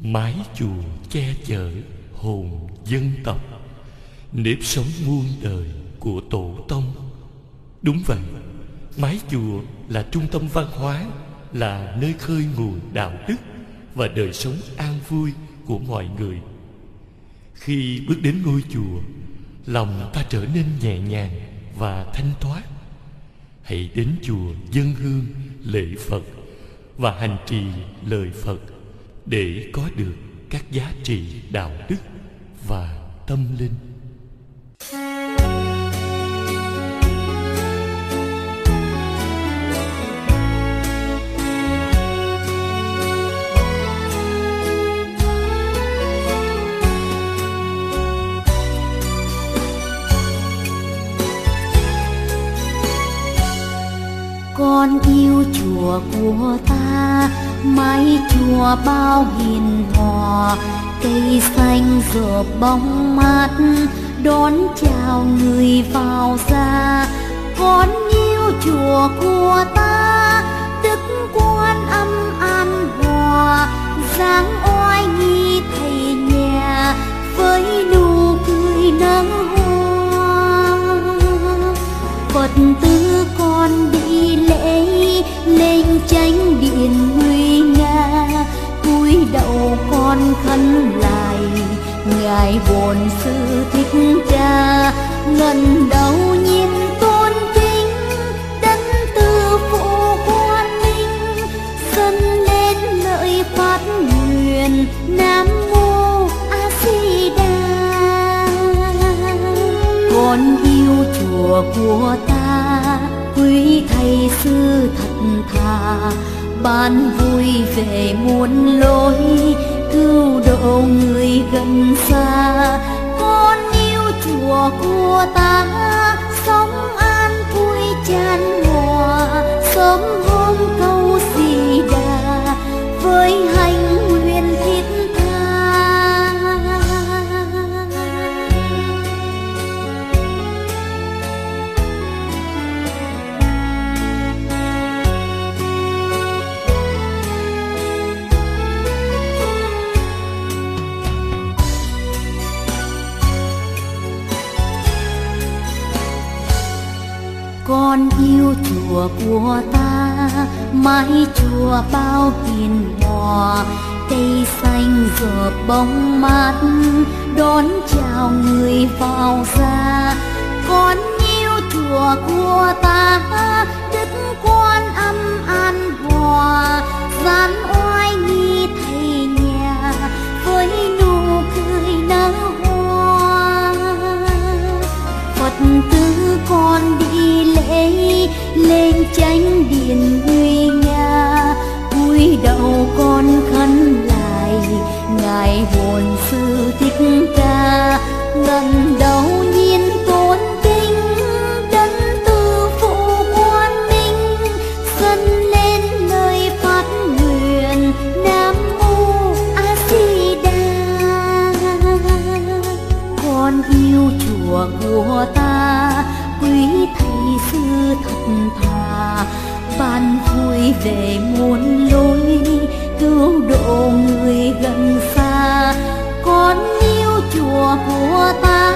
mái chùa che chở hồn dân tộc. Nếp sống muôn đời của tổ tông. Đúng vậy, mái chùa là trung tâm văn hóa, là nơi khơi nguồn đạo đức và đời sống an vui của mọi người. Khi bước đến ngôi chùa, lòng ta trở nên nhẹ nhàng và thanh thoát. Hãy đến chùa dân hương lễ phật và hành trì lời phật để có được các giá trị đạo đức và tâm linh. Con yêu chùa của ta mái chùa bao hiền hòa cây xanh rợp bóng mát, đón chào người vào ra con yêu chùa của ta đức quan âm an hòa, dáng oai nghi thầy nhà với nụ cười nắng hoa phật tử con đi lễ lên chánh điện nguy nga. Cúi đầu con khấn lại, ngài bổn sư thích ca. Ngần đầu chùa của ta. Quý thầy sư thật thà, ban vui về muôn lối, cứu độ người gần xa. Con yêu chùa của ta, sống an vui chan hòa sớm của ta mái chùa bao hiền hòa. Cây xanh rợp bóng mát, đón chào người vào ra. Con yêu chùa của ta, đức quan âm an hòa. Gian oai nghi thầy nhà với nụ cười nở hoa. Phật tử con đi lễ lên chánh điện nguy nga, cúi đầu con khấn lại, ngài buồn sư thích ca ngần thà. Ban vui về muôn lối, cứu độ người gần xa. Con yêu chùa của ta,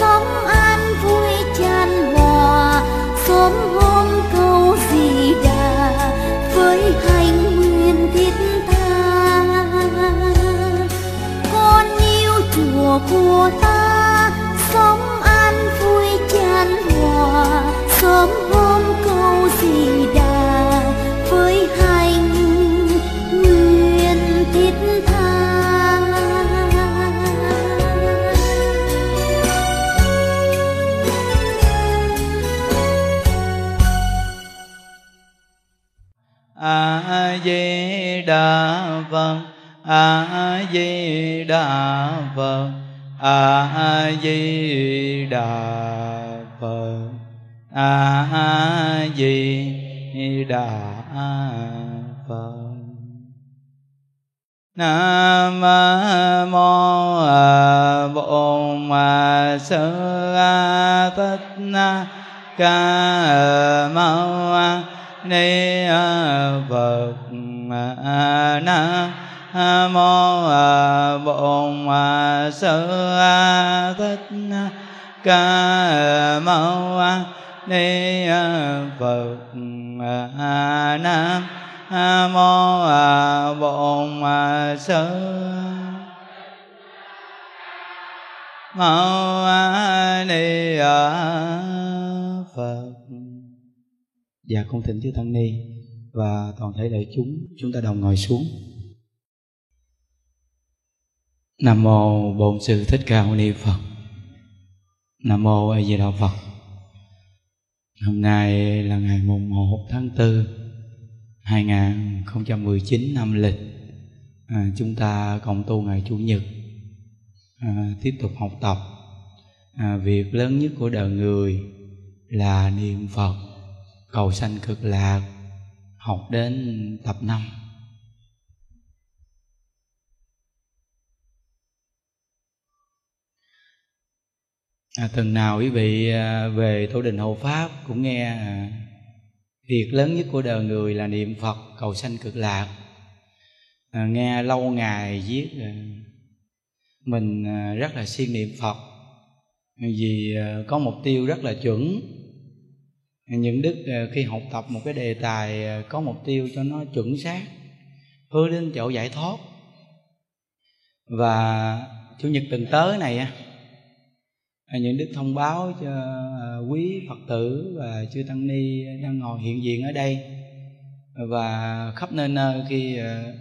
sống an vui chan hòa. Sớm hôm câu gì đà, với hành nguyện thiết tha. Con yêu chùa của ta, sống an vui chan hòa sớm hôm câu gì đà với hành nguyên thiết tha. A di đà phật, a di đà phật, a di đà phật a di đà phật. Nam mô bổn sư thích ca mâu ni phật nam mô bổn sư thích ca mâu ni phật nam mô bổn sư mâu ni phật dạ con thỉnh chư tăng ni và toàn thể đại chúng chúng ta đồng ngồi xuống. Nam mô bổn sư thích ca mâu ni phật. Nam mô a di đà phật hôm nay là ngày mùng 1 tháng 4 2019 năm lịch. À, chúng ta cộng tu ngày chủ nhật à, tiếp tục học tập. À, việc lớn nhất của đời người là niệm phật cầu sanh cực lạc học đến tập 5 à, tuần nào quý vị à, về tổ đình hộ pháp cũng nghe à, việc lớn nhất của đời người là niệm phật cầu sanh cực lạc. À, nghe lâu ngày viết à, mình à, rất là siêng niệm phật. Vì à, có mục tiêu rất là chuẩn. Những đức à, khi học tập một cái đề tài à, có mục tiêu cho nó chuẩn xác hướng đến chỗ giải thoát. Và chủ nhật tuần tới này á những đức thông báo cho à, quý phật tử và chư tăng ni đang ngồi hiện diện ở đây. Và khắp nơi nơi khi à,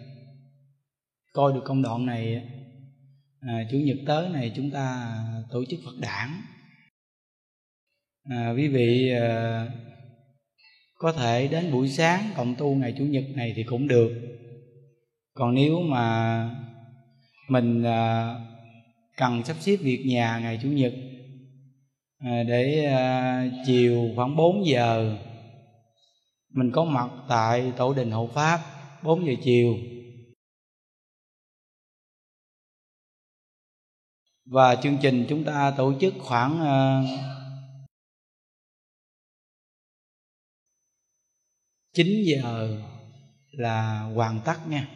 coi được công đoạn này à, chủ nhật tới này chúng ta tổ chức phật đản. À, quý vị à, có thể đến buổi sáng cộng tu ngày chủ nhật này thì cũng được. Còn nếu mà mình à, cần sắp xếp việc nhà ngày chủ nhật à, để à, chiều khoảng 4 giờ mình có mặt tại tổ đình hộ pháp 4 giờ chiều. Và chương trình chúng ta tổ chức khoảng à, chín 9 giờ là hoàn tất nha.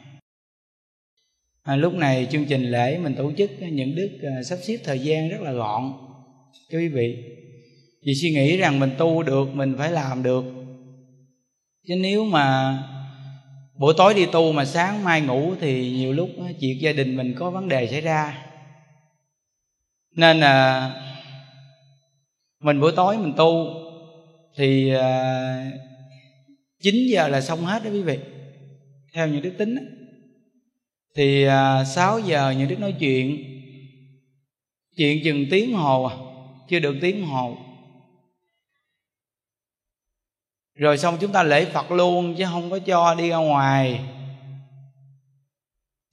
À, lúc này chương trình lễ mình tổ chức những đức à, sắp xếp thời gian rất là gọn cho quý vị vì suy nghĩ rằng mình tu được mình phải làm được. Chứ nếu mà buổi tối đi tu mà sáng mai ngủ thì nhiều lúc chuyện gia đình mình có vấn đề xảy ra. Nên là mình buổi tối mình tu thì à, 9 giờ là xong hết đó quý vị. Theo những đức tính đó. thì à, 6 giờ những đức nói chuyện chuyện chừng tiếng hồ à chưa được tiếng hồ rồi xong chúng ta lễ phật luôn chứ không có cho đi ra ngoài.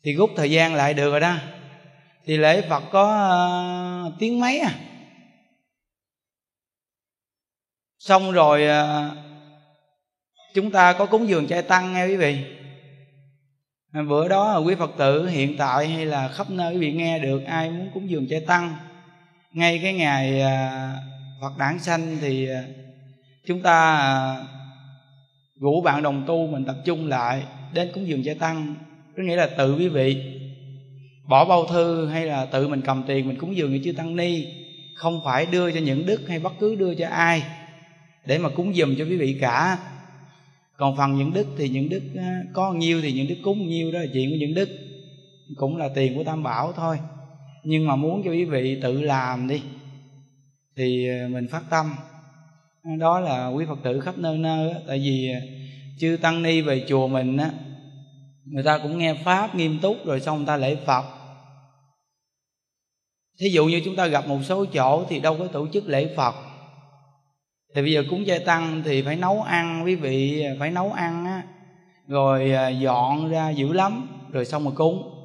Thì rút thời gian lại được rồi đó. Thì lễ phật có uh, tiếng mấy à? Xong rồi uh, chúng ta có cúng dường chay tăng nghe quý vị. Bữa đó quý phật tử hiện tại hay là khắp nơi quý vị nghe được ai muốn cúng dường chay tăng? Ngay cái ngày à, phật đản sanh thì à, chúng ta à, rủ bạn đồng tu mình tập trung lại đến cúng dường chay tăng. Có nghĩa là tự quý vị. Bỏ bao thư hay là tự mình cầm tiền mình cúng dường cho chư tăng ni, không phải đưa cho những đức hay bất cứ đưa cho ai để mà cúng dùm cho quý vị cả. Còn phần những đức thì những đức có nhiêu thì những đức cúng nhiêu đó là chuyện của những đức. Cũng là tiền của tam bảo thôi nhưng mà muốn cho quý vị tự làm đi, thì ờ, mình phát tâm. Đó là quý phật tử khắp nơi nơi tại vì ờ, chư tăng ni về chùa mình á, người ta cũng nghe pháp nghiêm túc rồi xong người ta lễ phật. Thí dụ như chúng ta gặp một số chỗ thì đâu có tổ chức lễ phật. Thì bây giờ cúng chay tăng thì phải nấu ăn, quý vị ờ, phải nấu ăn á, rồi dọn ra dữ lắm, rồi xong rồi cúng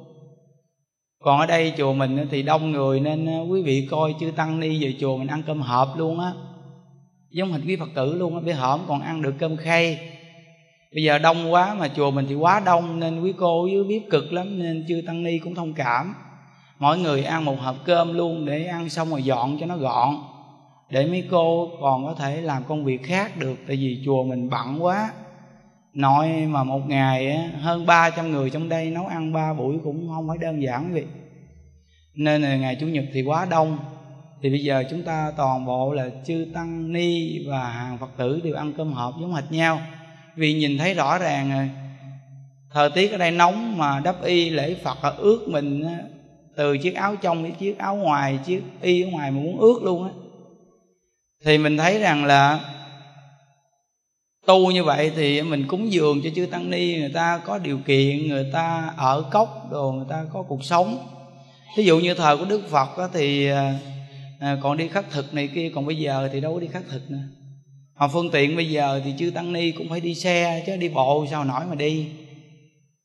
còn ở đây chùa mình thì đông người nên ờ, quý vị coi chư tăng ni về chùa mình ăn cơm hộp luôn á. Giống hình quý phật tử luôn á bây hổm còn ăn được cơm khay. Bây giờ đông quá mà chùa mình thì quá đông nên quý cô với biết cực lắm nên chư tăng ni cũng thông cảm. Mỗi người ăn một hộp cơm luôn để ăn xong rồi dọn cho nó gọn, để mấy cô còn có thể làm công việc khác được, tại vì chùa mình bận quá nội mà một ngày á, hơn 300 người trong đây nấu ăn ba buổi cũng không phải đơn giản vậy. Nên là ngày chủ nhật thì quá đông. Thì bây giờ chúng ta toàn bộ là chư tăng ni và hàng phật tử đều ăn cơm hộp giống hệt nhau. Vì nhìn thấy rõ ràng rồi thời tiết ở đây nóng mà đắp y lễ phật là ướt mình từ chiếc áo trong đến chiếc áo ngoài chiếc y ở ngoài mà muốn ướt luôn á. Thì mình thấy rằng là tu như vậy thì mình cúng dường cho chư tăng ni người ta có điều kiện người ta ở cốc đồ người ta có cuộc sống. Ví dụ như thời của đức phật đó thì à, à, còn đi khắc thực này kia còn bây giờ thì đâu có đi khắc thực nữa. Mà phương tiện bây giờ thì chư tăng ni cũng phải đi xe chứ đi bộ sao nổi mà đi.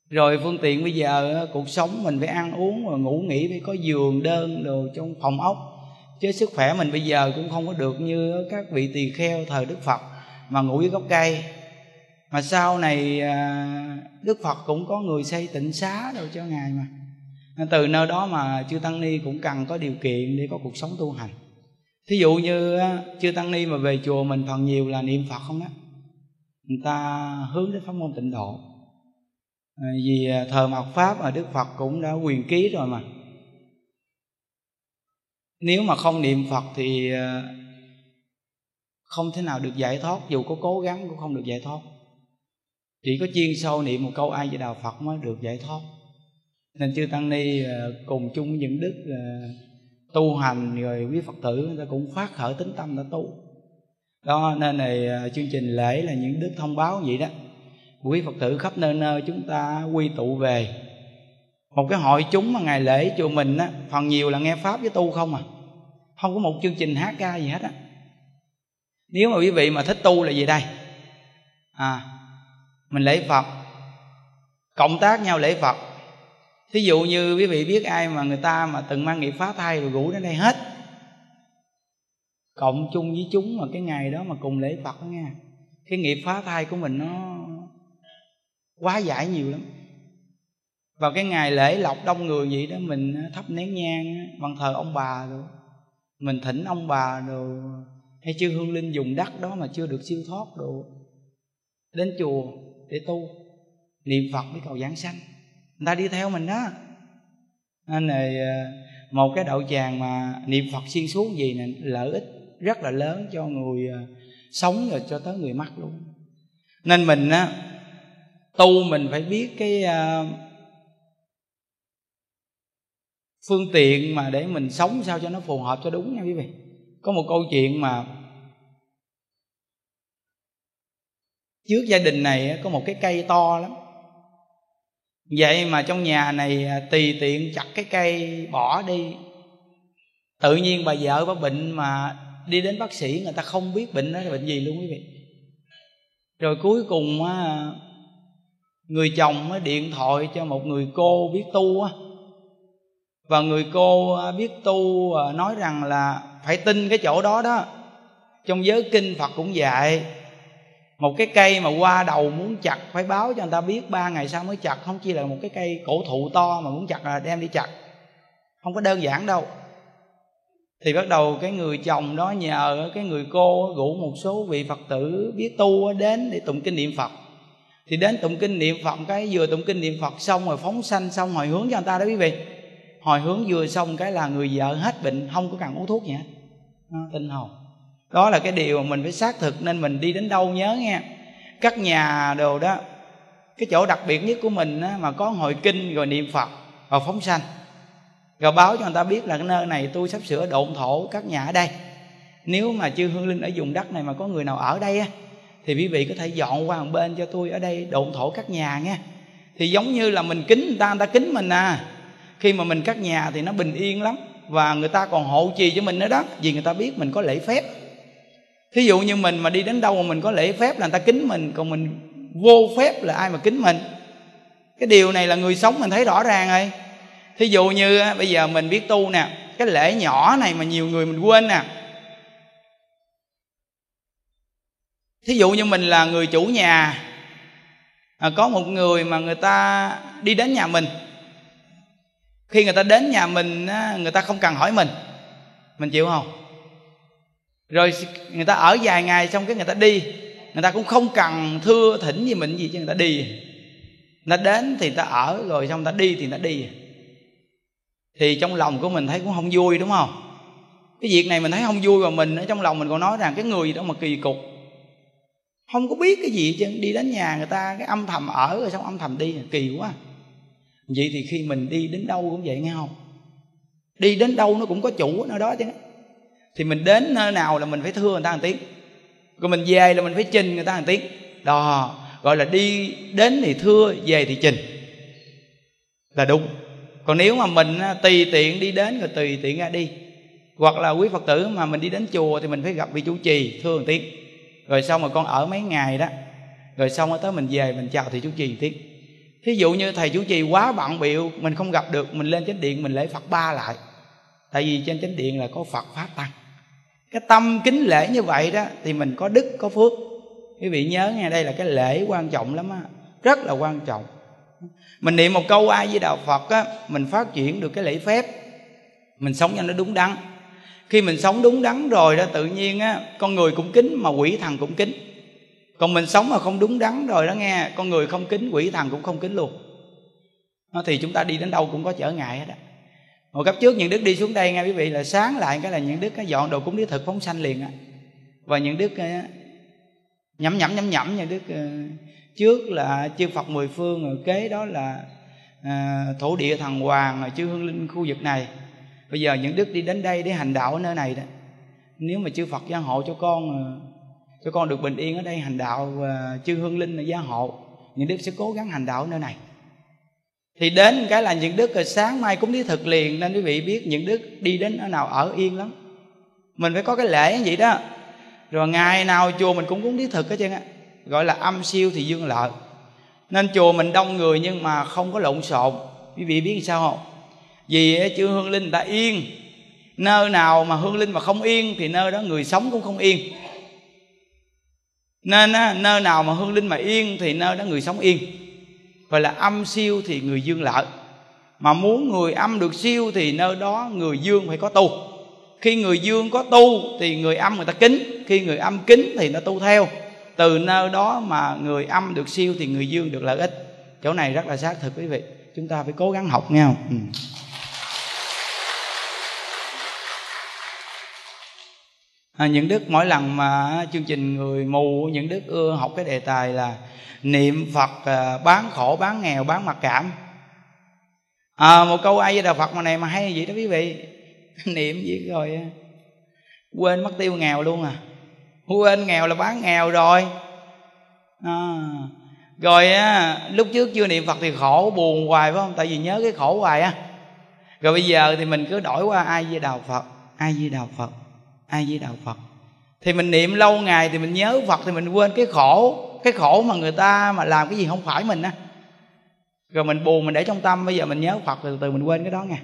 Rồi phương tiện bây giờ cuộc sống mình phải ăn uống và ngủ nghỉ phải có giường đơn đồ trong phòng ốc. Chứ sức khỏe mình bây giờ cũng không có được như các vị tỳ kheo thời đức phật mà ngủ dưới gốc cây. Mà sau này à, đức phật cũng có người xây tịnh xá đâu cho ngài mà. Từ nơi đó mà chư tăng ni cũng cần có điều kiện để có cuộc sống tu hành. Thí dụ như chư tăng ni mà về chùa mình phần nhiều là niệm phật không á người ta hướng đến pháp môn tịnh độ. À, vì à, thờ mạt pháp mà đức phật cũng đã quyền ký rồi mà. Nếu mà không niệm phật thì không thể nào được giải thoát, dù có cố gắng cũng không được giải thoát. Chỉ có chuyên sâu niệm một câu ai về đạo phật mới được giải thoát. Nên chư tăng ni ờ, cùng chung những đức ờ, tu hành rồi quý phật tử, người ta cũng phát khởi tính tâm đã tu. Đó, nên này ờ, chương trình lễ là những đức thông báo vậy đó. Quý phật tử khắp nơi nơi chúng ta quy tụ về. Một cái hội chúng mà ngày lễ chùa mình á, phần nhiều là nghe pháp với tu không à. Không có một chương trình hát ca gì hết á nếu mà quý vị mà thích tu là gì đây? À mình lễ phật. Cộng tác nhau lễ phật. Thí dụ như quý vị biết ai mà người ta mà từng mang nghiệp phá thai rồi rủ đến đây hết. Cộng chung với chúng mà cái ngày đó mà cùng lễ phật đó nghe. Cái nghiệp phá thai của mình nó quá giải nhiều lắm. Vào cái ngày lễ lọc đông người vậy đó, mình thắp nén nhang bằng thờ ông bà rồi. Mình thỉnh ông bà rồi hay chưa hương linh dùng đất đó mà chưa được siêu thoát đồ đến chùa để tu, niệm phật với cầu giảng sanh. Người ta đi theo mình đó. Nên này à, một cái đậu tràng mà niệm phật xuyên suốt gì nè, lợi ích rất là lớn cho người à, sống rồi cho tới người mắc luôn. Nên mình á, tu mình phải biết cái à, phương tiện mà để mình sống sao cho nó phù hợp cho đúng nha quý vị có một câu chuyện mà trước gia đình này có một cái cây to lắm. Vậy mà trong nhà này à, tùy tiện chặt cái cây bỏ đi. Tự nhiên bà vợ bà bệnh mà đi đến bác sĩ, người ta không biết bệnh đó là bệnh gì luôn quý vị. Rồi cuối cùng người chồng điện thoại cho một người cô biết tu á. Và người cô à, biết tu à, nói rằng là phải tin cái chỗ đó đó. Trong giới kinh phật cũng dạy, một cái cây mà qua đầu muốn chặt, phải báo cho người ta biết ba ngày sau mới chặt, không chỉ là một cái cây cổ thụ to mà muốn chặt là đem đi chặt. Không có đơn giản đâu. Thì bắt đầu cái người chồng đó nhờ cái người cô rủ một số vị phật tử biết tu đến để tụng kinh niệm phật. Thì đến tụng kinh niệm phật cái, vừa tụng kinh niệm phật xong rồi phóng sanh xong, hồi hướng cho người ta đó quý vị hồi hướng vừa xong cái là người vợ hết bệnh không có cần uống thuốc gì hết. Tinh hồn. Đó là cái điều mà mình phải xác thực nên mình đi đến đâu nhớ nghe. Các nhà đồ đó cái chỗ đặc biệt nhất của mình á, mà có hồi kinh rồi niệm phật và phóng sanh. Rồi báo cho người ta biết là cái nơi này tôi sắp sửa độn thổ các nhà ở đây. Nếu mà chư hương linh ở vùng đất này mà có người nào ở đây á thì quý vị có thể dọn qua một bên cho tôi ở đây độn thổ các nhà nghe. Thì giống như là mình kính người ta người ta kính mình à khi mà mình cắt nhà thì nó bình yên lắm và người ta còn hộ trì cho mình nữa đó vì người ta biết mình có lễ phép. Thí dụ như mình mà đi đến đâu mà mình có lễ phép là người ta kính mình còn mình vô phép là ai mà kính mình? Cái điều này là người sống mình thấy rõ ràng rồi. Thí dụ như bây giờ mình biết tu nè cái lễ nhỏ này mà nhiều người mình quên nè. Thí dụ như mình là người chủ nhà à, có một người mà người ta đi đến nhà mình khi người ta đến nhà mình người ta không cần hỏi mình. Mình chịu không? Rồi người ta ở vài ngày xong cái người ta đi. Người ta cũng không cần thưa thỉnh gì mình gì chứ người ta đi. Người ta đến thì người ta ở, rồi xong người ta đi thì người ta đi. Thì trong lòng của mình thấy cũng không vui, đúng không? Cái việc này mình thấy không vui và mình ở trong lòng mình còn nói rằng cái người gì đó mà kỳ cục. Không có biết cái gì chứ đi đến nhà người ta, cái âm thầm ở, rồi xong âm thầm đi, kỳ quá vậy thì khi mình đi đến đâu cũng vậy nghe không? Đi đến đâu nó cũng có chủ ở đó chứ. Thì mình đến nơi nào là mình phải thưa người ta một tiếng. Rồi mình về là mình phải trình người ta một tiếng. Đó, gọi là đi đến thì thưa, về thì trình. Là đúng. Còn nếu mà mình à, tùy tiện đi đến rồi tùy tiện ra đi. Hoặc là quý phật tử mà mình đi đến chùa thì mình phải gặp vị chủ trì, thưa một tiếng. Rồi xong rồi con ở mấy ngày đó, rồi xong rồi tới mình về mình chào thì chủ trì một tiếng thí dụ như thầy chủ trì quá bận biệu mình không gặp được, mình lên chánh điện, mình lễ phật ba lại. Tại vì trên chánh điện là có phật pháp tăng. Cái tâm kính lễ như vậy đó, thì mình có đức, có phước. Quý vị nhớ nghe, đây là cái lễ quan trọng lắm á. Rất là quan trọng. Mình niệm một câu ai với đạo phật á, mình phát triển được cái lễ phép. Mình sống cho nó đúng đắn. Khi mình sống đúng đắn rồi đó, tự nhiên á, con người cũng kính mà quỷ thần cũng kính còn mình sống mà không đúng đắn rồi đó nghe con người không kính quỷ thần cũng không kính luôn. Nó thì chúng ta đi đến đâu cũng có trở ngại hết á. Một cấp trước những đức đi xuống đây nghe quý vị là sáng lại cái là những đức cái dọn đồ cúng đi thực phóng sanh liền á. Và những đức ờ, nhẩm nhẩm nhẩm nhẩm những đức ờ, trước là chư phật mười phương rồi kế đó là à, thổ địa thần hoàng rồi chư hương linh khu vực này. Bây giờ những đức đi đến đây để hành đạo ở nơi này đó. Nếu mà chư phật gia hộ cho con cho con được bình yên ở đây, hành đạo ờ, chư hương linh là gia hộ. Những đức sẽ cố gắng hành đạo ở nơi này. Thì đến cái là những đức ờ, sáng mai cũng đi thực liền. Nên quý vị biết những đức đi đến ở nào ở yên lắm. Mình phải có cái lễ như vậy đó. Rồi ngày nào chùa mình cũng cúng đi thực hết trơn á. Gọi là âm siêu thì dương lợi. Nên chùa mình đông người nhưng mà không có lộn xộn. Quý vị biết sao không? Vì ờ, chư hương linh người ta yên. Nơi nào mà hương linh mà không yên thì nơi đó người sống cũng không yên nên á, nơi nào mà hương linh mà yên thì nơi đó người sống yên. Gọi là âm siêu thì người dương lợi. Mà muốn người âm được siêu thì nơi đó người dương phải có tu. Khi người dương có tu thì người âm người ta kính. Khi người âm kính thì nó tu theo. Từ nơi đó mà người âm được siêu thì người dương được lợi ích. Chỗ này rất là xác thực quý vị. Chúng ta phải cố gắng học nghe không? Ừ. à, những đức mỗi lần mà chương trình người mù những đức ưa học cái đề tài là niệm phật à, bán khổ bán nghèo bán mặc cảm. À, một câu ai với đạo phật mà này mà hay vậy đó quý vị. Niệm gì rồi quên mất tiêu nghèo luôn à. Quên nghèo là bán nghèo rồi. À, rồi á lúc trước chưa niệm phật thì khổ buồn hoài phải không? Tại vì nhớ cái khổ hoài á. Rồi bây giờ thì mình cứ đổi qua ai với đạo phật ai với đạo phật ai với đạo phật? Thì mình niệm lâu ngày thì mình nhớ phật thì mình quên cái khổ cái khổ mà người ta mà làm cái gì không phải mình á. Rồi mình buồn mình để trong tâm, bây giờ mình nhớ phật từ từ mình quên cái đó nha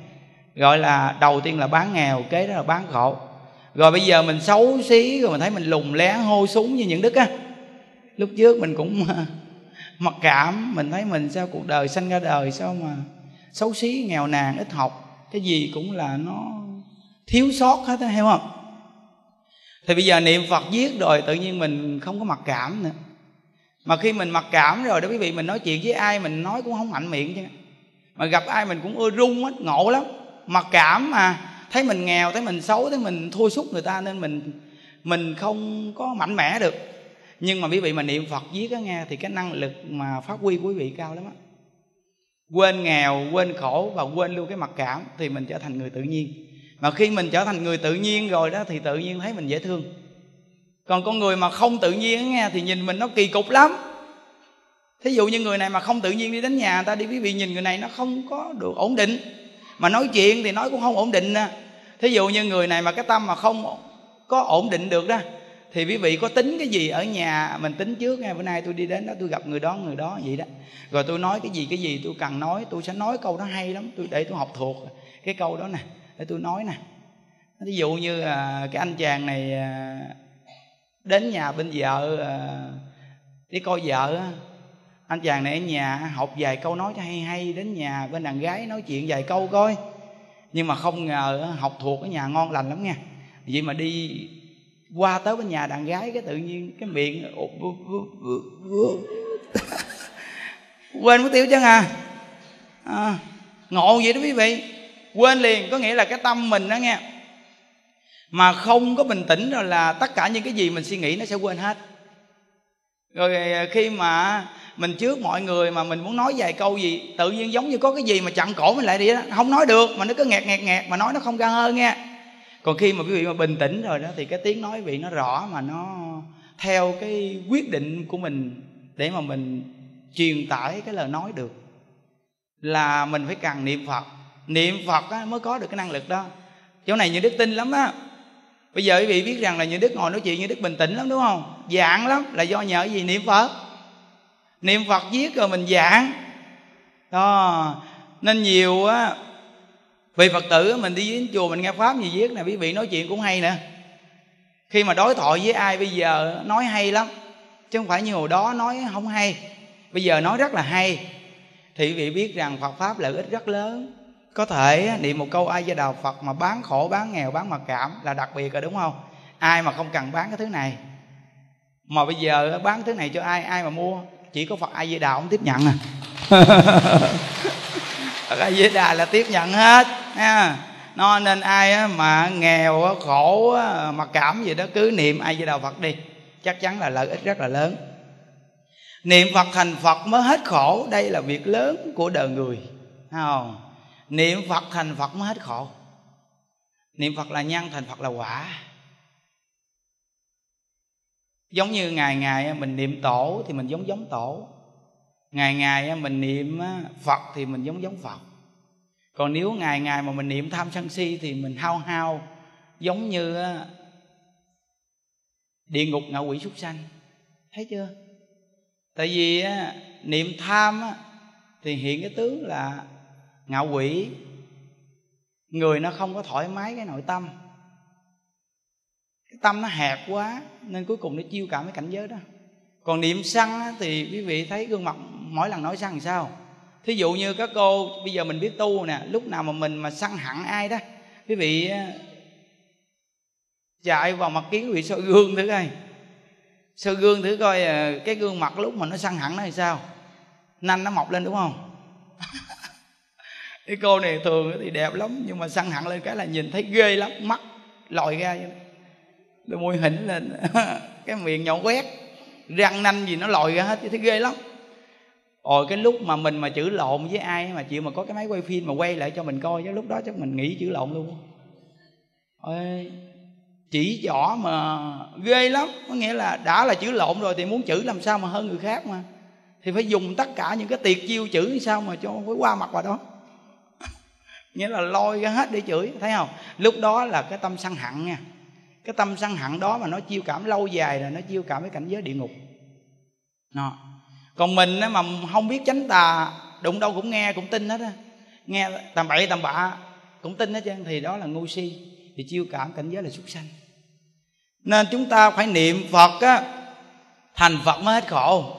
gọi là đầu tiên là bán nghèo, kế đó là bán khổ. Rồi bây giờ mình xấu xí rồi mình thấy mình lùng lén, hô súng như những đức á. Lúc trước mình cũng, mặc cảm, mình thấy mình sao cuộc đời sanh ra đời, sao mà xấu xí, nghèo nàn, ít học. Cái gì cũng là nó thiếu sót hết á, hiểu không? Thì bây giờ niệm phật giết rồi, tự nhiên mình không có mặc cảm nữa. Mà khi mình mặc cảm rồi đó quý vị, mình nói chuyện với ai mình nói cũng không mạnh miệng chứ. Mà gặp ai mình cũng ưa run hết ngộ lắm. Mặc cảm mà, thấy mình nghèo, thấy mình xấu, thấy mình thua sút người ta nên mình mình không có mạnh mẽ được. Nhưng mà quý vị mà niệm phật giết á nghe, thì cái năng lực mà phát huy của quý vị cao lắm á. Quên nghèo, quên khổ và quên luôn cái mặc cảm, thì mình trở thành người tự nhiên mà khi mình trở thành người tự nhiên rồi đó, thì tự nhiên thấy mình dễ thương. Còn con người mà không tự nhiên nghe, thì nhìn mình nó kỳ cục lắm. Thí dụ như người này mà không tự nhiên đi đến nhà ta đi, quý vị nhìn người này nó không có được ổn định. Mà nói chuyện thì nói cũng không ổn định nè. Thí dụ như người này mà cái tâm mà không có ổn định được đó, thì quý vị có tính cái gì ở nhà? Mình tính trước ngay bữa nay tôi đi đến đó, tôi gặp người đó người đó vậy đó. Rồi tôi nói cái gì cái gì tôi cần nói, tôi sẽ nói câu đó hay lắm, tôi để tôi học thuộc. Cái câu đó nè để tôi nói nè. Ví dụ như à, cái anh chàng này à, đến nhà bên vợ à, đi coi vợ anh chàng này ở nhà học vài câu nói cho hay hay đến nhà bên đàn gái nói chuyện vài câu coi. Nhưng mà không ngờ học thuộc ở nhà ngon lành lắm nha. Vậy mà đi qua tới bên nhà đàn gái cái tự nhiên cái miệng quên mất tiêu chứ à, à ngộ vậy đó quý vị quên liền, có nghĩa là cái tâm mình đó nghe. Mà không có bình tĩnh rồi là tất cả những cái gì mình suy nghĩ nó sẽ quên hết. Rồi ờ, khi mà mình trước mọi người mà mình muốn nói vài câu gì, tự nhiên giống như có cái gì mà chặn cổ mình lại đi đó, không nói được, mà nó cứ nghẹt nghẹt nghẹt, mà nói nó không ra hơn nghe. Còn khi mà quý vị mà bình tĩnh rồi đó, thì cái tiếng nói vị nó rõ mà nó theo cái quyết định của mình để mà mình truyền tải cái lời nói được, là mình phải cần niệm phật niệm phật á, mới có được cái năng lực đó. Chỗ này như đức tin lắm á. Bây giờ quý vị biết rằng là như đức ngồi nói chuyện như đức bình tĩnh lắm đúng không? Dạng lắm là do nhờ gì? Niệm phật. Niệm phật viết rồi mình giảng. Đó. Nên nhiều á vì phật tử mình đi đến chùa mình nghe pháp gì viết nè quý vị nói chuyện cũng hay nè. Khi mà đối thoại với ai bây giờ nói hay lắm chứ không phải như hồi đó nói không hay. Bây giờ nói rất là hay. Thì quý vị biết rằng phật pháp lợi ích rất lớn có thể niệm một câu ai gia đà phật mà bán khổ, bán nghèo, bán mặc cảm là đặc biệt rồi, đúng không? Ai mà không cần bán cái thứ này? Mà bây giờ bán thứ này cho ai ai mà mua? Chỉ có phật ai di đà không tiếp nhận à. Phật ai di đà là tiếp nhận hết nha nó nên ai mà nghèo khổ mặc cảm gì đó, cứ niệm ai di đà phật đi. Chắc chắn là lợi ích rất là lớn. Niệm phật thành phật mới hết khổ. Đây là việc lớn của đời người không? Niệm phật thành phật mới hết khổ. Niệm phật là nhân, thành phật là quả. Giống như ngày ngày mình niệm tổ thì mình giống giống tổ. Ngày ngày mình niệm phật thì mình giống giống phật. Còn nếu ngày ngày mà mình niệm tham sân si thì mình hao hao, giống như địa ngục ngạ quỷ súc sanh. Thấy chưa? Tại vì niệm tham thì hiện cái tướng là ngạo quỷ. Người nó không có thoải mái cái nội tâm. Cái tâm nó hẹp quá, nên cuối cùng nó chiêu cảm cái cảnh giới đó. Còn niệm săn thì quý vị thấy gương mặt mỗi lần nói săn làm sao? Thí dụ như các cô, bây giờ mình biết tu nè, lúc nào mà mình mà săn hẳn ai đó, quý vị chạy vào mặt kiến, quý vị soi gương thử coi. Soi gương thử coi à, cái gương mặt lúc mà nó săn hẳn nó thì sao? Nanh nó mọc lên đúng không? cái cô này thường thì đẹp lắm, nhưng mà săn hẳn lên cái là nhìn thấy ghê lắm, mắt lòi ra vậy đôi môi hỉnh lên, cái miệng nhọn quét, răng nanh gì nó lòi ra hết thấy ghê lắm. Rồi cái lúc mà mình mà chữ lộn với ai mà chịu mà có cái máy quay phim mà quay lại cho mình coi chứ lúc đó chắc mình nghĩ chữ lộn luôn. Ôi chỉ rõ mà ghê lắm, có nghĩa là đã là chữ lộn rồi thì muốn chữ làm sao mà hơn người khác mà. Thì phải dùng tất cả những cái tiệt chiêu chữ sao mà cho phải qua mặt vào đó nghĩa là lôi ra hết để chửi, thấy không? Lúc đó là cái tâm sân hận nha. Cái tâm sân hận đó mà nó chiêu cảm lâu dài là nó chiêu cảm với cảnh giới địa ngục. Nó. Còn mình mà không biết tránh tà, đụng đâu cũng nghe, cũng tin hết á. Nghe tầm bậy tầm bạ, cũng tin hết trơn, thì đó là ngu si, thì chiêu cảm cảnh giới là súc sanh. Nên chúng ta phải niệm phật á, thành phật mới hết khổ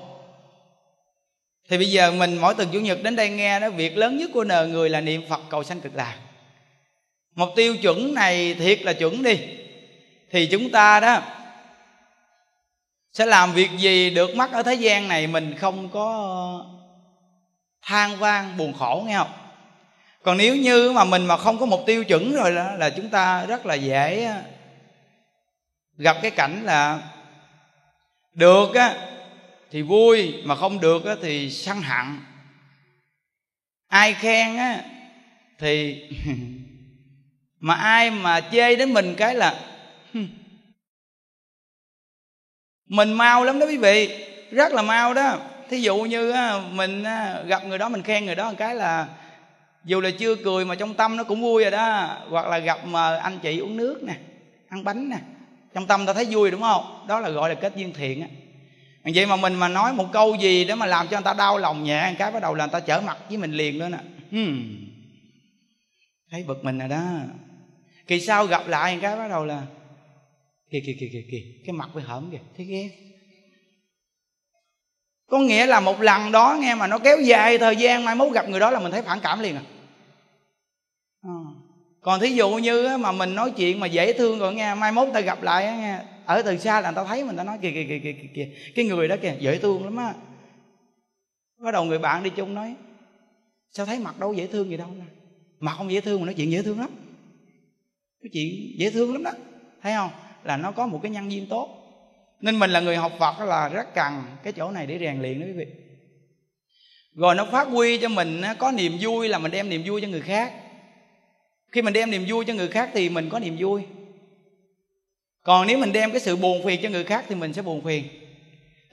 thì bây giờ mình, mỗi tuần chủ nhật đến đây nghe đó, việc lớn nhất của nờ người là niệm phật cầu sanh cực lạc. Một tiêu chuẩn này thiệt là chuẩn đi. Thì chúng ta đó sẽ làm việc gì được mắt ở thế gian này mình không có than vang, buồn khổ, nghe không? Còn nếu như mà mình mà không có một tiêu chuẩn rồi đó, là chúng ta rất là dễ ờ, gặp cái cảnh là được á thì vui, mà không được thì săn hận. Ai khen á, thì mà ai mà chê đến mình cái là mình mau lắm đó quý vị, rất là mau đó. Thí dụ như mình gặp người đó, mình khen người đó một cái là, dù là chưa cười mà trong tâm nó cũng vui rồi đó. Hoặc là gặp mà anh chị uống nước nè, ăn bánh nè, trong tâm ta thấy vui, đúng không? Đó là gọi là kết duyên thiện á vậy mà mình mà nói một câu gì để mà làm cho người ta đau lòng nhẹ cái bắt đầu là người ta trở mặt với mình liền nữa nè hmm. thấy bực mình rồi đó kỳ sau gặp lại cái bắt đầu là kìa kìa kìa kìa kìa cái mặt phải hởm kìa thấy ghét có nghĩa là một lần đó nghe mà nó kéo dài thời gian mai mốt gặp người đó là mình thấy phản cảm liền à, à. còn thí dụ như mà mình nói chuyện mà dễ thương rồi nghe mai mốt ta gặp lại nghe ở từ xa là người ta thấy mình ta nói kìa kìa kìa kìa kìa cái người đó kìa, dễ thương lắm á. Bắt đầu người bạn đi chung nói, sao thấy mặt đâu dễ thương gì đâu nè? Mặt không dễ thương mà nói chuyện dễ thương lắm. Cái chuyện dễ thương lắm đó. Thấy không? Là nó có một cái nhân duyên tốt. Nên mình là người học Phật là rất cần cái chỗ này để rèn luyện đó quý vị. Rồi nó phát huy cho mình có niềm vui là mình đem niềm vui cho người khác. Khi mình đem niềm vui cho người khác thì mình có niềm vui còn nếu mình đem cái sự buồn phiền cho người khác thì mình sẽ buồn phiền.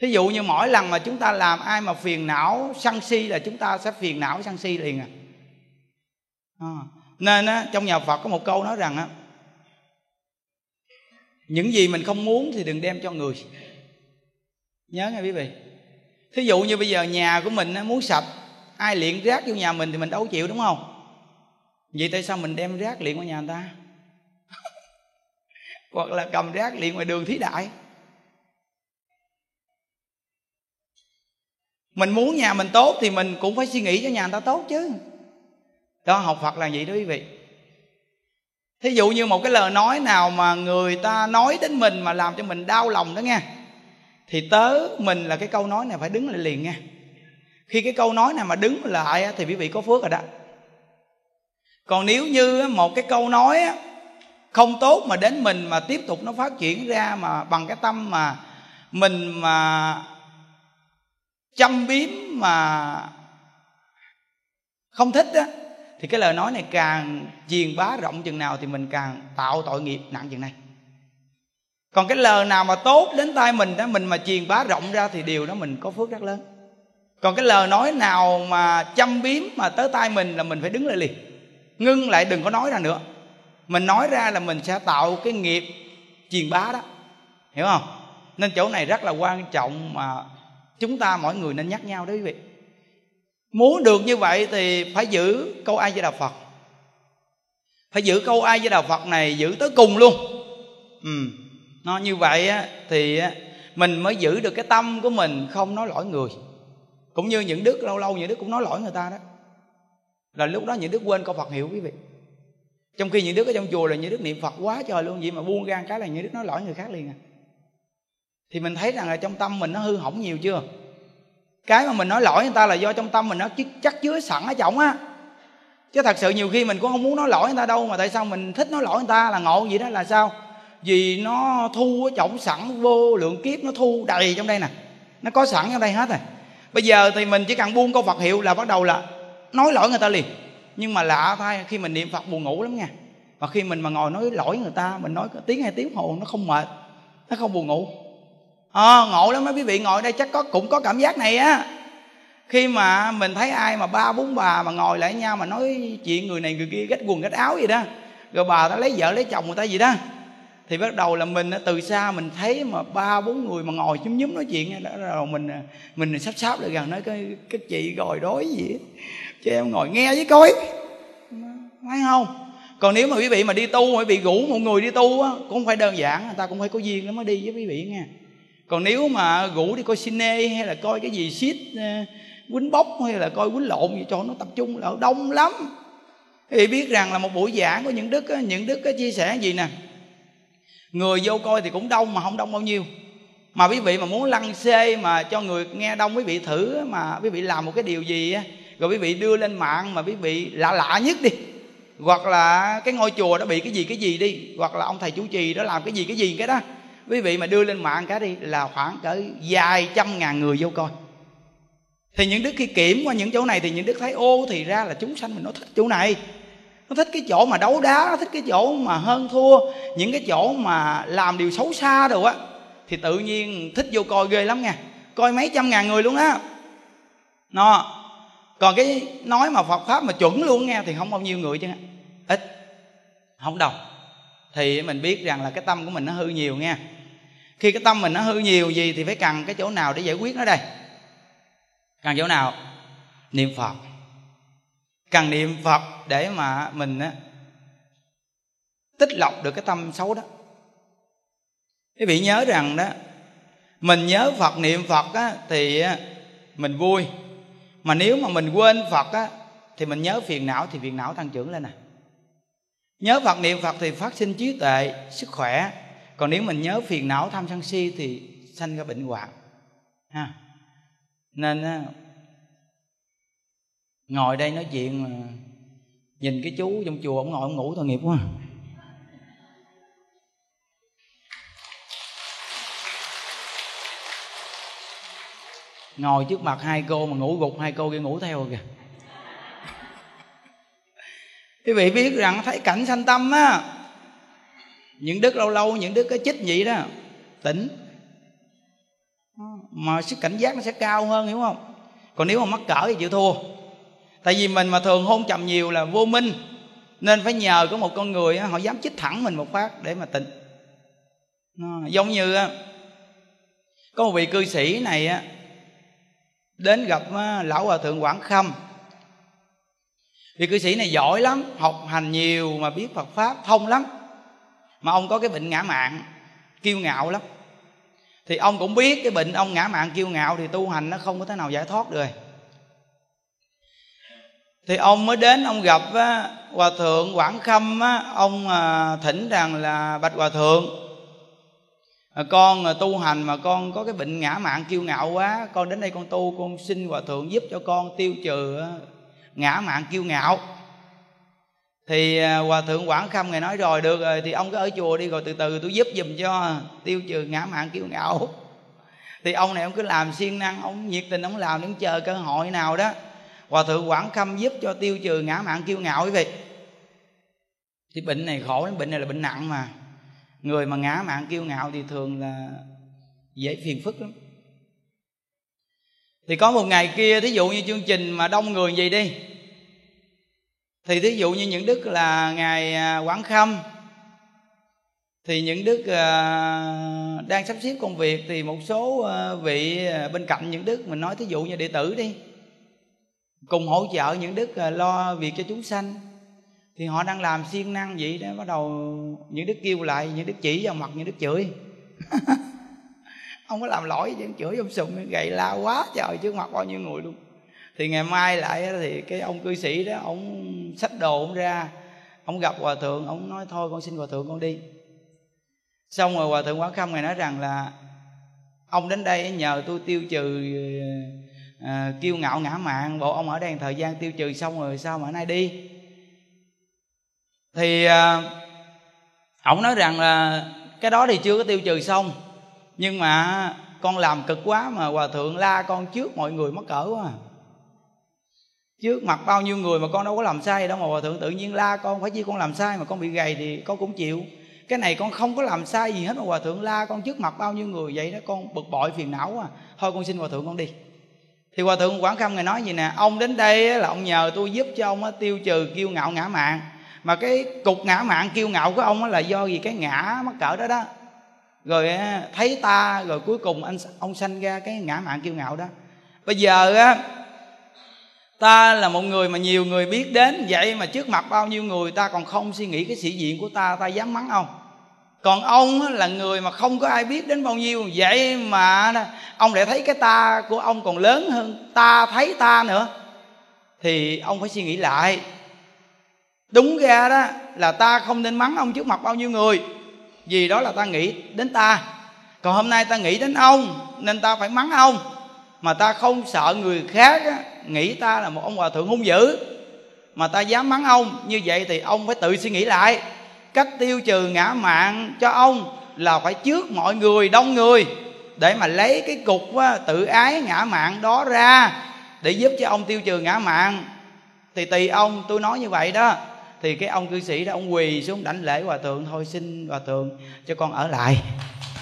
Thí dụ như mỗi lần mà chúng ta làm ai mà phiền não sân si là chúng ta sẽ phiền não sân si liền à, à. nên á, trong nhà phật có một câu nói rằng á những gì mình không muốn thì đừng đem cho người. Nhớ nghe quý vị. Thí dụ như bây giờ nhà của mình muốn sạch ai liện rác vô nhà mình thì mình đâu chịu đúng không? Vậy tại sao mình đem rác liện qua nhà người ta? Hoặc là cầm rác liền ngoài đường thí đại. Mình muốn nhà mình tốt thì mình cũng phải suy nghĩ cho nhà người ta tốt chứ. Đó, học phật là vậy đó quý vị. Thí dụ như một cái lời nói nào mà người ta nói đến mình mà làm cho mình đau lòng đó nghe, thì tớ mình là cái câu nói này phải đứng lại liền nghe. Khi cái câu nói này mà đứng lại thì quý vị có phước rồi đó. Còn nếu như một cái câu nói không tốt mà đến mình mà tiếp tục nó phát triển ra mà bằng cái tâm mà mình mà châm biếm mà không thích á, thì cái lời nói này càng truyền bá rộng chừng nào thì mình càng tạo tội nghiệp nặng chừng này. Còn cái lời nào mà tốt đến tai mình đó mình mà truyền bá rộng ra thì điều đó mình có phước rất lớn. Còn cái lời nói nào mà châm biếm mà tới tai mình là mình phải đứng lại liền. Ngưng lại đừng có nói ra nữa mình nói ra là mình sẽ tạo cái nghiệp truyền bá đó. Hiểu không? Nên chỗ này rất là quan trọng mà chúng ta mỗi người nên nhắc nhau đó quý vị. Muốn được như vậy thì phải giữ câu ai với đạo phật. Phải giữ câu ai với đạo phật này giữ tới cùng luôn. Ừ. Nó như vậy á, thì mình mới giữ được cái tâm của mình không nói lỗi người. Cũng như những đức lâu lâu những đức cũng nói lỗi người ta đó. Là lúc đó những đức quên câu phật hiệu quý vị trong khi những đứa ở trong chùa là những đứa niệm phật quá trời luôn, vậy mà buông gan cái là những đứa nói lỗi người khác liền à. Thì mình thấy rằng là trong tâm mình nó hư hỏng nhiều chưa? Cái mà mình nói lỗi người ta là do trong tâm mình nó chắc chứa sẵn ở trọng á. Chứ thật sự nhiều khi mình cũng không muốn nói lỗi người ta đâu, mà tại sao mình thích nói lỗi người ta là ngộ vậy đó, là sao? Vì nó thu ở trọng sẵn, vô lượng kiếp nó thu đầy trong đây nè. Nó có sẵn trong đây hết rồi bây giờ thì mình chỉ cần buông câu phật hiệu là bắt đầu là nói lỗi người ta liền nhưng mà lạ thay khi mình niệm phật buồn ngủ lắm nha. Và khi mình mà ngồi nói lỗi người ta mình nói tiếng hay tiếng hồ nó không mệt nó không buồn ngủ. À, ngộ lắm mấy quý vị ngồi đây chắc có cũng có cảm giác này á. Khi mà mình thấy ai mà ba bốn bà mà ngồi lại nhau mà nói chuyện người này người kia gách quần gách áo gì đó rồi bà ta lấy vợ lấy chồng người ta gì đó thì bắt đầu là mình từ xa mình thấy mà ba bốn người mà ngồi nhúm nhúm nói chuyện đó rồi mình à, mình sắp sáp lại gần nói cái cái chị gòi đói gì chị em ngồi nghe với coi. Phải không? Còn nếu mà quý vị mà đi tu quý vị rủ một người đi tu á, cũng không phải đơn giản, người ta cũng phải có duyên nó mới đi với quý vị nghe. Còn nếu mà rủ đi coi cine hay là coi cái gì shit ờ, quýnh bốc hay là coi quýnh lộn gì, cho nó tập trung là đông lắm. Thì biết rằng là một buổi giảng của những đức những đức chia sẻ gì nè? Người vô coi thì cũng đông mà không đông bao nhiêu. Mà quý vị mà muốn lăn xê mà cho người nghe đông, quý vị thử mà quý vị làm một cái điều gì á rồi quý vị đưa lên mạng mà quý vị lạ lạ nhất đi. Hoặc là cái ngôi chùa đó bị cái gì cái gì đi. Hoặc là ông thầy chủ trì đó làm cái gì cái gì cái đó. Quý vị mà đưa lên mạng cái đi là khoảng cỡ vài trăm ngàn người vô coi. Thì những đức khi kiểm qua những chỗ này thì những đức thấy, ô, thì ra là chúng sanh mình nó thích chỗ này. Nó thích cái chỗ mà đấu đá, nó thích cái chỗ mà hơn thua. Những cái chỗ mà làm điều xấu xa đồ á, thì tự nhiên thích vô coi ghê lắm nha. Coi mấy trăm ngàn người luôn á. Nó còn cái nói mà phật pháp mà chuẩn luôn nghe thì không bao nhiêu người chứ. Ít. Không đồng. Thì mình biết rằng là cái tâm của mình nó hư nhiều nha khi cái tâm mình nó hư nhiều gì thì phải cần cái chỗ nào để giải quyết nó đây? Cần chỗ nào? Niệm phật. Cần niệm phật để mà mình á, tích lọc được cái tâm xấu đó. Quý vị nhớ rằng đó mình nhớ phật niệm phật á, thì mình vui mà nếu mà mình quên phật á, thì mình nhớ phiền não thì phiền não tăng trưởng lên nè nhớ phật niệm phật thì phát sinh trí tuệ sức khỏe. Còn nếu mình nhớ phiền não tham sân si thì sanh ra bệnh hoạn. Ha. Nên ngồi đây nói chuyện mà nhìn cái chú trong chùa ông ngồi ông ngủ tội nghiệp quá à. Ngồi trước mặt hai cô mà ngủ gục, hai cô kia ngủ theo kìa. Quý vị biết rằng thấy cảnh sanh tâm á. Những đức lâu lâu, những đức cái chích vậy đó, tỉnh. Mà sức cảnh giác nó sẽ cao hơn, hiểu không? Còn nếu mà mắc cỡ thì chịu thua. Tại vì mình mà thường hôn trầm nhiều là vô minh. Nên phải nhờ có một con người họ dám chích thẳng mình một phát để mà tỉnh. Giống như có một vị cư sĩ này á đến gặp à, lão hòa thượng quảng khâm. Vị cư sĩ này giỏi lắm học hành nhiều mà biết phật pháp thông lắm. Mà ông có cái bệnh ngã mạn kiêu ngạo lắm. Thì ông cũng biết cái bệnh ông ngã mạn kiêu ngạo thì tu hành nó không có thể nào giải thoát được. Thì ông mới đến ông gặp á, hòa thượng quảng khâm á, ông thỉnh rằng là bạch hòa thượng à, con à, tu hành mà con có cái bệnh ngã mạng kiêu ngạo quá con đến đây con tu con xin hòa thượng giúp cho con tiêu trừ à, ngã mạng kiêu ngạo. Thì à, hòa thượng quảng khâm ngài nói rồi được rồi thì ông cứ ở chùa đi rồi từ từ tôi giúp giùm cho tiêu trừ ngã mạng kiêu ngạo. Thì ông này ông cứ làm siêng năng ông nhiệt tình ông làm đứng chờ cơ hội nào đó. Hòa thượng quảng khâm giúp cho tiêu trừ ngã mạng kiêu ngạo quý vị. Thì bệnh này khổ lắm bệnh này là bệnh nặng mà người mà ngã mạng kiêu ngạo thì thường là dễ phiền phức lắm. Thì có một ngày kia, thí dụ như chương trình mà đông người gì đi, thì thí dụ như những đức là ngày à, quảng khâm, thì những đức à, đang sắp xếp công việc, thì một số à, vị bên cạnh những đức mình nói thí dụ như đệ tử đi, cùng hỗ trợ những đức lo việc cho chúng sanh thì họ đang làm siêng năng vậy đó bắt đầu những đức kêu lại những đức chỉ vào mặt những đức chửi. Ông có làm lỗi chứ chửi ông sùng gậy la quá trời trước mặt bao nhiêu người luôn. Thì ngày mai lại thì cái ông cư sĩ đó ông xách đồ ông ra ông gặp hòa thượng ông nói thôi con xin hòa thượng con đi. Xong rồi hòa thượng quán khâm ngày nói rằng là ông đến đây nhờ tôi tiêu trừ à, kiêu ngạo ngã mạn bộ ông ở đây thời gian tiêu trừ xong rồi sao mà nay đi? Thì à, ổng nói rằng là cái đó thì chưa có tiêu trừ xong, nhưng mà con làm cực quá mà hòa thượng la con trước mọi người mắc cỡ quá à. trước mặt bao nhiêu người mà con đâu có làm sai đâu mà hòa thượng tự nhiên la con, phải chi con làm sai mà con bị gầy thì con cũng chịu. Cái này con không có làm sai gì hết mà hòa thượng la con trước mặt bao nhiêu người vậy đó, con bực bội phiền não à. Thôi con xin hòa thượng con đi. Thì hòa thượng quảng khâm ngài nói gì nè, ông đến đây là ông nhờ tôi giúp cho ông tiêu trừ kiêu ngạo ngã mạng mà cái cục ngã mạn kiêu ngạo của ông là do gì? Cái ngã mắc cỡ đó đó. Rồi thấy ta, rồi cuối cùng anh, ông sanh ra cái ngã mạn kiêu ngạo đó. Bây giờ á, ta là một người mà nhiều người biết đến. Vậy mà trước mặt bao nhiêu người, ta còn không suy nghĩ cái sĩ diện của ta ta dám mắng ông. Còn ông là người mà không có ai biết đến bao nhiêu. Vậy mà ông lại thấy cái ta của ông còn lớn hơn, ta thấy ta nữa. Thì ông phải suy nghĩ lại đúng ra đó là ta không nên mắng ông trước mặt bao nhiêu người. Vì đó là ta nghĩ đến ta. Còn hôm nay ta nghĩ đến ông nên ta phải mắng ông. Mà ta không sợ người khác á, nghĩ ta là một ông hòa thượng hung dữ. Mà ta dám mắng ông như vậy thì ông phải tự suy nghĩ lại. Cách tiêu trừ ngã mạng cho ông là phải trước mọi người đông người để mà lấy cái cục á, tự ái ngã mạng đó ra để giúp cho ông tiêu trừ ngã mạng. Thì tùy ông tôi nói như vậy đó thì cái ông cư sĩ đó ông quỳ xuống đảnh lễ hòa thượng thôi xin hòa thượng cho con ở lại.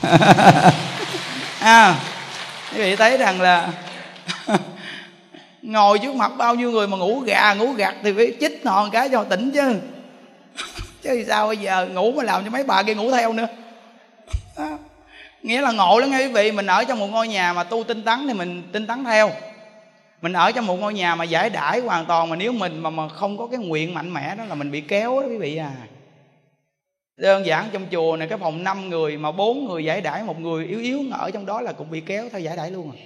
À, quý vị thấy rằng là ngồi trước mặt bao nhiêu người mà ngủ gà ngủ gặt thì phải chích họ cái cho tỉnh chứ. Chứ sao bây giờ ngủ mà làm cho mấy bà kia ngủ theo nữa. Đó. nghĩa là ngộ lắm nghe quý vị mình ở trong một ngôi nhà mà tu tinh tấn thì mình tinh tấn theo mình ở trong một ngôi nhà mà giải đãi hoàn toàn, mà nếu mình mà mà không có cái nguyện mạnh mẽ đó là mình bị kéo đó quý vị à. Đơn giản trong chùa này cái phòng 5 người mà bốn người giải đãi, một người yếu yếu ở trong đó là cũng bị kéo theo giải đãi luôn à.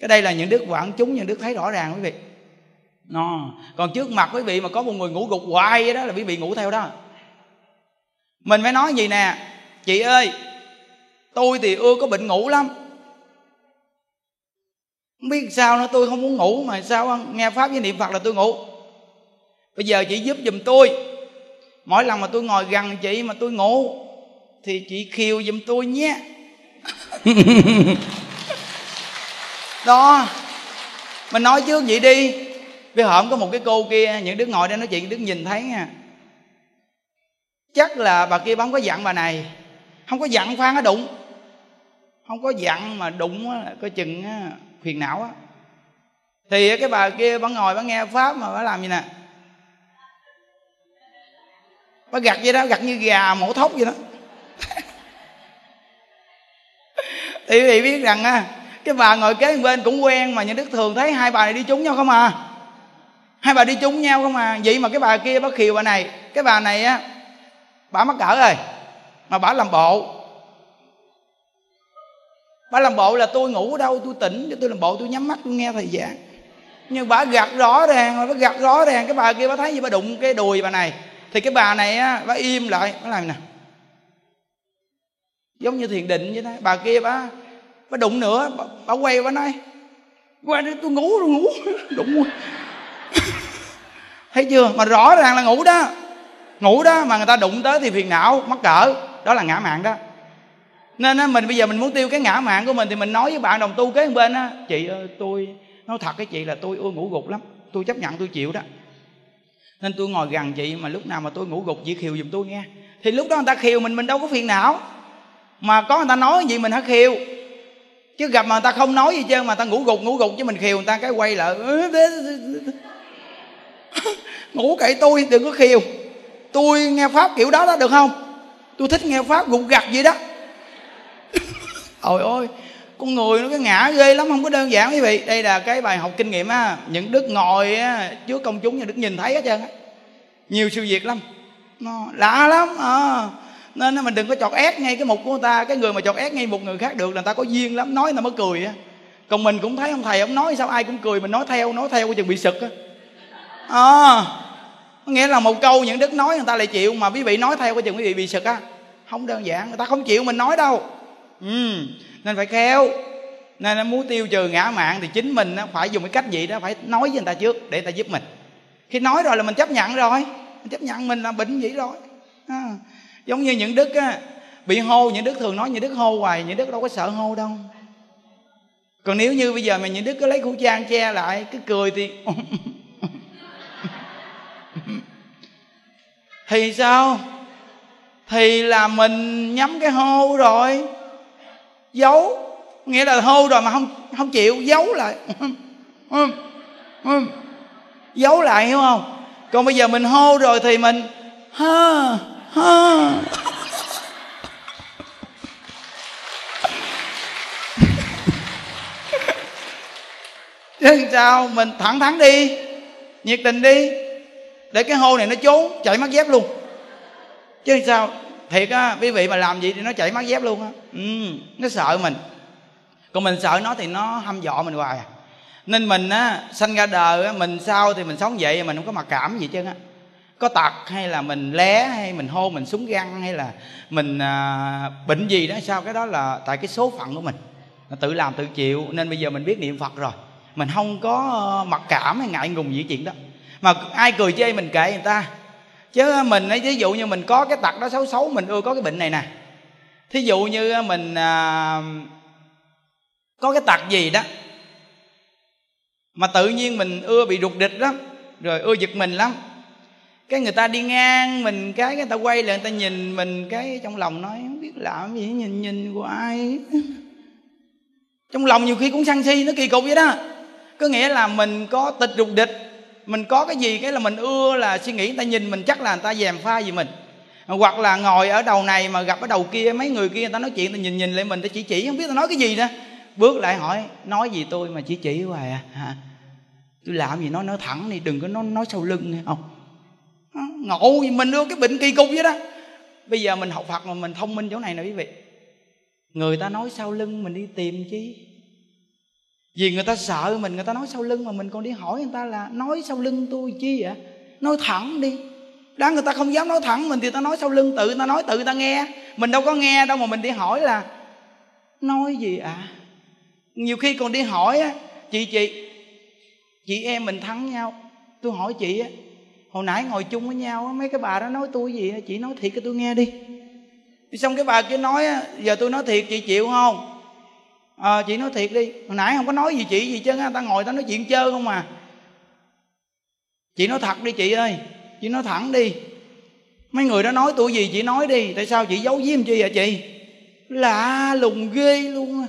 Cái đây là những đức quảng chúng, những đức thấy rõ ràng quý vị. No. còn trước mặt quý vị mà có một người ngủ gục hoài đó là quý vị ngủ theo đó. Mình phải nói gì nè? Chị ơi, tôi thì ưa có bệnh ngủ lắm không biết sao nữa tôi không muốn ngủ mà sao nghe pháp với niệm phật là tôi ngủ. Bây giờ chị giúp giùm tôi. Mỗi lần mà tôi ngồi gần chị mà tôi ngủ thì chị khiêu giùm tôi nhé. Đó. Mình nói trước vậy đi. Bây hổm có một cái cô kia những đứa ngồi đây nói chuyện đứa nhìn thấy nha. Chắc là bà kia bấm có dặn bà này. Không có dặn khoan nó đụng. Không có dặn mà đụng á coi chừng á, phiền não á. Thì cái bà kia bà ngồi bà nghe pháp mà bà làm gì nè? Bà gặt vậy đó, gặt như gà mổ thóc vậy đó. Thì quý vị biết rằng á, cái bà ngồi kế bên cũng quen mà những đức thường thấy hai bà này đi chung nhau không à? Hai bà đi chung nhau không à? Vậy mà cái bà kia bà khiều bà này, cái bà này á, bà mắc cỡ rồi, mà bà làm bộ bà làm bộ là tôi ngủ ở đâu tôi tỉnh cho tôi làm bộ tôi nhắm mắt tôi nghe thầy giảng. Nhưng bà gặt rõ ràng bà gặt rõ ràng. Cái bà kia bà thấy gì? Bà đụng cái đùi bà này. Thì cái bà này á bà im lại bà làm nè. Giống như thiền định vậy đó. Bà kia bà bà đụng nữa bà, bà quay bà nói qua đây tôi ngủ rồi ngủ. Đụng thấy chưa? Mà rõ ràng là ngủ đó. Ngủ đó mà người ta đụng tới thì phiền não mắc cỡ. Đó là ngã mạng đó nên á, mình bây giờ mình muốn tiêu cái ngã mạng của mình thì mình nói với bạn đồng tu kế bên á, chị ơi, tôi, nói thật cái chị là tôi ưa ngủ gục lắm, tôi chấp nhận, tôi chịu đó. Nên tôi ngồi gần chị mà lúc nào mà tôi ngủ gục, chị khiều giùm tôi nghe. Thì lúc đó người ta khiều mình mình đâu có phiền não. Mà có người ta nói gì mình hãy khiều chứ gặp mà người ta không nói gì trơn mà người ta ngủ gục ngủ gục chứ mình khiều người ta cái quay lại ngủ cậy tôi đừng có khiều tôi nghe pháp kiểu đó đó, được không? Tôi thích nghe pháp gục gặt vậy đó ôi ôi con người nó cái ngã ghê lắm không có đơn giản quý vị. Đây là cái bài học kinh nghiệm á những đức ngồi á, trước công chúng như đức nhìn thấy hết trơn á. Nhiều sự việc lắm. Nó lạ lắm à. nên mình đừng có chọt ép ngay cái mục của người ta cái người mà chọt ép ngay một người khác được là người ta có duyên lắm nói người ta mới cười á. Còn mình cũng thấy ông thầy ông nói sao ai cũng cười mình nói theo nói theo chừng bị sực á. À, nghĩa là một câu những đức nói người ta lại chịu mà quý vị nói theo coi chừng quý vị bị sực á. Không đơn giản người ta không chịu mình nói đâu ừ nên phải khéo. Nên nó muốn tiêu trừ ngã mạng thì chính mình phải dùng cái cách gì đó phải nói với người ta trước để người ta giúp mình. Khi nói rồi là mình chấp nhận rồi. Mình chấp nhận mình là bệnh vậy rồi. À, giống như những đức á, bị hô những đức thường nói những đức hô hoài những đức đâu có sợ hô đâu. Còn nếu như bây giờ mà những đức cứ lấy khẩu trang che lại cứ cười thì thì sao? Thì là mình nhắm cái hô rồi giấu. Nghĩa là hô rồi mà không không chịu. Giấu lại. Giấu lại, hiểu không? Còn bây giờ mình hô rồi thì mình, ha ha. Chứ sao? Mình thẳng thắn đi. Nhiệt tình đi. Để cái hô này nó trốn. Chạy mất dép luôn. Chứ sao? Thiệt á quý vị mà làm gì thì nó chảy mắt dép luôn á. Ừ, nó sợ mình. Còn mình sợ nó thì nó hăm dọ mình hoài à. Nên mình á sanh ra đời á mình sao thì mình sống vậy mình không có mặc cảm gì chứ á. Có tật hay là mình lé hay mình hô mình súng găng hay là mình à, bệnh gì đó sao cái đó là tại cái số phận của mình. Tự làm tự chịu nên bây giờ mình biết niệm phật rồi. Mình không có ờ, mặc cảm hay ngại ngùng gì chuyện đó. Mà ai cười chê mình kệ người ta? Chứ mình ấy ví dụ như mình có cái tật đó xấu xấu mình ưa có cái bệnh này nè. Thí dụ như à, mình à, có cái tật gì đó mà tự nhiên mình ưa bị rụt địch lắm rồi ưa giật mình lắm cái người ta đi ngang mình cái người ta quay lại người ta nhìn mình cái trong lòng nói không biết làm gì nhìn nhìn của ai? Trong lòng nhiều khi cũng săn si nó kỳ cục vậy đó. Có nghĩa là mình có tịch rụt địch mình có cái gì cái là mình ưa là suy nghĩ người ta nhìn mình chắc là người ta dèm pha gì mình. Hoặc là ngồi ở đầu này mà gặp ở đầu kia, mấy người kia người ta nói chuyện ta nhìn nhìn lại mình ta chỉ chỉ, không biết ta nói cái gì nữa. Bước lại hỏi, nói gì tôi mà chỉ chỉ hoài à? Hả? Tôi làm gì nói nói thẳng đi, đừng có nói nói sau lưng nghe không? Ngộ gì mình đưa cái bệnh kỳ cục vậy đó. Bây giờ mình học phật mà mình thông minh chỗ này nè quý vị. Người ta nói sau lưng mình đi tìm chứ vì người ta sợ mình, người ta nói sau lưng mà mình còn đi hỏi người ta là, nói sau lưng tôi chi vậy? Nói thẳng đi. Đáng người ta không dám nói thẳng mình thì ta nói sau lưng tự ta nói, tự ta nghe. Mình đâu có nghe đâu mà mình đi hỏi là, nói gì ạ? À? nhiều khi còn đi hỏi á, chị chị chị em mình thắng nhau. Tôi hỏi chị á, hồi nãy ngồi chung với nhau á, mấy cái bà đó nói tôi gì á? Chị nói thiệt cho tôi nghe đi. Xong cái bà kia nói á, giờ tôi nói thiệt, chị chịu không? À, chị nói thiệt đi. Hồi nãy không có nói gì chị gì chứ ta ngồi ta nói chuyện chơi không mà chị nói thật đi chị ơi. Chị nói thẳng đi. Mấy người đó nói tôi gì chị nói đi. Tại sao chị giấu giếm chi vậy chị? Lạ lùng ghê luôn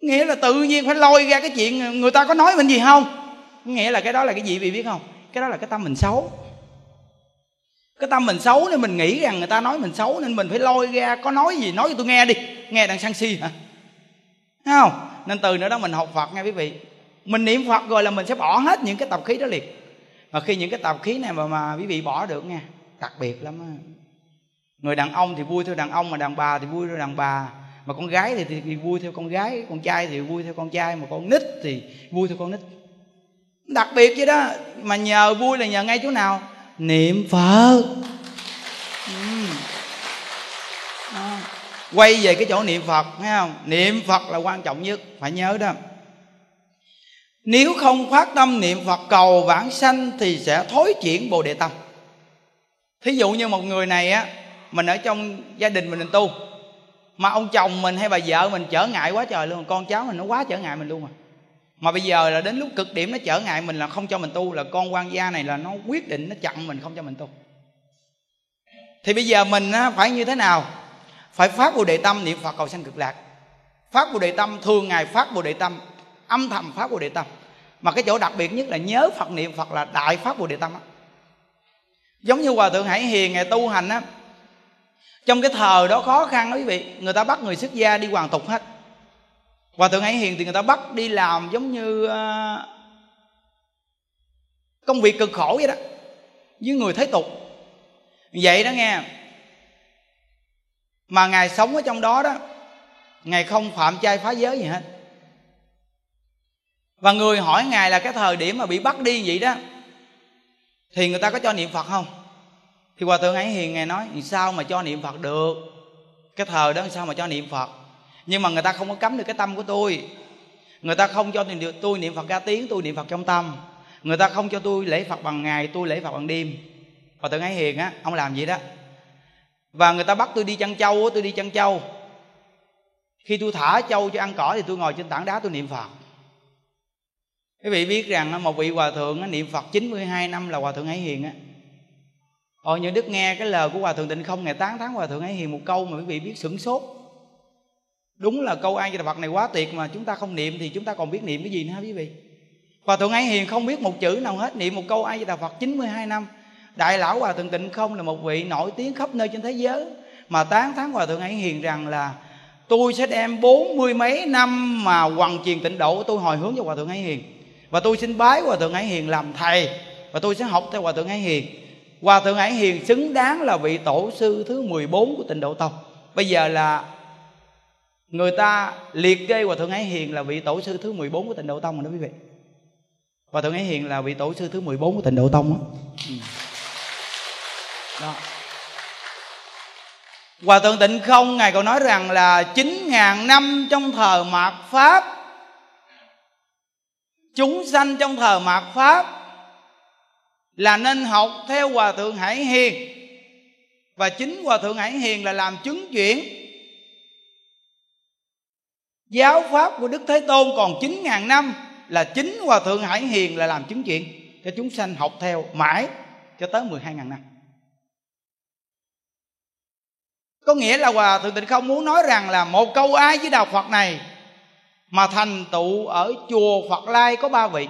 nghĩa là tự nhiên phải lôi ra cái chuyện người ta có nói mình gì không? Nghĩa là cái đó là cái gì vì biết không? Cái đó là cái tâm mình xấu. Cái tâm mình xấu nên mình nghĩ rằng người ta nói mình xấu nên mình phải lôi ra có nói gì nói cho tôi nghe đi. Nghe đằng sang si hả? Thấy không? Nên từ nữa đó mình học phật nghe quý vị. Mình niệm phật rồi là mình sẽ bỏ hết những cái tập khí đó liền. Mà khi những cái tập khí này mà mà quý vị bỏ được nha đặc biệt lắm á. Người đàn ông thì vui theo đàn ông mà đàn bà thì vui theo đàn bà. Mà con gái thì, thì, thì vui theo con gái con trai thì vui theo con trai mà con nít thì vui theo con nít. Đặc biệt vậy đó mà nhờ vui là nhờ ngay chỗ nào? Niệm phật ừ. à quay về cái chỗ niệm phật thấy không? Niệm phật là quan trọng nhất phải nhớ đó. Nếu không phát tâm niệm phật cầu vãng sanh thì sẽ thối chuyển bồ đề tâm. Thí dụ như một người này á mình ở trong gia đình mình, mình tu mà ông chồng mình hay bà vợ mình trở ngại quá trời luôn con cháu mình nó quá trở ngại mình luôn à mà bây giờ là đến lúc cực điểm nó trở ngại mình là không cho mình tu là con quan gia này là nó quyết định nó chặn mình không cho mình tu. Thì bây giờ mình phải như thế nào? Phải phát bồ đề tâm niệm phật cầu sanh cực lạc. Phát bồ đề tâm thường ngày phát bồ đề tâm âm thầm phát bồ đề tâm. Mà cái chỗ đặc biệt nhất là nhớ phật niệm phật là đại phát bồ đề tâm á. Giống như hòa thượng hải hiền ngày tu hành á trong cái thời đó khó khăn đó quý vị người ta bắt người xuất gia đi hoàn tục hết. Hòa thượng hải hiền thì người ta bắt đi làm giống như uh, công việc cực khổ vậy đó với người thế tục. Vậy đó nghe mà ngài sống ở trong đó đó ngài không phạm trai phá giới gì hết. Và người hỏi ngài là cái thời điểm mà bị bắt đi vậy đó thì người ta có cho niệm phật không? Thì hòa thượng ấy hiền ngài nói sao mà cho niệm phật được? Cái thời đó sao mà cho niệm phật? Nhưng mà người ta không có cấm được cái tâm của tôi. Người ta không cho tôi, tôi niệm phật ra tiếng tôi niệm phật trong tâm. Người ta không cho tôi lễ phật bằng ngày tôi lễ phật bằng đêm. Hòa thượng ấy hiền á ông làm vậy đó và người ta bắt tôi đi chăn trâu tôi đi chăn trâu. Khi tôi thả trâu cho ăn cỏ thì tôi ngồi trên tảng đá tôi niệm phật. Quý vị biết rằng một vị hòa thượng niệm phật 92 năm là hòa thượng ấy hiền á. Hồi như Đức nghe cái lời của Hòa Thượng Tịnh Không Ngày 8 tháng Hòa Thượng ấy hiền một câu mà quý vị biết sửng sốt. Đúng là câu ai Di Đà Phật này quá tuyệt mà chúng ta không niệm thì chúng ta còn biết niệm cái gì nữa hả quý vị? Hòa Thượng ấy hiền không biết một chữ nào hết, Niệm một câu ai Di Đà Phật 92 năm. Đại lão Hòa Thượng Tịnh Không là một vị nổi tiếng khắp nơi trên thế giới. Mà tán thán Hòa Thượng ấy hiền rằng là, Tôi sẽ đem bốn mươi mấy năm mà hoàn truyền tịnh độ Tôi hồi hướng cho Hòa Thượng ấy hiền. Và tôi xin bái Hòa Thượng ấy hiền làm thầy, Và tôi sẽ học theo Hòa Thượng ấy hiền. Hòa Thượng ấy Hiền xứng đáng là vị tổ sư thứ 14 của tịnh độ tông Bây giờ là người ta liệt kê Hòa Thượng ấy Hiền là vị tổ sư thứ 14 của tịnh độ tông rồi đó quý vị. Hòa Thượng ấy Hiền là vị tổ sư thứ 14 của tịnh độ tông đó. Đó. Hòa Thượng Tịnh Không, Ngài còn nói rằng là 9.000 năm trong thời mạt Pháp. Chúng sanh trong thời mạt Pháp là nên học theo hòa thượng hải hiền. Và chính hòa thượng hải hiền là làm chứng chuyển. Giáo pháp của đức thế tôn còn chín ngàn năm là chính hòa thượng hải hiền là làm chứng chuyển cho chúng sanh học theo mãi cho tới 12 ngàn năm. Có nghĩa là hòa thượng tịnh không muốn nói rằng là một câu ai với đạo phật này mà thành tựu ở chùa phật lai có ba vị.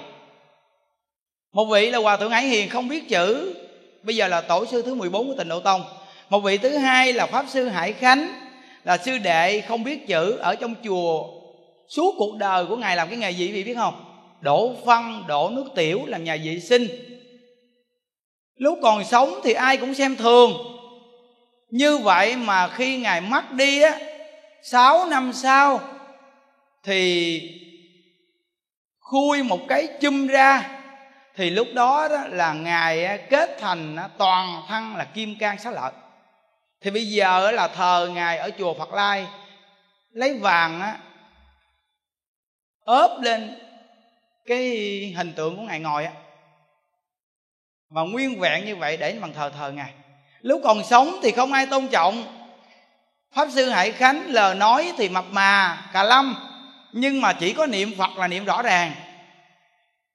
Một vị là hòa thượng hải hiền không biết chữ, bây giờ là tổ sư thứ 14 của tịnh độ tông. Một vị thứ hai là pháp sư hải khánh, là sư đệ không biết chữ ở trong chùa. Suốt cuộc đời của ngài làm cái nghề gì vị biết không? Đổ phân, đổ nước tiểu, làm nhà vệ sinh. Lúc còn sống thì ai cũng xem thường như vậy mà khi ngài mất đi á sáu năm sau thì khui một cái chum ra. Thì lúc đó, đó là ngài kết thành toàn thân là kim cang xá lợi. Thì bây giờ là thờ ngài ở chùa phật lai lấy vàng á ốp lên cái hình tượng của ngài ngồi á. Và nguyên vẹn như vậy để bằng thờ thờ ngài lúc còn sống thì không ai tôn trọng. Pháp sư hải khánh lờ nói thì mập mà cà lâm. Nhưng mà chỉ có niệm phật là niệm rõ ràng.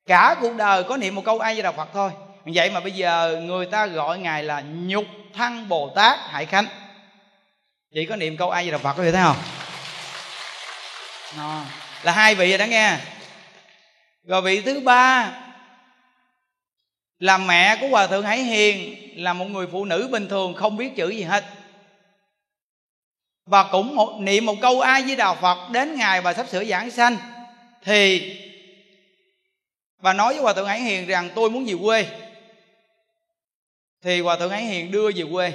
Cả cuộc đời có niệm một câu ai với đà phật thôi. Vậy mà bây giờ người ta gọi ngài là nhục thăng bồ tát hải khánh. Chỉ có niệm câu ai với đà phật có thể thấy không? Là hai vị rồi đó nghe. Rồi vị thứ ba là mẹ của hòa thượng hải hiền là một người phụ nữ bình thường không biết chữ gì hết. Và cũng một, niệm một câu a di đà phật đến ngày bà sắp sửa giảng sanh thì bà nói với hòa thượng hải hiền rằng tôi muốn về quê. Thì hòa thượng hải hiền đưa về quê.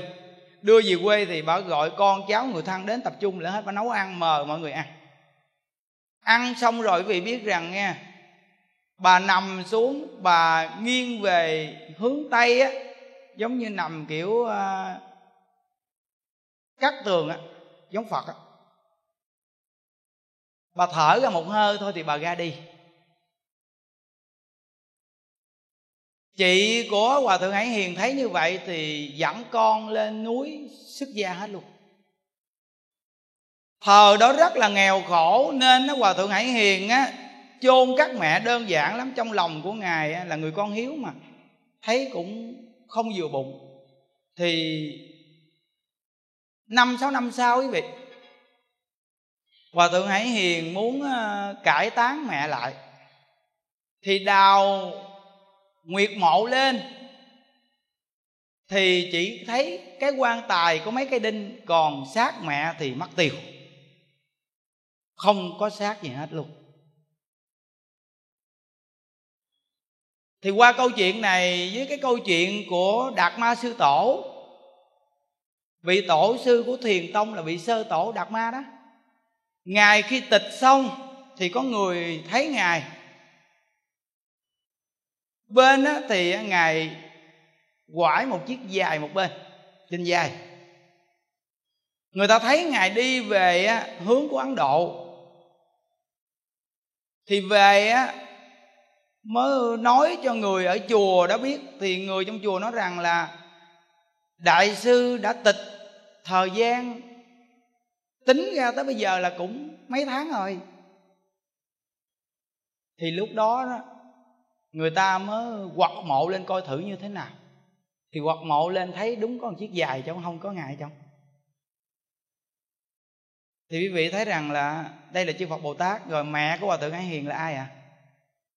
Đưa về quê thì bà gọi con cháu người thân đến tập trung lại hết bà nấu ăn mời mọi người ăn. Ăn xong rồi quý vị biết rằng nghe bà nằm xuống bà nghiêng về hướng tây á giống như nằm kiểu à, cắt tường á giống phật á. Bà thở ra một hơi thôi thì bà ra đi. Chị của hòa thượng hải hiền thấy như vậy thì dẫn con lên núi xuất gia hết luôn. Thời đó rất là nghèo khổ nên nó hòa thượng hải hiền á chôn các mẹ đơn giản lắm, trong lòng của ngài là người con hiếu mà. Thấy cũng không vừa bụng. Thì năm sáu năm sau quý vị, hòa thượng hải hiền muốn ờ, cải tán mẹ lại. Thì đào nguyệt mộ lên. Thì chỉ thấy cái quan tài có mấy cây đinh còn xác mẹ thì mất tiêu. Không có xác gì hết luôn. Thì qua câu chuyện này với cái câu chuyện của đạt ma sư tổ vị tổ sư của thiền tông là vị sơ tổ đạt ma đó. Ngài khi tịch xong thì có người thấy ngài. Bên á, thì ngài quải một chiếc dài một bên trên dài người ta thấy ngài đi về á, hướng của ấn độ. Thì về á, mới nói cho người ở chùa đã biết thì người trong chùa nói rằng là đại sư đã tịch thời gian tính ra tới bây giờ là cũng mấy tháng rồi. Thì lúc đó, đó người ta mới quật mộ lên coi thử như thế nào. Thì quật mộ lên thấy đúng có một chiếc dài trong không có ngài trong. Thì quý vị thấy rằng là đây là chư Phật Bồ Tát rồi mẹ của Hòa thượng Hải Hiền là ai à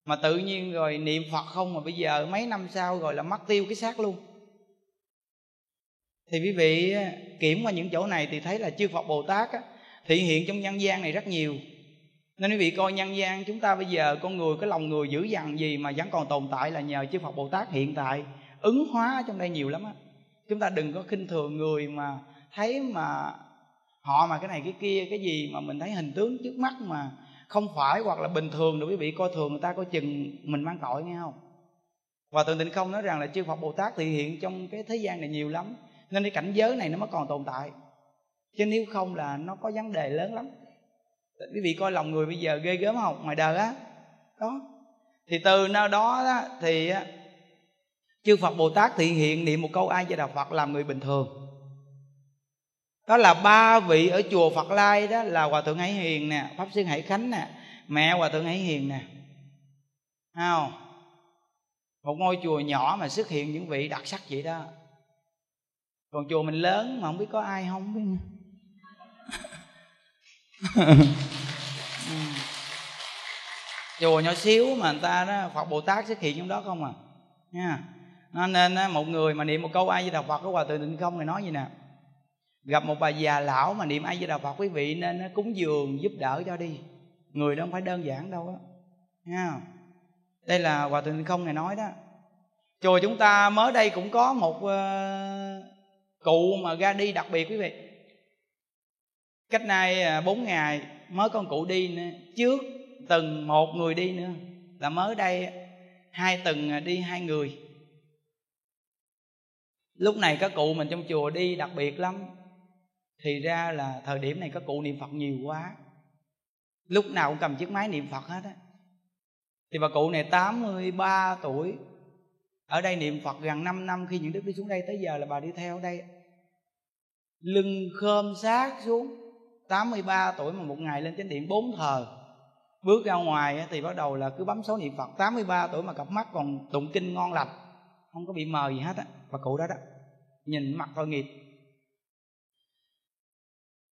mà tự nhiên rồi niệm Phật không mà bây giờ mấy năm sau rồi là mất tiêu cái xác luôn. Thì quý vị kiểm qua những chỗ này thì thấy là chư Phật Bồ Tát á, thị hiện trong nhân gian này rất nhiều. Nên quý vị coi nhân gian chúng ta bây giờ con người cái lòng người dữ dằn gì mà vẫn còn tồn tại là nhờ chư Phật Bồ Tát hiện tại ứng hóa trong đây nhiều lắm á. Chúng ta đừng có khinh thường người mà thấy mà họ mà cái này cái kia cái gì mà mình thấy hình tướng trước mắt mà không phải hoặc là bình thường nữa quý vị. Coi thường người ta coi chừng mình mang tội nghe không? Và tường tịnh không nói rằng là chư Phật Bồ Tát thì hiện trong cái thế gian này nhiều lắm nên cái cảnh giới này nó mới còn tồn tại. Chứ nếu không là nó có vấn đề lớn lắm. Quý vị coi lòng người bây giờ ghê gớm không? Ngoài đời á. Đó thì từ nơi đó, đó thì chư Phật Bồ Tát thị hiện niệm một câu ai cho Đà Phật làm người bình thường đó là ba vị ở chùa Phật Lai đó là Hòa Thượng Hải Hiền nè, Pháp Sư Hải Khánh nè, Mẹ Hòa Thượng Hải Hiền nè. Không? Một ngôi chùa nhỏ mà xuất hiện những vị đặc sắc vậy đó. Còn chùa mình lớn mà không biết có ai không biết chùa nhỏ xíu mà người ta đó, Phật Bồ Tát xuất hiện trong đó không à. Nha. Nên một người mà niệm một câu ai với đạo Phật có hòa thượng định không thì nói gì nè? Gặp một bà già lão mà niệm ai với đạo Phật quý vị nên cúng dường giúp đỡ cho đi. Người đó không phải đơn giản đâu á. Nha đây là hòa thượng không này nói đó. Chùa chúng ta mới đây cũng có một uh, cụ mà ra đi đặc biệt quý vị. Cách nay à, bốn ngày mới con cụ đi nữa. Trước từng một người đi nữa. Là mới đây hai tuần ờ, đi hai người. Lúc này các cụ mình trong chùa đi đặc biệt lắm thì ra là thời điểm này có cụ niệm phật nhiều quá. Lúc nào cũng cầm chiếc máy niệm phật hết á. Thì bà cụ này 83 tuổi, ở đây niệm phật gần 5 năm, khi những đức đi xuống đây tới giờ là bà đi theo đây. Lưng khơm sát xuống 83 tuổi mà một ngày lên chánh điện bốn thờ. Bước ra ngoài thì bắt đầu là cứ bấm số niệm phật 83 tuổi mà cặp mắt còn tụng kinh ngon lành, không có bị mờ gì hết á, bà cụ đó đó. Nhìn mặt tội nghiệp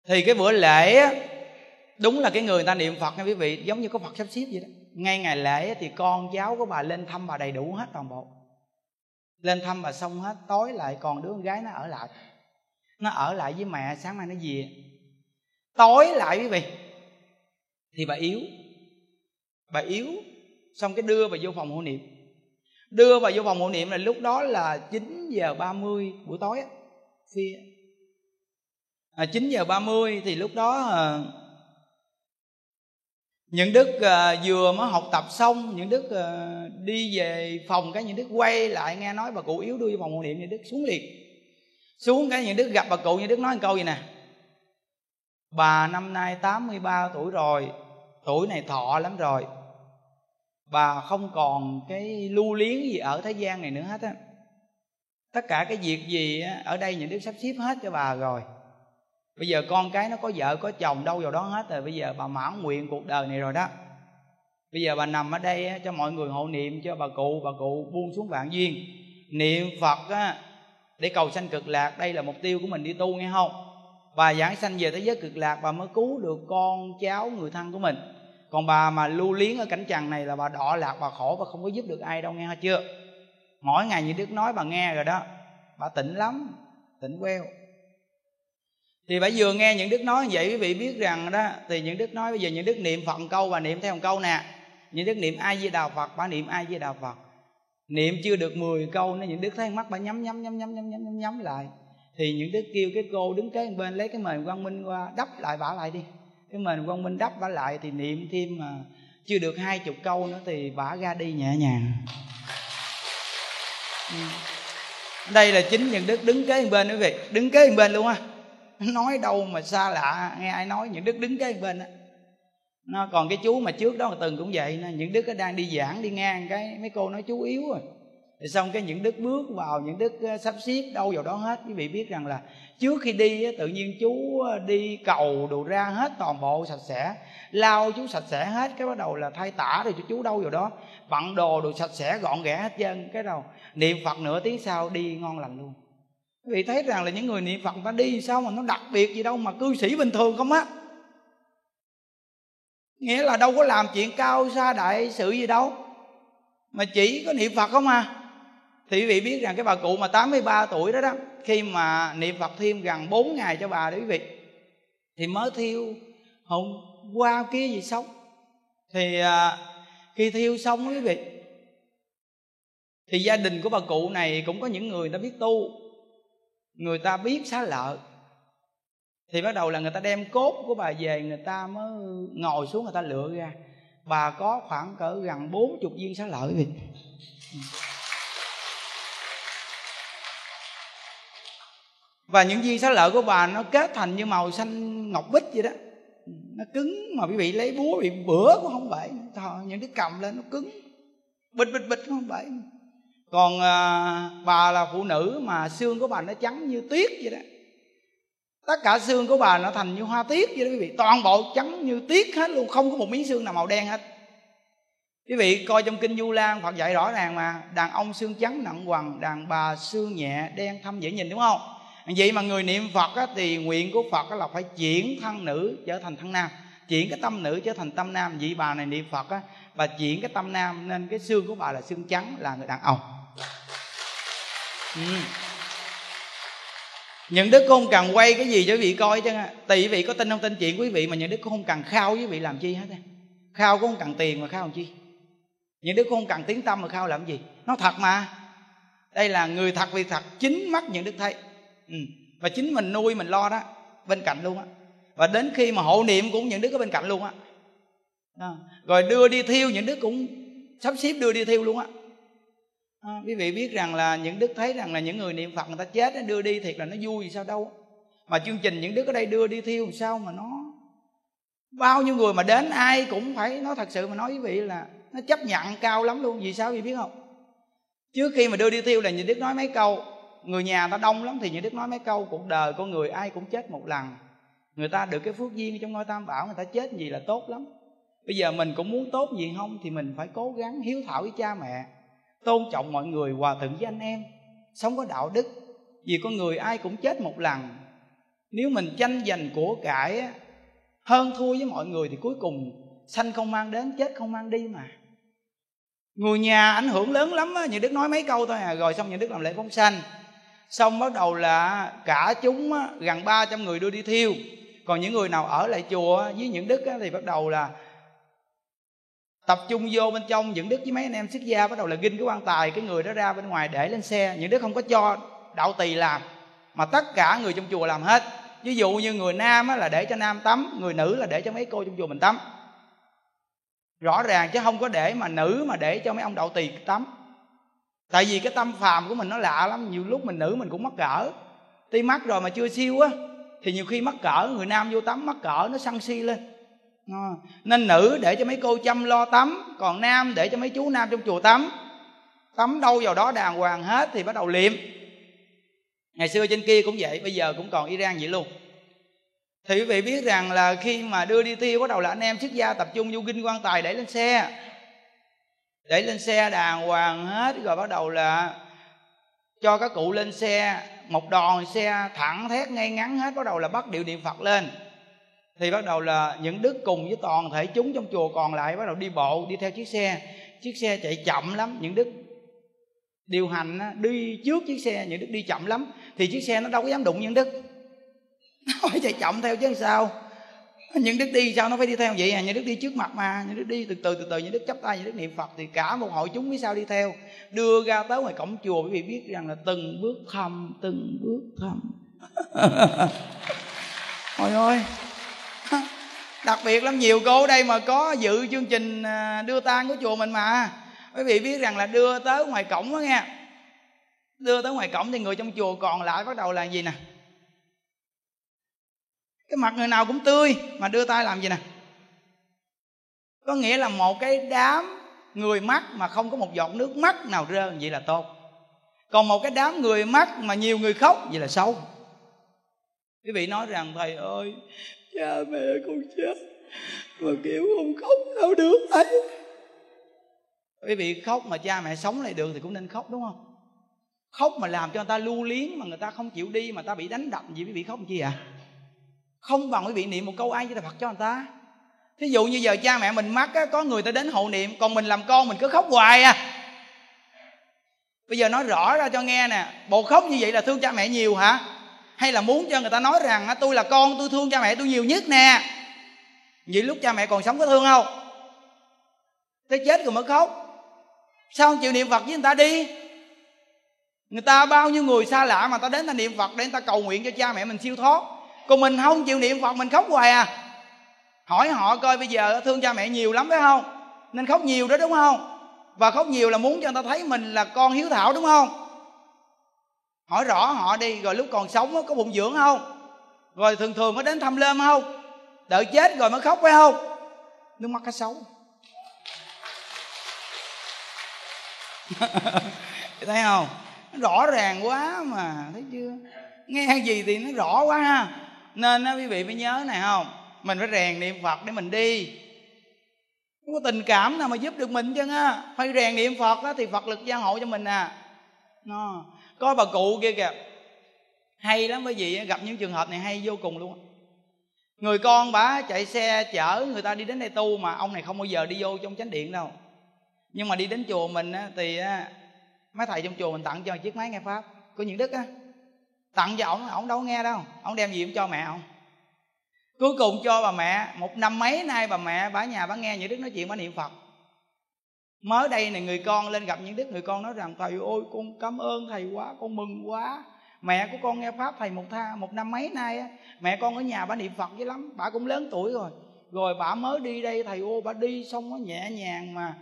thì cái bữa lễ á, đúng là cái người ta niệm phật nha quý vị, giống như có phật sắp xếp vậy đó. Ngay ngày lễ thì con cháu của bà lên thăm bà đầy đủ hết toàn bộ. Lên thăm bà xong hết, tối lại còn đứa con gái nó ở lại. Nó ở lại với mẹ, sáng mai nó về. Tối lại quý vị, thì bà yếu. Bà yếu, xong cái đưa bà vô phòng hộ niệm. Đưa bà vô phòng hộ niệm là lúc đó là 9 giờ 30 buổi tối á phía à, 9 giờ 30 thì lúc đó à, những đức à, vừa mới học tập xong những đức à, đi về phòng cái những đức quay lại nghe nói bà cụ yếu đưa vào phòng hộ niệm những đức xuống liền. Xuống cái những đức gặp bà cụ những đức nói một câu gì nè. Bà năm nay 83 tuổi rồi tuổi này thọ lắm rồi. Bà không còn cái lưu liếng gì ở thế gian này nữa hết á. Tất cả cái việc gì ở đây những đức sắp xếp hết cho bà rồi bây giờ con cái nó có vợ có chồng đâu vào đó hết rồi. Bây giờ bà mãn nguyện cuộc đời này rồi đó. Bây giờ bà nằm ở đây cho mọi người hộ niệm cho bà cụ bà cụ buông xuống vạn duyên. Niệm phật á, để cầu sanh cực lạc đây là mục tiêu của mình đi tu nghe không? Bà giảng sanh về thế giới cực lạc bà mới cứu được con cháu người thân của mình. Còn bà mà lưu liếng ở cảnh trần này là bà đọa lạc bà khổ và không có giúp được ai đâu nghe chưa? Mỗi ngày như đức nói bà nghe rồi đó. Bà tỉnh lắm tỉnh queo thì phải vừa nghe những đức nói như vậy, quý vị biết rằng đó, thì những đức nói bây giờ những đức niệm phận câu và niệm theo một câu nè. Những đức niệm ai với đạo phật, bà niệm ai với đạo phật. Niệm chưa được 10 câu nên những đức thấy mắt bà nhắm nhắm nhắm nhắm nhắm nhắm nhắm lại. Thì những đức kêu cái cô đứng kế bên, lấy cái mền quang minh qua, đắp lại bả lại đi. Cái mền quang minh đắp bả lại thì niệm thêm mà chưa được hai chục câu nữa thì bả ra đi nhẹ nhàng. Ừ. Đây là chính những đức đứng kế bên, quý vị. Đứng kế bên luôn á nói đâu mà xa lạ, nghe ai nói, những đức đứng cái bên á. Nó còn cái chú mà trước đó từng cũng vậy những đức đang đi giảng đi ngang cái, mấy cô nói chú yếu rồi thì xong cái những đức bước vào, những đức sắp xếp đâu vào đó hết. Quý vị biết rằng là trước khi đi tự nhiên chú đi cầu đồ ra hết toàn bộ sạch sẽ lau chú sạch sẽ hết, cái bắt đầu là thay tả rồi cho chú đâu vào đó. Bận đồ đồ sạch sẽ gọn ghẽ hết trơn, cái đầu niệm phật nửa tiếng sau đi ngon lành luôn vì vị thấy rằng là những người niệm phật ta đi sao mà nó đặc biệt gì đâu mà cư sĩ bình thường không á. Nghĩa là đâu có làm chuyện cao xa đại sự gì đâu. Mà chỉ có niệm phật không à. Thì quý vị biết rằng cái bà cụ mà 83 tuổi đó đó khi mà niệm phật thêm gần 4 ngày cho bà đó quý vị thì mới thiêu. Hôm qua kia gì xong? Thì à, khi thiêu xong quý vị thì gia đình của bà cụ này cũng có những người ta biết tu người ta biết xá lợi. Thì bắt đầu là người ta đem cốt của bà về, người ta mới ngồi xuống người ta lựa ra. Bà có khoảng cỡ gần bốn chục viên xá lợi vậy và những viên xá lợi của bà nó kết thành như màu xanh ngọc bích vậy đó. Nó cứng mà quý vị lấy búa bị bữa cũng không bể. Những đứa cầm lên nó cứng. Bịch bịch bịch cũng không bể còn à, bà là phụ nữ mà xương của bà nó trắng như tuyết vậy đó. Tất cả xương của bà nó thành như hoa tiết vậy đó quý vị. Toàn bộ trắng như tuyết hết luôn không có một miếng xương nào màu đen hết. Quý vị coi trong kinh du lan phật dạy rõ ràng mà đàn ông xương trắng nặng quằn đàn bà xương nhẹ đen thâm dễ nhìn đúng không? Vậy mà người niệm phật á, thì nguyện của phật á, là phải chuyển thân nữ trở thành thân nam. Chuyển cái tâm nữ trở thành tâm nam. Vị bà này niệm phật á, bà chuyển cái tâm nam nên cái xương của bà là xương trắng là người đàn ông ừ. Những đức không cần quay cái gì cho quý vị coi chứ. Tùy quý vị có tin không, tin chuyện quý vị, mà những đức cũng không cần khao với quý vị làm chi hết khao cũng không cần tiền mà khao làm chi? Những đức cũng không cần tiếng tâm mà khao làm gì? Nó thật mà. Đây là người thật vì thật, chính mắt những đức thấy. Ừ. và chính mình nuôi, mình lo đó, bên cạnh luôn á. Và đến khi mà hộ niệm cũng những đức ở bên cạnh luôn á. Rồi đưa đi thiêu, những đức cũng sắp xếp đưa đi thiêu luôn á à, quý vị biết rằng là những đức thấy rằng là những người niệm phật người ta chết đưa đi thiệt là nó vui sao đâu. Mà chương trình những đức ở đây đưa đi thiêu làm sao mà nó bao nhiêu người mà đến ai cũng phải nói thật sự mà nói với vị là nó chấp nhận cao lắm luôn vì sao vì biết không? Trước khi mà đưa đi thiêu là những đức nói mấy câu người nhà ta đông lắm thì những đức nói mấy câu cuộc đời con người ai cũng chết một lần. Người ta được cái phước duyên trong ngôi tam bảo người ta chết gì là tốt lắm. Bây giờ mình cũng muốn tốt gì không thì mình phải cố gắng hiếu thảo với cha mẹ tôn trọng mọi người hòa thuận với anh em. Sống có đạo đức vì con người ai cũng chết một lần. Nếu mình tranh giành của cải hơn thua với mọi người thì cuối cùng sanh không mang đến chết không mang đi mà. Người nhà ảnh hưởng lớn lắm á những đức nói mấy câu thôi à. Rồi xong những đức làm lễ phóng sanh. Xong bắt đầu là cả chúng á, gần 300 người đưa đi thiêu. Còn những người nào ở lại chùa với những đức á, thì bắt đầu là tập trung vô bên trong những đức với mấy anh em xuất gia bắt đầu là ginh cái quan tài cái người đó ra bên ngoài để lên xe. Những đức không có cho đạo tỳ làm mà tất cả người trong chùa làm hết. Ví dụ như người nam á, là để cho nam tắm người nữ là để cho mấy cô trong chùa mình tắm. Rõ ràng chứ không có để mà nữ mà để cho mấy ông đạo tỳ tắm. Tại vì cái tâm phàm của mình nó lạ lắm nhiều lúc mình nữ mình cũng mắc cỡ. Tuy mắc rồi mà chưa siêu á thì nhiều khi mắc cỡ người nam vô tắm mắc cỡ nó săn si lên. Ờ. nên nữ để cho mấy cô chăm lo tắm, còn nam để cho mấy chú nam trong chùa tắm. Tắm đâu vào đó đàng hoàng hết thì bắt đầu liệm. Ngày xưa trên kia cũng vậy, bây giờ cũng còn iran vậy luôn. Thì quý vị biết rằng là khi mà đưa đi tiêu, bắt đầu là anh em xuất gia tập trung vô kinh quan tài để lên xe. Để lên xe đàng hoàng hết, rồi bắt đầu là cho các cụ lên xe, một đòn xe thẳng thét ngay ngắn hết, bắt đầu là bắt điệu niệm phật lên thì bắt đầu là những đức cùng với toàn thể chúng trong chùa còn lại bắt đầu đi bộ, đi theo chiếc xe. Chiếc xe chạy chậm lắm, những đức điều hành đi trước chiếc xe, những đức đi chậm lắm. Thì chiếc xe nó đâu có dám đụng những đức nó phải chạy chậm theo chứ sao? Những đức đi sao nó phải đi theo vậy à? Những đức đi trước mặt mà, những đức đi từ từ từ từ, những đức chấp tay, những đức niệm phật thì cả một hội chúng phía sao đi theo. Đưa ra tới ngoài cổng chùa quý vị biết rằng là từng bước thầm từng bước thầm ôi ơi đặc biệt lắm, nhiều cô ở đây mà có dự chương trình à, đưa tang của chùa mình mà. Quý vị biết rằng là đưa tới ngoài cổng đó nghe. Đưa tới ngoài cổng thì người trong chùa còn lại bắt đầu là gì nè? Cái mặt người nào cũng tươi mà đưa tay làm gì nè? Có nghĩa là một cái đám người mắt mà không có một giọt nước mắt nào rơi, vậy là tốt. Còn một cái đám người mắt mà nhiều người khóc, vậy là xấu. Quý vị nói rằng, thầy ơi cha mẹ con chết. Mà kiểu không khóc sao được ấy. Quý vị khóc mà cha mẹ sống lại được thì cũng nên khóc đúng không? Khóc mà làm cho người ta lưu liếng mà người ta không chịu đi mà ta bị đánh đập gì quý vị khóc chi à? Không bằng quý vị niệm một câu ai với Phật cho người ta. Thí dụ như giờ cha mẹ mình mắc á, có người ta đến hộ niệm còn mình làm con mình cứ khóc hoài à. Bây giờ nói rõ ra cho nghe nè bộ khóc như vậy là thương cha mẹ nhiều hả? Hay là muốn cho người ta nói rằng tôi là con, tôi thương cha mẹ tôi nhiều nhất nè. Vậy lúc cha mẹ còn sống có thương không? Tới chết rồi mới khóc. Sao không chịu niệm phật với người ta đi? Người ta bao nhiêu người xa lạ mà ta đến ta niệm phật để người ta cầu nguyện cho cha mẹ mình siêu thoát. Còn mình không chịu niệm phật, mình khóc hoài à. Hỏi họ coi bây giờ thương cha mẹ nhiều lắm phải không? Nên khóc nhiều đó, đúng không? Và khóc nhiều là muốn cho người ta thấy mình là con hiếu thảo, đúng không? Hỏi rõ họ đi, rồi lúc còn sống có bụng dưỡng không? Rồi thường thường có đến thăm lơm không? Đợi chết rồi mới khóc phải không? Nước mắt cá sấu thấy không? Nó rõ ràng quá mà, thấy chưa? Nghe gì thì nó rõ quá ha. Nên á, quý vị phải nhớ này không? Mình phải rèn niệm phật để mình đi. Không có tình cảm nào mà giúp được mình chứ á? Phải rèn niệm phật á, thì phật lực gia hộ cho mình à. Nó có bà cụ kia kìa. Hay lắm bởi vì gặp những trường hợp này hay vô cùng luôn người con bà chạy xe chở người ta đi đến đây tu mà ông này không bao giờ đi vô trong chánh điện đâu. Nhưng mà đi đến chùa mình á, thì mấy thầy trong chùa mình tặng cho chiếc máy nghe pháp của những đức á. Tặng cho ổng ổng đâu nghe đâu. Ổng đem gì cũng cho mẹ ổng. Cuối cùng cho bà mẹ một năm mấy nay bà mẹ bà nhà bà nghe những đức nói chuyện bà niệm phật mới đây này, người con lên gặp những đức người con nói rằng, thầy ơi, con cảm ơn thầy quá, con mừng quá. Mẹ của con nghe pháp thầy một tha, một năm mấy nay á, mẹ con ở nhà bà niệm phật dữ lắm, bà cũng lớn tuổi rồi. Rồi bà mới đi đây, thầy ô, bà đi xong nó nhẹ nhàng mà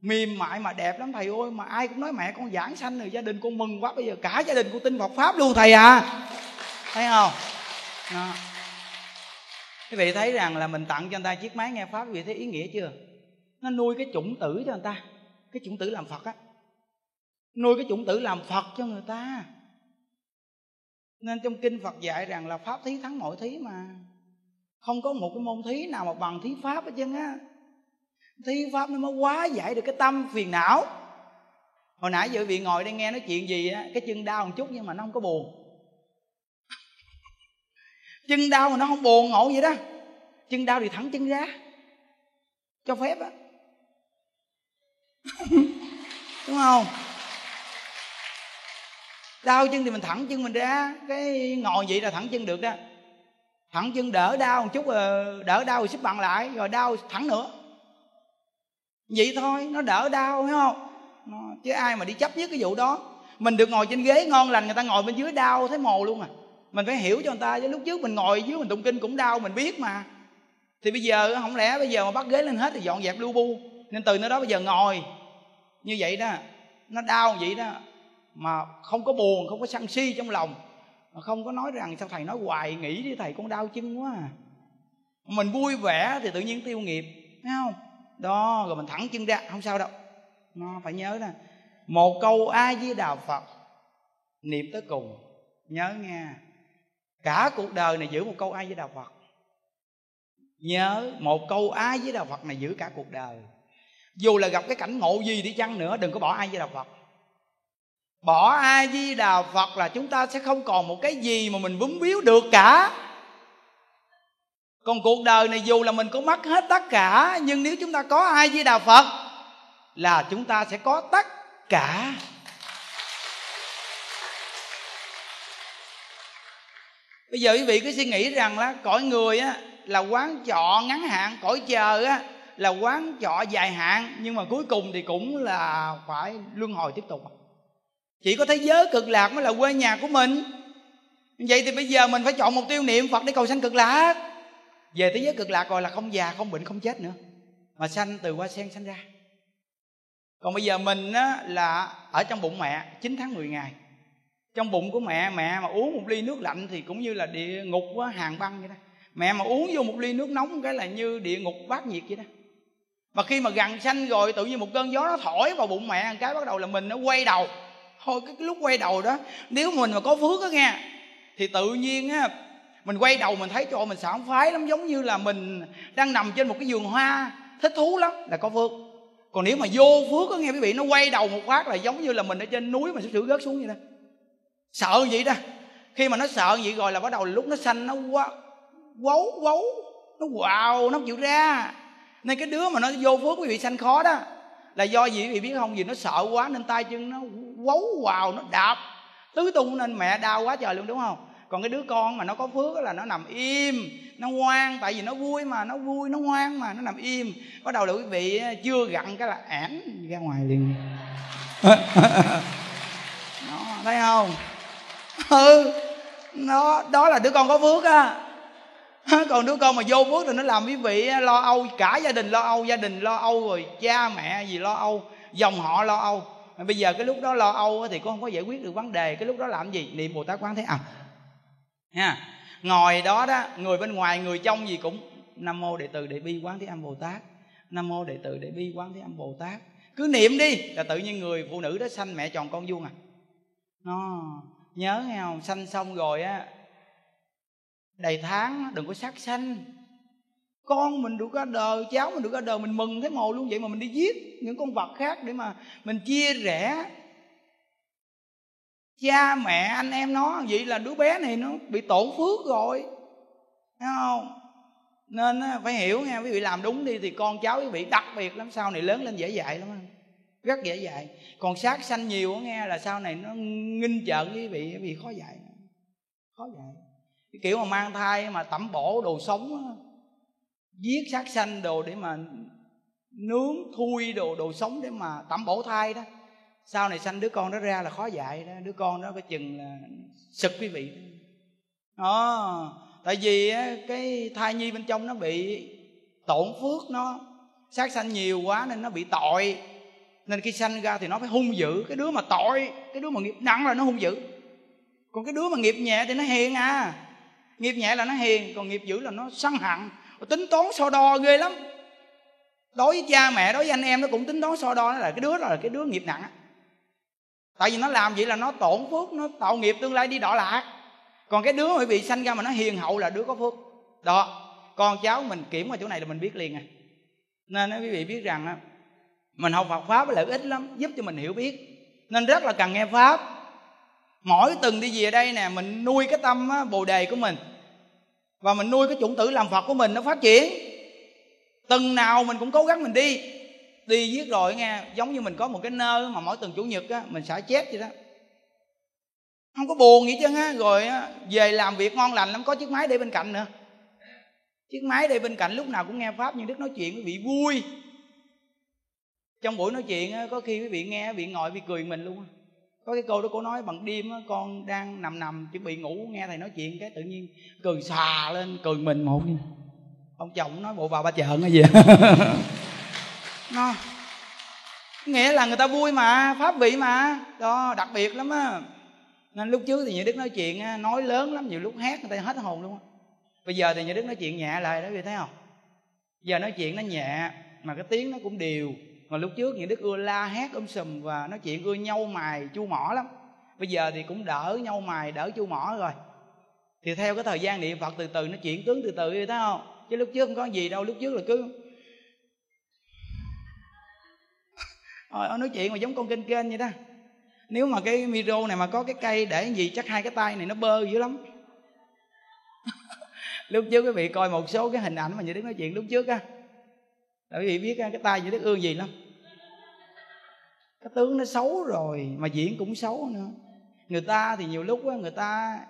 mềm mại mà đẹp lắm. Thầy ơi, mà ai cũng nói mẹ con giảng sanh rồi, gia đình con mừng quá. Bây giờ cả gia đình con tin Phật pháp luôn thầy à. Thấy không? Đó. Quý vị thấy rằng là mình tặng cho người ta chiếc máy nghe pháp, quý vị thấy ý nghĩa chưa? Nó nuôi cái chủng tử cho người ta. Cái chủng tử làm phật á. Nuôi cái chủng tử làm phật cho người ta. Nên trong kinh phật dạy rằng là pháp thí thắng mọi thí mà. Không có một cái môn thí nào mà bằng thí pháp hết trơn á. Thí pháp nó mới quá giải được cái tâm phiền não. Hồi nãy giờ vị ngồi đây nghe nói chuyện gì á, cái chân đau một chút nhưng mà nó không có buồn. Chân đau mà nó không buồn ngộ vậy đó. Chân đau thì thẳng chân ra. Cho phép á. đúng không? Đau chân thì mình thẳng chân mình ra. Cái ngồi vậy là thẳng chân được đó. Thẳng chân đỡ đau một chút rồi đỡ đau rồi xếp bằng lại rồi đau thẳng nữa. Vậy thôi nó đỡ đau phải không? Nó, chứ ai mà đi chấp nhất cái vụ đó. Mình được ngồi trên ghế ngon lành người ta ngồi bên dưới đau thấy mồ luôn à. Mình phải hiểu cho người ta chứ lúc trước mình ngồi dưới mình tụng kinh cũng đau mình biết mà. Thì bây giờ không lẽ bây giờ mà bắt ghế lên hết thì dọn dẹp lu bu nên từ nơi đó bây giờ ngồi. Như vậy đó, nó đau vậy đó, mà không có buồn, không có sân si trong lòng. Mà không có nói rằng sao thầy nói hoài nghĩ đi, thầy con đau chân quá à. mình vui vẻ thì tự nhiên tiêu nghiệp, thấy không? Đó, rồi mình thẳng chân ra, không sao đâu. Nó phải nhớ nè một câu a di đà phật, niệm tới cùng. Nhớ nghe, cả cuộc đời này giữ một câu a di đà phật. Nhớ, một câu a di đà phật này giữ cả cuộc đời dù là gặp cái cảnh ngộ gì đi chăng nữa, đừng có bỏ ai di đà phật. Bỏ ai di đà phật là chúng ta sẽ không còn một cái gì mà mình vướng víu được cả. Còn cuộc đời này dù là mình có mất hết tất cả, nhưng nếu chúng ta có ai di đà phật là chúng ta sẽ có tất cả. Bây giờ quý vị cứ suy nghĩ rằng là cõi người á, là quán trọ ngắn hạn, cõi chờ á là quán trọ dài hạn nhưng mà cuối cùng thì cũng là phải luân hồi tiếp tục. Chỉ có thế giới cực lạc mới là quê nhà của mình. Vậy thì bây giờ mình phải chọn mục tiêu niệm phật để cầu sanh cực lạc. Về thế giới cực lạc rồi là không già không bệnh không chết nữa. Mà sanh từ hoa sen sanh ra. Còn bây giờ mình á, là ở trong bụng mẹ 9 tháng 10 ngày. Trong bụng của mẹ mẹ mà uống một ly nước lạnh thì cũng như là địa ngục á, hàng băng vậy đó. Mẹ mà uống vô một ly nước nóng cái là như địa ngục bát nhiệt vậy đó mà khi mà gần xanh rồi tự nhiên một cơn gió nó thổi vào bụng mẹ cái bắt đầu là mình nó quay đầu. Thôi cái, cái lúc quay đầu đó nếu mình mà có phước á nghe thì tự nhiên á mình quay đầu mình thấy cho mình sảng phái lắm giống như là mình đang nằm trên một cái giường hoa thích thú lắm là có phước. Còn nếu mà vô phước á nghe quý vị nó quay đầu một phát là giống như là mình ở trên núi mà sắp sửa rớt xuống vậy đó. Sợ vậy đó. Khi mà nó sợ vậy rồi là bắt đầu lúc nó xanh nó quá quấu quấu nó quào nó chịu ra nên cái đứa mà nó vô phước quý vị sanh khó đó, là do gì quý vị biết không? Vì nó sợ quá nên tay chân nó quấu vào nó đạp. Tứ tung nên mẹ đau quá trời luôn, đúng không? Còn cái đứa con mà nó có phước là nó nằm im, nó ngoan. Tại vì nó vui mà, nó vui, nó ngoan mà, nó nằm im. Bắt đầu là quý vị ờ, chưa gặn cái là ẻn ra ngoài liền. Đó, thấy không? Ừ nó, đó là đứa con có phước á còn đứa con mà vô phước thì nó làm quý vị lo âu cả gia đình, lo âu gia đình, lo âu rồi cha mẹ gì lo âu, dòng họ lo âu. Bây giờ cái lúc đó lo âu thì con không có giải quyết được vấn đề, cái lúc đó làm gì? Niệm bồ tát quán thế âm. Nha ngồi đó đó người bên ngoài người trong gì cũng nam mô đệ tử đệ bi quán thế âm bồ tát. Nam mô đệ tử đệ bi quán thế âm bồ tát. Cứ niệm đi là tự nhiên người phụ nữ đó sanh mẹ tròn con vuông à. Nó nhớ nghe không? Sanh xong rồi á đầy tháng, đừng có sát sanh. Con mình được ra đời, cháu mình được ra đời, mình mừng thấy mồ luôn vậy mà mình đi giết những con vật khác để mà mình chia rẽ. Cha, mẹ, anh em nó, vậy là đứa bé này nó bị tổn phước rồi. Thấy không? Nên phải hiểu nha, quý vị làm đúng đi thì con cháu quý vị đặc biệt lắm, sau này lớn lên dễ dạy lắm rất dễ dạy còn sát sanh nhiều nghe là sau này nó nghinh trợn với quý vị quý vị khó dạy. Khó dạy cái kiểu mà mang thai mà tẩm bổ đồ sống giết sát sanh đồ để mà nướng, thui đồ đồ sống để mà tẩm bổ thai đó. Sau này sanh đứa con đó ra là khó dạy đó, đứa con đó có chừng là sực quý vị đó. Tại vì cái thai nhi bên trong nó bị tổn phước nó, sát sanh nhiều quá nên nó bị tội. Nên khi sanh ra thì nó phải hung dữ. Cái đứa mà tội, cái đứa mà nghiệp nặng là nó hung dữ. Còn cái đứa mà nghiệp nhẹ thì nó hiền à nghiệp nhẹ là nó hiền, còn nghiệp dữ là nó sân hận. Tính toán so đo ghê lắm. Đối với cha mẹ, đối với anh em nó cũng tính toán so đo, nó là cái đứa đó là cái đứa nghiệp nặng tại vì nó làm vậy là nó tổn phước, nó tạo nghiệp tương lai đi đọa lạc. Còn cái đứa mà bị sanh ra mà nó hiền hậu là đứa có phước. Đó. Con cháu mình kiểm qua chỗ này là mình biết liền à. Nên quý vị biết rằng mình học Phật pháp là lợi ích lắm, giúp cho mình hiểu biết. Nên rất là cần nghe pháp mỗi từng đi về đây nè mình nuôi cái tâm á, bồ đề của mình. Và mình nuôi cái chủng tử làm phật của mình nó phát triển. Từng nào mình cũng cố gắng mình đi. Đi viết rồi nghe giống như mình có một cái nơi mà mỗi tuần chủ nhật á mình xả chép vậy đó. Không có buồn gì chứ á rồi á, về làm việc ngon lành lắm có chiếc máy để bên cạnh nữa. Chiếc máy để bên cạnh lúc nào cũng nghe pháp nhưng đức nói chuyện quý vị vui. Trong buổi nói chuyện á, có khi quý vị nghe quý vị ngồi vị cười mình luôn có cái câu đó cô nói bằng đêm đó, con đang nằm nằm chuẩn bị ngủ nghe thầy nói chuyện cái tự nhiên cười xà lên cười mình một ông chồng nói bộ vào ba chợ cái gì? Nó nghĩa là người ta vui mà pháp vị mà. Đó đặc biệt lắm á. Nên lúc trước thì nhiều đức nói chuyện nói lớn lắm nhiều lúc hát người ta hết hồn luôn bây giờ thì nhiều đức nói chuyện nhẹ lại đó vì thấy không? Giờ nói chuyện nó nhẹ mà cái tiếng nó cũng đều mà lúc trước những đức ưa la hét um sùm và nói chuyện ưa nhau mài chu mỏ lắm. Bây giờ thì cũng đỡ nhau mài đỡ chu mỏ rồi. Thì theo cái thời gian niệm phật từ từ nó chuyển tướng từ từ thấy không? Chứ lúc trước không có gì đâu lúc trước là cứ ờ, Rồi, nói chuyện mà giống con kênh kênh vậy đó. Nếu mà cái micro này mà có cái cây để gì chắc hai cái tay này nó bơ dữ lắm. Lúc trước quý vị coi một số cái hình ảnh mà như đức nói chuyện lúc trước á. Là quý vị biết cái tay như đức ương gì lắm cái tướng nó xấu rồi mà diễn cũng xấu nữa. Người ta thì nhiều lúc á người ta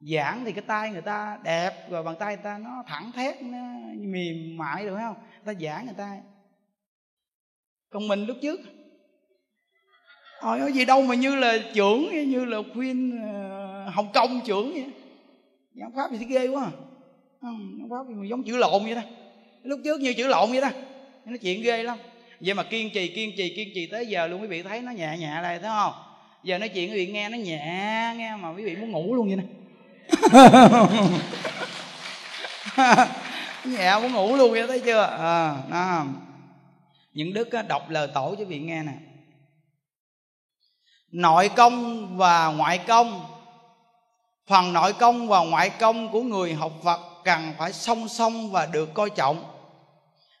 giảng thì cái tay người ta đẹp rồi bàn tay người ta nó thẳng thét nó mềm mại được không? Người ta giảng người ta. Còn mình lúc trước Thôi có gì đâu mà như là trưởng như là khuyên ờ, Hồng Kông trưởng vậy. Giảng Pháp thì ghê quá à. không, Giảng Pháp thì giống chữ lộn vậy đó. Lúc trước như chữ lộn vậy đó. Nó chuyện ghê lắm. Vậy mà kiên trì kiên trì kiên trì tới giờ luôn quý vị thấy nó nhẹ nhẹ lại thấy không? Giờ nói chuyện quý vị nghe nó nhẹ nghe mà quý vị muốn ngủ luôn vậy nè. Nhẹ muốn ngủ luôn vậy thấy chưa? À, đó. những đức đọc lời tổ cho vị nghe nè. Nội công và ngoại công. Phần nội công và ngoại công của người học phật cần phải song song và được coi trọng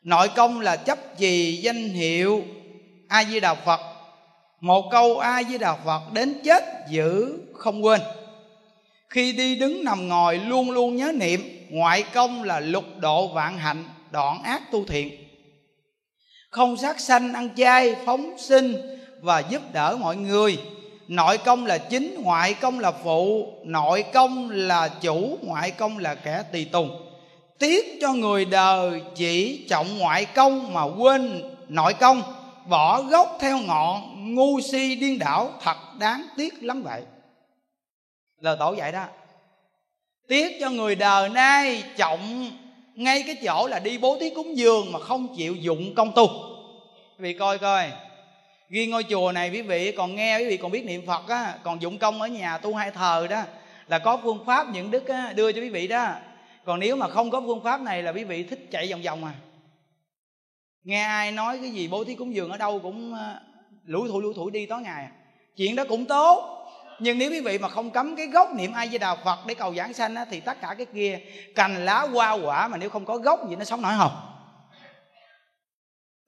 nội công là chấp trì danh hiệu a di đà phật. Một câu a di đà phật đến chết giữ không quên. Khi đi đứng nằm ngồi luôn luôn nhớ niệm, ngoại công là lục độ vạn hạnh, đoạn ác tu thiện. Không sát sanh, ăn chay, phóng sinh và giúp đỡ mọi người. Nội công là chính, ngoại công là phụ. Nội công là chủ, ngoại công là kẻ tùy tùng tiếc cho người đời chỉ trọng ngoại công mà quên nội công bỏ gốc theo ngọn ngu si điên đảo thật đáng tiếc lắm vậy. Lời tổ vậy đó. Tiếc cho người đời nay trọng ngay cái chỗ là đi bố thí cúng dường mà không chịu dụng công tu. Quý vị coi coi ghi ngôi chùa này quý vị còn nghe quý vị còn biết niệm phật á còn dụng công ở nhà tu hai thờ đó là có phương pháp những đức á, đưa cho quý vị đó còn nếu mà không có phương pháp này là quý vị thích chạy vòng vòng à? Nghe ai nói cái gì bố thí cúng dường ở đâu cũng ờ, lũ thủi lũ thủi đi tối ngày à? chuyện đó cũng tốt nhưng nếu quý vị mà không cấm cái gốc niệm ai di đà phật để cầu giảng sanh á, thì tất cả cái kia cành lá hoa quả mà nếu không có gốc gì nó sống nổi không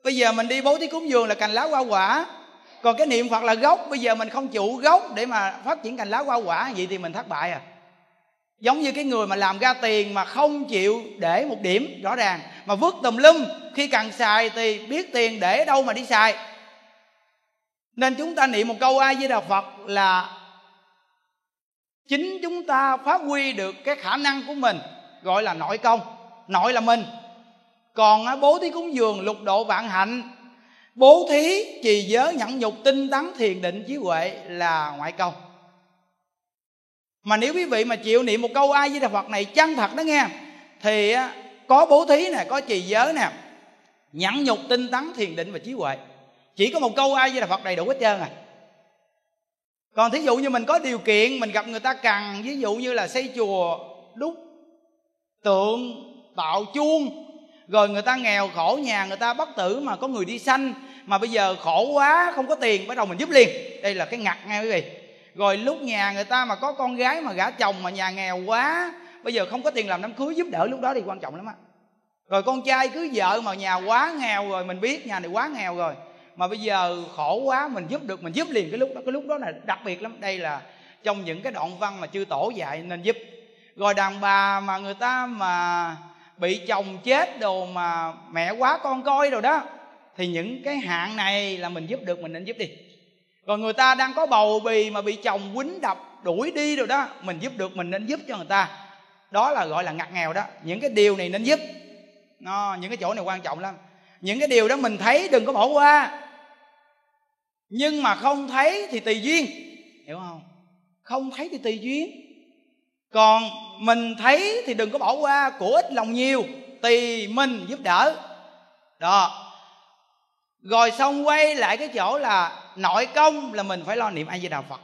bây giờ mình đi bố thí cúng dường là cành lá hoa quả còn cái niệm phật là gốc bây giờ mình không chủ gốc để mà phát triển cành lá hoa quả vậy thì mình thất bại à? Giống như cái người mà làm ra tiền mà không chịu để một điểm, rõ ràng. Mà vứt tùm lum, khi cần xài thì biết tiền để đâu mà đi xài. Nên chúng ta niệm một câu a di đà phật là, chính chúng ta phát huy được cái khả năng của mình, gọi là nội công, nội là mình. Còn bố thí cúng dường lục độ vạn hạnh, bố thí trì giới nhẫn nhục tinh tấn thiền định trí huệ là ngoại công mà nếu quý vị mà chịu niệm một câu ai với đà phật này chân thật đó nghe, thì có bố thí nè, có trì giới nè, nhẫn nhục, tinh tấn, thiền định và trí huệ. Chỉ có một câu ai với đà phật đầy đủ hết trơn à. Còn thí dụ như mình có điều kiện, mình gặp người ta cần ví dụ như là xây chùa đúc tượng, tạo chuông, rồi người ta nghèo khổ, nhà người ta bất tử mà có người đi sanh, mà bây giờ khổ quá, không có tiền, bắt đầu mình giúp liền. Đây là cái ngặt nghe quý vị rồi lúc nhà người ta mà có con gái mà gả chồng mà nhà nghèo quá, bây giờ không có tiền làm đám cưới giúp đỡ lúc đó thì quan trọng lắm á. Rồi con trai cưới vợ mà nhà quá nghèo rồi, mình biết nhà này quá nghèo rồi, mà bây giờ khổ quá, mình giúp được, mình giúp liền cái lúc đó, cái lúc đó là đặc biệt lắm. Đây là trong những cái đoạn văn mà chư tổ dạy nên giúp. Rồi đàn bà mà người ta mà bị chồng chết đồ mà mẹ quá con coi rồi đó, thì những cái hạn này là mình giúp được, mình nên giúp đi còn người ta đang có bầu bì mà bị chồng quýnh đập, đuổi đi rồi đó, mình giúp được, mình nên giúp cho người ta. Đó là gọi là ngặt nghèo đó. Những cái điều này nên giúp. Nó những cái chỗ này quan trọng lắm. Những cái điều đó mình thấy đừng có bỏ qua. Nhưng mà không thấy thì tùy duyên. Hiểu không? Không thấy thì tùy duyên. Còn mình thấy thì đừng có bỏ qua. Của ít lòng nhiều, tùy mình giúp đỡ. Đó rồi xong quay lại cái chỗ là nội công là mình phải lo niệm a di đà phật.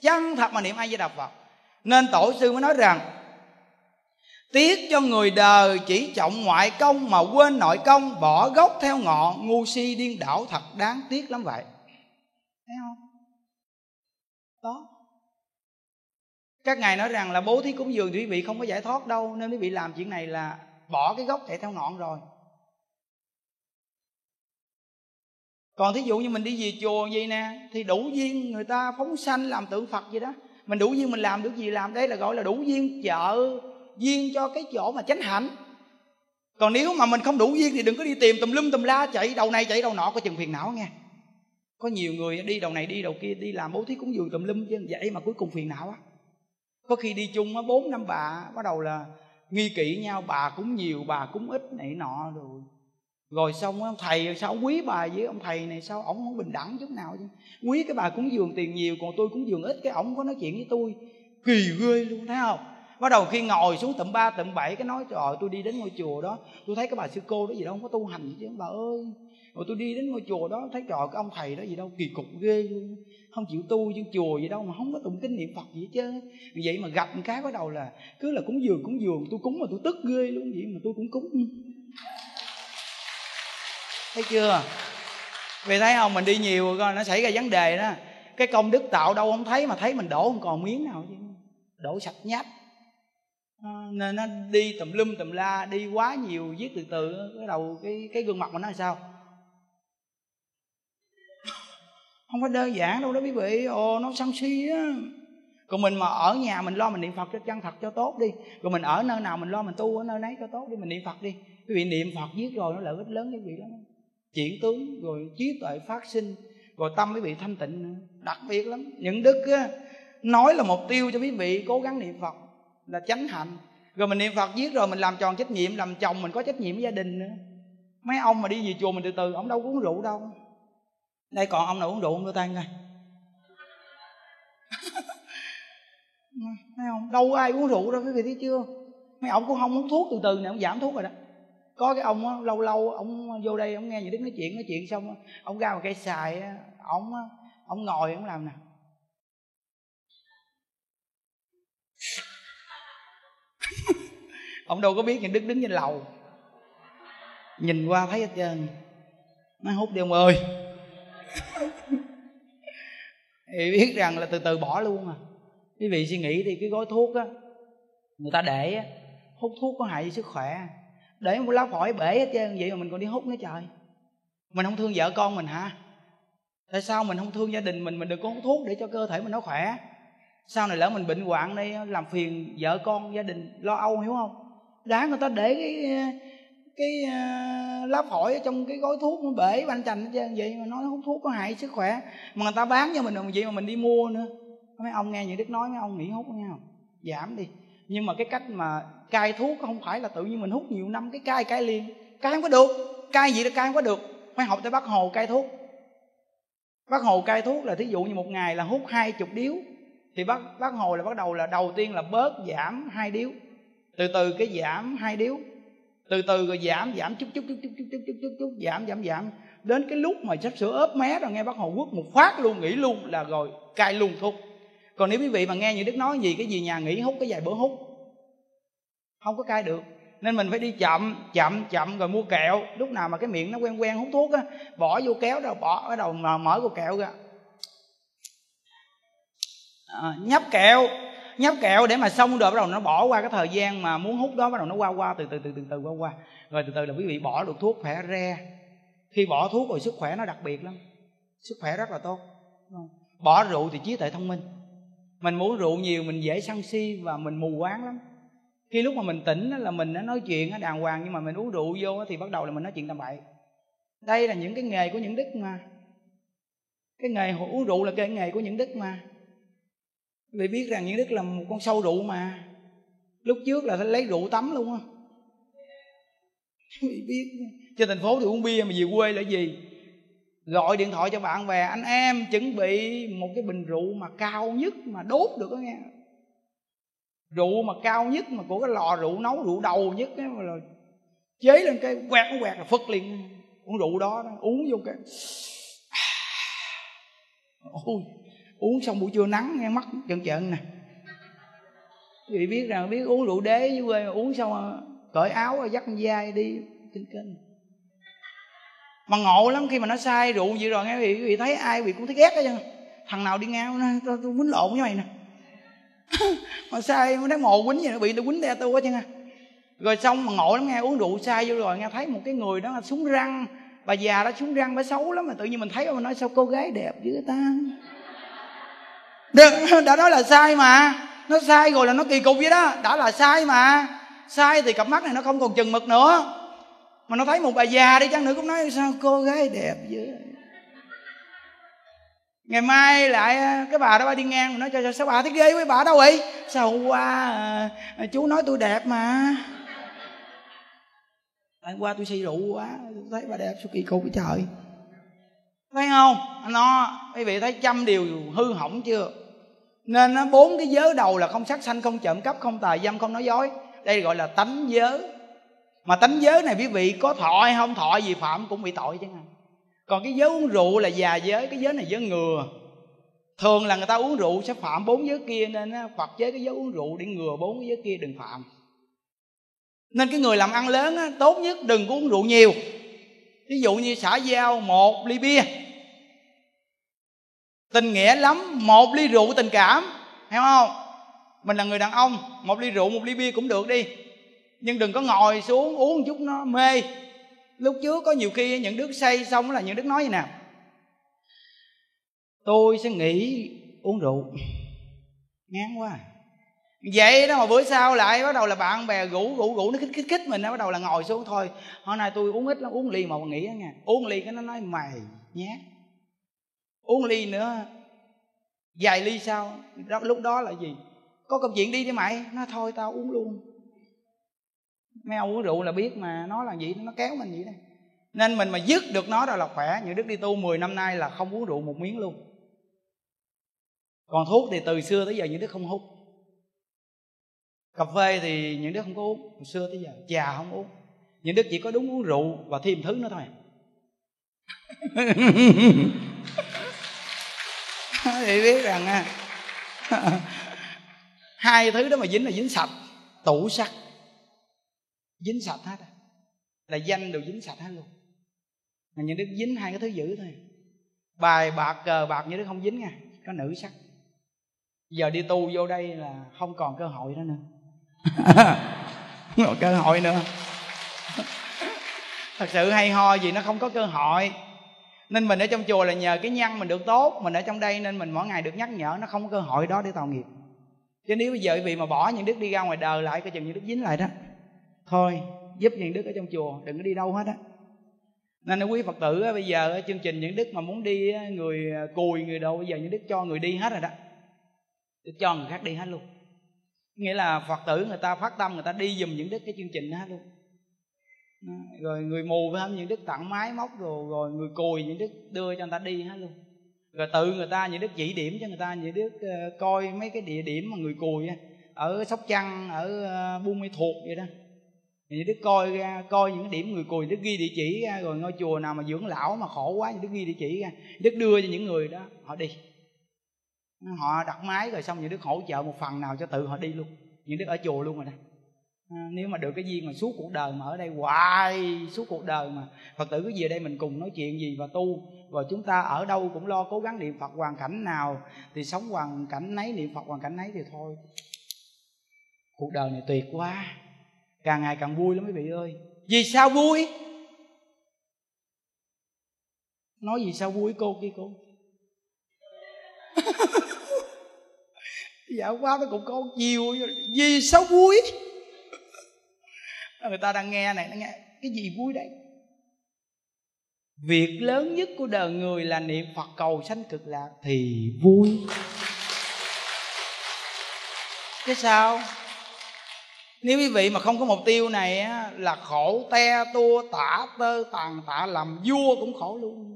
Chân thật mà niệm a di đà phật. Nên tổ sư mới nói rằng, tiếc cho người đời chỉ trọng ngoại công mà quên nội công, bỏ gốc theo ngọn ngu si điên đảo thật đáng tiếc lắm vậy. Thấy không? Đó các ngài nói rằng là bố thí cúng dường thì quý vị không có giải thoát đâu, nên quý vị làm chuyện này là bỏ cái gốc chạy theo ngọn rồi. Còn thí dụ như mình đi về chùa vậy nè, thì đủ duyên người ta phóng sanh làm tượng phật gì đó. Mình đủ duyên mình làm được gì làm, đây là gọi là đủ duyên, chợ duyên cho cái chỗ mà chánh hạnh. Còn nếu mà mình không đủ duyên thì đừng có đi tìm tùm lum tùm la, chạy đầu này, chạy đầu nọ có chừng phiền não nghe. Có nhiều người đi đầu này, đi đầu kia, đi làm bố thí cúng dường tùm lum, chứ vậy mà cuối cùng phiền não á. Có khi đi chung á, bốn năm bà, bắt đầu là nghi kỵ nhau, bà cũng nhiều, bà cũng ít, này nọ rồi rồi xong ông thầy, sao quý bà với ông thầy này sao ổng không bình đẳng chút nào chứ? Quý cái bà cúng dường tiền nhiều, còn tôi cúng dường ít, cái ổng có nói chuyện với tôi. Kỳ ghê luôn, thấy không? Bắt đầu khi ngồi xuống tầm ba tầm bảy, cái nói, trời tôi đi đến ngôi chùa đó. Tôi thấy cái bà sư cô đó gì đâu không có tu hành gì chứ bà ơi. Rồi tôi đi đến ngôi chùa đó, thấy trời cái ông thầy đó gì đâu, kỳ cục ghê luôn. Không chịu tu chứ, chùa gì đâu mà không có tụng kinh niệm phật gì chứ vậy mà gặp một cái bắt đầu là, cứ là cúng dường cúng dường, tôi cúng mà tôi tức ghê luôn, vậy mà tôi cũng cúng thấy chưa? Vì thấy không? Mình đi nhiều rồi nó xảy ra vấn đề đó. Cái công đức tạo đâu không thấy, mà thấy mình đổ không còn miếng nào chứ. Đổ sạch nháp. Ờ, nên nó đi tùm lum tùm la, đi quá nhiều viết từ từ cái đầu, cái cái gương mặt của nó là sao? Không phải đơn giản đâu đó quý vị. Ồ, nó sân si á. Còn mình mà ở nhà mình lo mình niệm phật cho chân thật cho tốt đi. Rồi mình ở nơi nào mình lo mình tu ở nơi nấy cho tốt đi, mình niệm phật đi. Quý vị niệm phật viết rồi nó lợi ích lớn cái vị lắm chuyển tướng rồi trí tuệ phát sinh rồi tâm quý vị thanh tịnh nữa. Đặc biệt lắm. Những đức á, nói là mục tiêu cho quý vị cố gắng niệm phật là chánh hạnh. Rồi mình niệm phật viết rồi mình làm tròn trách nhiệm làm chồng mình có trách nhiệm với gia đình nữa. Mấy ông mà đi về chùa mình từ từ ông đâu có uống rượu đâu. Đây còn ông nào uống rượu ông đưa tay coi. Mấy ông đâu ai uống rượu đâu quý vị thấy chưa? Mấy ông cũng không uống thuốc từ từ này ông giảm thuốc rồi đó có cái ông á, lâu lâu ông vô đây ông nghe những Đức nói chuyện nói chuyện xong ông ra một cây xài ông ông ngồi ông làm nè. Ông đâu có biết những đức đứng trên lầu. Nhìn qua thấy hết trơn. Nó hút đi ông ơi. Thì biết rằng là từ từ bỏ luôn à. Quý vị suy nghĩ thì cái gói thuốc á người ta để á hút thuốc có hại cho sức khỏe để một lá phổi bể hết trơn vậy mà mình còn đi hút nữa trời. Mình không thương vợ con mình hả? Tại sao mình không thương gia đình mình? Mình đừng có hút thuốc để cho cơ thể mình nó khỏe. Sau này lỡ mình bệnh hoạn đây làm phiền vợ con gia đình lo âu hiểu không? Đáng người ta để cái cái uh, lá phổi ở trong cái gói thuốc nó bể banh chành hết trơn vậy mà nói hút thuốc có hại sức khỏe. Mà người ta bán cho mình vậy mà mình đi mua nữa. Mấy ông nghe những đức nói mấy ông nghỉ hút nghe không giảm đi nhưng mà cái cách mà cai thuốc không phải là tự nhiên mình hút nhiều năm cái cai cai liền. Cai không có được. Cai gì là cai không có được. Phải học tới bác hồ cai thuốc. Bác hồ cai thuốc là thí dụ như một ngày là hút hai chục điếu thì bác bác hồ là bắt đầu là đầu tiên là bớt giảm hai điếu. Từ từ cái giảm hai điếu. Từ từ rồi giảm giảm chút chút chút chút chút chút chút chút, chút giảm giảm giảm. Đến cái lúc mà sắp sửa ốp mé rồi nghe bác hồ quất một phát luôn nghỉ luôn là rồi cai luôn thuốc. Còn nếu quý vị mà nghe như đức nói gì cái gì nhà nghỉ hút cái vài bữa hút không có cai được. Nên mình phải đi chậm chậm chậm rồi mua kẹo. Lúc nào mà cái miệng nó quen quen hút thuốc á bỏ vô kéo rồi bỏ ở đầu mở cái kẹo ra. À, nhấp kẹo. Nhấp kẹo để mà xong rồi bắt đầu nó bỏ qua cái thời gian mà muốn hút đó bắt đầu nó qua qua từ từ từ từ từ qua qua. Rồi từ từ là quý vị bỏ được thuốc khỏe re khi bỏ thuốc rồi sức khỏe nó đặc biệt lắm. Sức khỏe rất là tốt bỏ rượu thì trí tuệ thông minh. Mình muốn rượu nhiều mình dễ sân si và mình mù quáng lắm khi lúc mà mình tỉnh là mình nó nói chuyện đàng hoàng nhưng mà mình uống rượu vô thì bắt đầu là mình nói chuyện tầm bậy. Đây là những cái nghề của những đức mà. Cái nghề uống rượu là cái nghề của những đức mà. Vì biết rằng những đức là một con sâu rượu mà. Lúc trước là lấy rượu tắm luôn á. Biết. Trên thành phố thì uống bia mà về quê là gì? Gọi điện thoại cho bạn bè, anh em, chuẩn bị một cái bình rượu mà cao nhất mà đốt được đó nghe rượu mà cao nhất mà của cái lò rượu nấu rượu đầu nhất ấy, mà là chế lên cái quẹt nó quẹt là phất liền uống rượu đó, đó uống vô cái ôi uống xong buổi trưa nắng nghe mắt chần trợn nè. Thì biết rằng biết uống rượu đế với quê uống xong ờ, cởi áo dắt con dai đi kinh kinh mà ngộ lắm khi mà nó sai rượu vậy rồi nghe quý vị thấy ai bị cũng thấy ghét hết trơn. Thằng nào đi ngang nó tôi, tôi lộn với mày nè. mà sai nó nói mồ quýnh gì nó bị tôi quýnh đe tôi quá chứ à? rồi xong mà ngộ lắm nghe, uống rượu sai vô rồi nghe thấy một cái người đó súng răng. Bà già đó súng răng, bà xấu lắm mà tự nhiên mình thấy mà nói sao cô gái đẹp dữ ta? Được, đã nói là sai mà. Nó sai rồi là nó kỳ cục vậy đó. Đã là sai mà. Sai thì cặp mắt này nó không còn chừng mực nữa. Mà nó thấy một bà già đi chăng nữa cũng nói, sao cô gái đẹp dữ? Ngày mai lại à, cái bà đó bà đi ngang nói cho sao bà thấy ghê với bà đâu vậy? Sao hôm qua à, chú nói tôi đẹp mà. Hôm qua tôi say rượu quá tôi thấy bà đẹp sao kỳ cục trời? Thấy không? Nó quý vị thấy trăm điều hư hỏng chưa? Nên nó bốn cái giới đầu là không sát sanh không trộm cắp không tà dâm không nói dối. Đây gọi là tánh giới. Mà tánh giới này quý vị có thọ hay không thọ gì phạm cũng bị tội chứ không còn cái giới uống rượu là già giới cái giới này giới ngừa. Thường là người ta uống rượu sẽ phạm bốn giới kia nên phật chế cái giới uống rượu để ngừa bốn cái giới kia đừng phạm. Nên cái người làm ăn lớn á, tốt nhất đừng có uống rượu nhiều. Ví dụ như xã giao một ly bia. Tình nghĩa lắm một ly rượu tình cảm hiểu không? Mình là người đàn ông một ly rượu một ly bia cũng được đi. Nhưng đừng có ngồi xuống uống một chút nó mê lúc trước có nhiều khi những đứa say xong là những đứa nói như nào? Tôi sẽ nghỉ uống rượu. Ngán quá à. vậy đó mà bữa sau lại bắt đầu là bạn bè rủ rủ rủ nó khích khích khích mình nó bắt đầu là ngồi xuống thôi. Hôm nay tôi uống ít lắm uống ly mà mà nghỉ nha. Uống ly cái nó nói mày nhé, uống ly nữa vài ly sau đó, lúc đó là gì? Có công chuyện đi đi mày. Nó thôi tao uống luôn mấy ông uống rượu là biết mà nó là gì? Nó kéo mình vậy đây nên mình mà dứt được nó rồi là khỏe. Những đức đi tu 10 năm nay là không uống rượu một miếng luôn. Còn thuốc thì từ xưa tới giờ những đức không hút. Cà phê thì những đức không có uống từ xưa tới giờ trà không uống. Những đức chỉ có đúng uống rượu và thêm thứ nữa thôi à. thì biết rằng à, hai thứ đó mà dính là dính sạch tủ sắt dính sạch hết à. là danh đều dính sạch hết luôn. Mà những đức dính hai cái thứ dữ thôi. Bài bạc cờ bạc như đức không dính nha, có nữ sắc. Giờ đi tu vô đây là không còn cơ hội đó nữa. Không còn cơ hội nữa. Thật sự hay ho gì nó không có cơ hội. Nên mình ở trong chùa là nhờ cái nhân mình được tốt, mình ở trong đây nên mình mỗi ngày được nhắc nhở, nó không có cơ hội đó để tạo nghiệp. Chứ nếu bây giờ vì mà bỏ những đức đi ra ngoài đời lại, coi chừng những đức dính lại đó thôi, giúp những đức ở trong chùa, đừng có đi đâu hết á. Nên quý phật tử bây giờ chương trình những đức mà muốn đi người à, cùi người đâu, bây giờ những đức cho người đi hết rồi đó. Đức cho người khác đi hết luôn. Nghĩa là phật tử người ta phát tâm, người ta đi dùm những đức cái chương trình đó hết luôn. Rồi người mù với không? Những đức tặng máy móc rồi rồi người cùi những đức đưa cho người ta đi hết luôn. Rồi tự người ta những đức chỉ điểm cho người ta, những đức ờ, coi mấy cái địa điểm mà người cùi ở sóc trăng, ở ờ, buôn mê thuộc vậy đó thì đức coi ra coi những điểm người cùi đức ghi địa chỉ ra rồi ngôi chùa nào mà dưỡng lão mà khổ quá thì đức ghi địa chỉ ra. Đức đưa cho những người đó họ đi. Họ đặt máy rồi xong những đức hỗ trợ một phần nào cho tự họ đi luôn. Những đức ở chùa luôn rồi đó. À, nếu mà được cái duyên mà suốt cuộc đời mà ở đây hoài suốt cuộc đời mà phật tử cứ về đây mình cùng nói chuyện gì và tu và chúng ta ở đâu cũng lo cố gắng niệm phật hoàn cảnh nào thì sống hoàn cảnh nấy niệm phật hoàn cảnh nấy thì thôi. Cuộc đời này tuyệt quá càng ngày càng vui lắm quý vị ơi. Vì sao vui? Nói gì sao vui cô kia cô? Dạo qua nó cũng có nhiều vì sao vui? Người ta đang nghe này nó nghe cái gì vui đây? Việc lớn nhất của đời người là niệm phật cầu sanh cực lạc thì vui. Chứ sao nếu quý vị mà không có mục tiêu này á, là khổ te tua tả tơ tàn tạ làm vua cũng khổ luôn.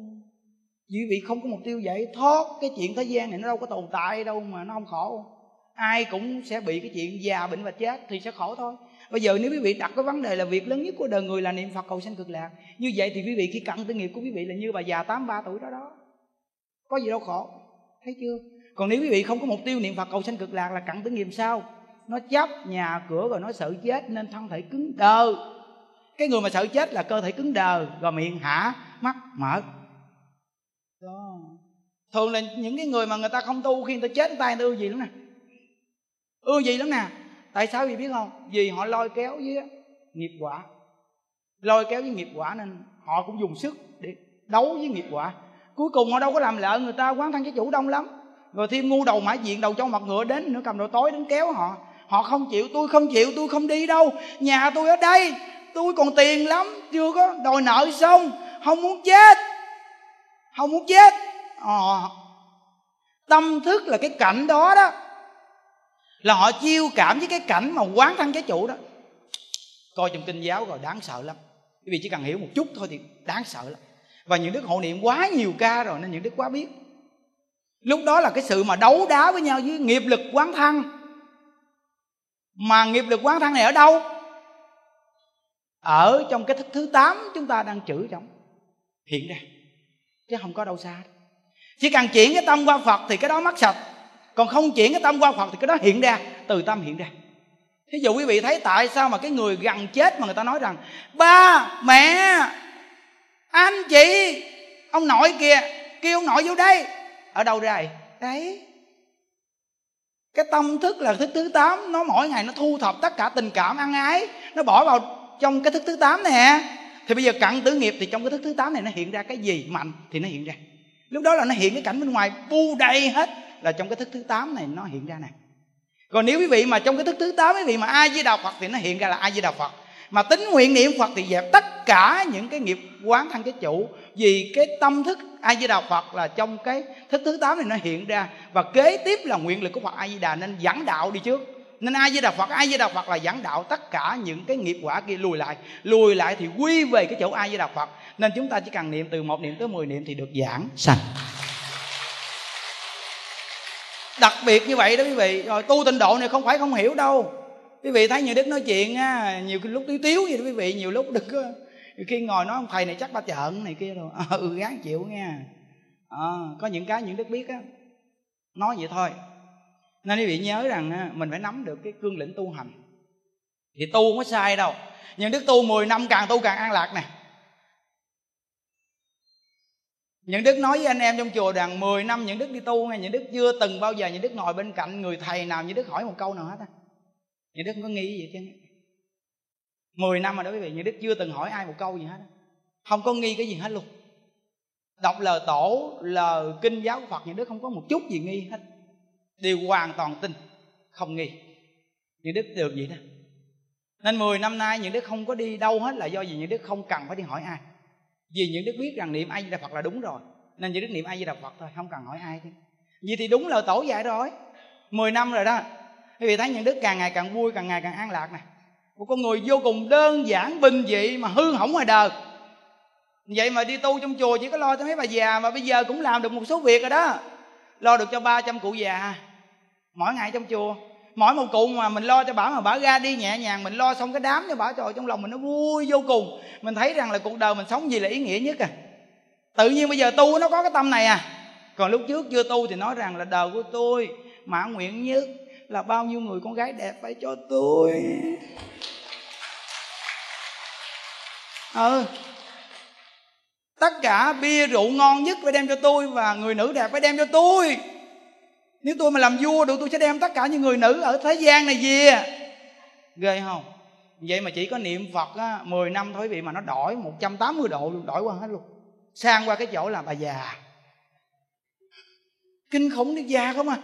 Quý vị không có mục tiêu vậy thoát cái chuyện thế gian này nó đâu có tồn tại đâu mà nó không khổ. Ai cũng sẽ bị cái chuyện già bệnh và chết thì sẽ khổ thôi. Bây giờ nếu quý vị đặt cái vấn đề là việc lớn nhất của đời người là niệm phật cầu sanh cực lạc như vậy thì quý vị khi cận tư nghiệp của quý vị là như bà già tám ba tuổi đó đó. Có gì đâu khổ thấy chưa? Còn nếu quý vị không có mục tiêu niệm phật cầu sanh cực lạc là cận tư nghiệp sao? Nó chấp nhà cửa rồi nó sợ chết nên thân thể cứng đờ. Cái người mà sợ chết là cơ thể cứng đờ rồi miệng hả, mắt mở. Đó. Thường là những cái người mà người ta không tu khi người ta chết tay người ta ưa gì lắm nè. Ưa gì lắm nè. Tại sao vì biết không? Vì họ lôi kéo với nghiệp quả. Lôi kéo với nghiệp quả nên họ cũng dùng sức để đấu với nghiệp quả. Cuối cùng họ đâu có làm lợi người ta, quán thân cái chủ đông lắm. Rồi thêm ngu đầu mã diện, đầu trong mặt ngựa đến nữa, cầm đồ tối đến kéo họ họ không chịu tôi không chịu tôi không đi đâu. Nhà tôi ở đây tôi còn tiền lắm chưa có đòi nợ xong. Không muốn chết. Không muốn chết. À, tâm thức là cái cảnh đó đó. Là họ chiêu cảm với cái cảnh mà quán thân cái chủ đó. Coi trong kinh giáo rồi đáng sợ lắm. Bởi vì chỉ cần hiểu một chút thôi thì đáng sợ lắm. Và những đức hộ niệm quá nhiều ca rồi nên những đức quá biết. Lúc đó là cái sự mà đấu đá với nhau với nghiệp lực quán thân mà nghiệp lực quán thân này ở đâu? Ở trong cái thức thứ 8 chúng ta đang chữ trong. Hiện ra. Chứ không có đâu xa. Chỉ cần chuyển cái tâm qua phật thì cái đó mất sạch. Còn không chuyển cái tâm qua phật thì cái đó hiện ra. Từ tâm hiện ra. Thí dụ quý vị thấy tại sao mà cái người gần chết mà người ta nói rằng, ba, mẹ, anh chị, ông nội kìa, kêu ông nội vô đây. Ở đâu ra vậy? Đấy cái tâm thức là thức thứ tám, nó mỗi ngày nó thu thập tất cả tình cảm ăn ái, nó bỏ vào trong cái thức thứ tám nè thì bây giờ cận tử nghiệp thì trong cái thức thứ tám này nó hiện ra cái gì? Mạnh thì nó hiện ra. Lúc đó là nó hiện cái cảnh bên ngoài bu đầy hết là trong cái thức thứ tám này nó hiện ra nè. Còn nếu quý vị mà trong cái thức thứ tám quý vị mà ai với đạo phật thì nó hiện ra là ai với đạo phật mà tính nguyện niệm phật thì dẹp tất cả những cái nghiệp quán thân cái chủ. Vì cái tâm thức a di đà phật là trong cái thức thứ tám này nó hiện ra. Và kế tiếp là nguyện lực của phật a di đà nên dẫn đạo đi trước. Nên a di đà phật a di đà phật là dẫn đạo tất cả những cái nghiệp quả kia lùi lại. Lùi lại thì quy về cái chỗ a di đà phật. Nên chúng ta chỉ cần niệm từ một niệm tới mười niệm thì được giảng sanh. Đặc biệt như vậy đó quý vị. Rồi tu tịnh độ này không phải không hiểu đâu quý vị thấy nhiều đức nói chuyện á nhiều lúc tiếu tiếu vậy đó quý vị nhiều lúc đừng có nhiều khi ngồi nói ông thầy này chắc ba trợn này kia rồi ờ, ừ gán chịu nghe, à, có những cái những đức biết á. Nói vậy thôi. Nên quý vị nhớ rằng mình phải nắm được cái cương lĩnh tu hành. Thì tu không có sai đâu. Nhưng đức tu 10 năm càng tu càng an lạc nè. Những đức nói với anh em trong chùa rằng 10 năm những đức đi tu nghe những đức chưa từng bao giờ những đức ngồi bên cạnh người thầy nào những đức hỏi một câu nào hết á những đức không có nghi gì chứ 10 năm rồi đó quý vị như đức chưa từng hỏi ai một câu gì hết không có nghi cái gì hết luôn. Đọc lời tổ, lời kinh giáo của phật như đức không có một chút gì nghi hết. Đều hoàn toàn tin, không nghi. Như đức được vậy đó. Nên 10 năm nay những đức không có đi đâu hết là do gì những đức không cần phải đi hỏi ai. Vì những đức biết rằng niệm ai di đà phật là đúng rồi, nên những đức niệm ai di đà phật thôi, không cần hỏi ai chứ. Vì thì đúng lời tổ dạy rồi. 10 năm rồi đó quý vị thấy những đức càng ngày càng vui, càng ngày càng an lạc nè. Một con người vô cùng đơn giản, bình dị mà hư hỏng ngoài đời. Vậy mà đi tu trong chùa chỉ có lo cho mấy bà già mà bây giờ cũng làm được một số việc rồi đó. Lo được cho 300 cụ già à. mỗi ngày trong chùa, mỗi một cụ mà mình lo cho bà mà bà ra đi nhẹ nhàng, mình lo xong cái đám cho bà trời trong lòng mình nó vui vô cùng. Mình thấy rằng là cuộc đời mình sống gì là ý nghĩa nhất à. Tự nhiên bây giờ tu nó có cái tâm này à. Còn lúc trước chưa tu thì nói rằng là đời của tôi mãn nguyện nhất là bao nhiêu người con gái đẹp phải cho tôi. Ừ. Tất cả bia rượu ngon nhất phải đem cho tôi và người nữ đẹp phải đem cho tôi. Nếu tôi mà làm vua được tôi sẽ đem tất cả những người nữ ở thế gian này về. Ghê không? Vậy mà chỉ có niệm phật á, 10 năm thôi vị mà nó đổi 180 độ luôn đổi qua hết luôn. Sang qua cái chỗ là bà già. Kinh khủng đến già không à?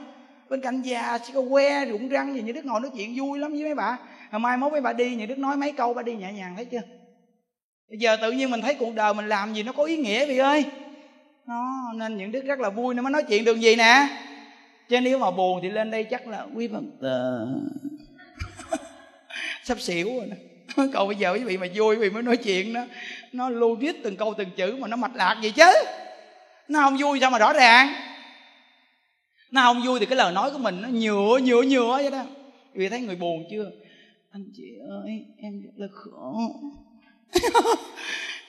Bên cạnh già chỉ có que, rụng răng gì như đức ngồi nói chuyện vui lắm với mấy bà. Hồi mai mốt mấy bà đi như đức nói mấy câu, bà đi nhẹ nhàng, thấy chưa? Bây giờ tự nhiên mình thấy cuộc đời mình làm gì nó có ý nghĩa vì ơi. Nó nên những đức rất là vui nó mới nói chuyện được gì nè. Chứ nếu mà buồn thì lên đây chắc là quý phật tử. Sắp xỉu rồi đó. Còn bây giờ quý vị mà vui, quý vị mới nói chuyện đó, nó lưu viết từng câu từng chữ mà nó mạch lạc gì chứ? Nó không vui sao mà rõ ràng? Nó không vui thì cái lời nói của mình nó nhựa nhựa nhựa vậy đó. Vì thấy người buồn chưa? Anh chị ơi, em rất là khổ.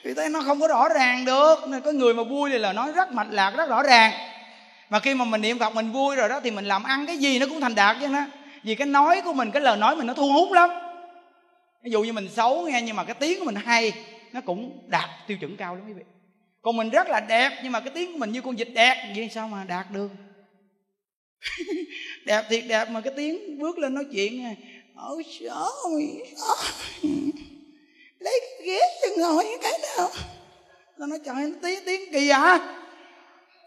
Vì thấy nó không có rõ ràng được. Nên có người mà vui thì lời nói rất mạch lạc, rất rõ ràng. Mà khi mà mình niệm phật mình vui rồi đó, thì mình làm ăn cái gì nó cũng thành đạt chứ nó. vì cái nói của mình, cái lời nói mình nó thu hút lắm. Ví dụ như mình xấu nghe, nhưng mà cái tiếng của mình hay, nó cũng đạt tiêu chuẩn cao lắm quý vị. Còn mình rất là đẹp, nhưng mà cái tiếng của mình như con vịt đẹp, vậy sao mà đạt được? Đẹp thiệt đẹp mà cái tiếng bước lên nói chuyện à. ôi trời lấy cái ghế cho ngồi cái nào. Nó nói trời nó tiếng tiếng kỳ à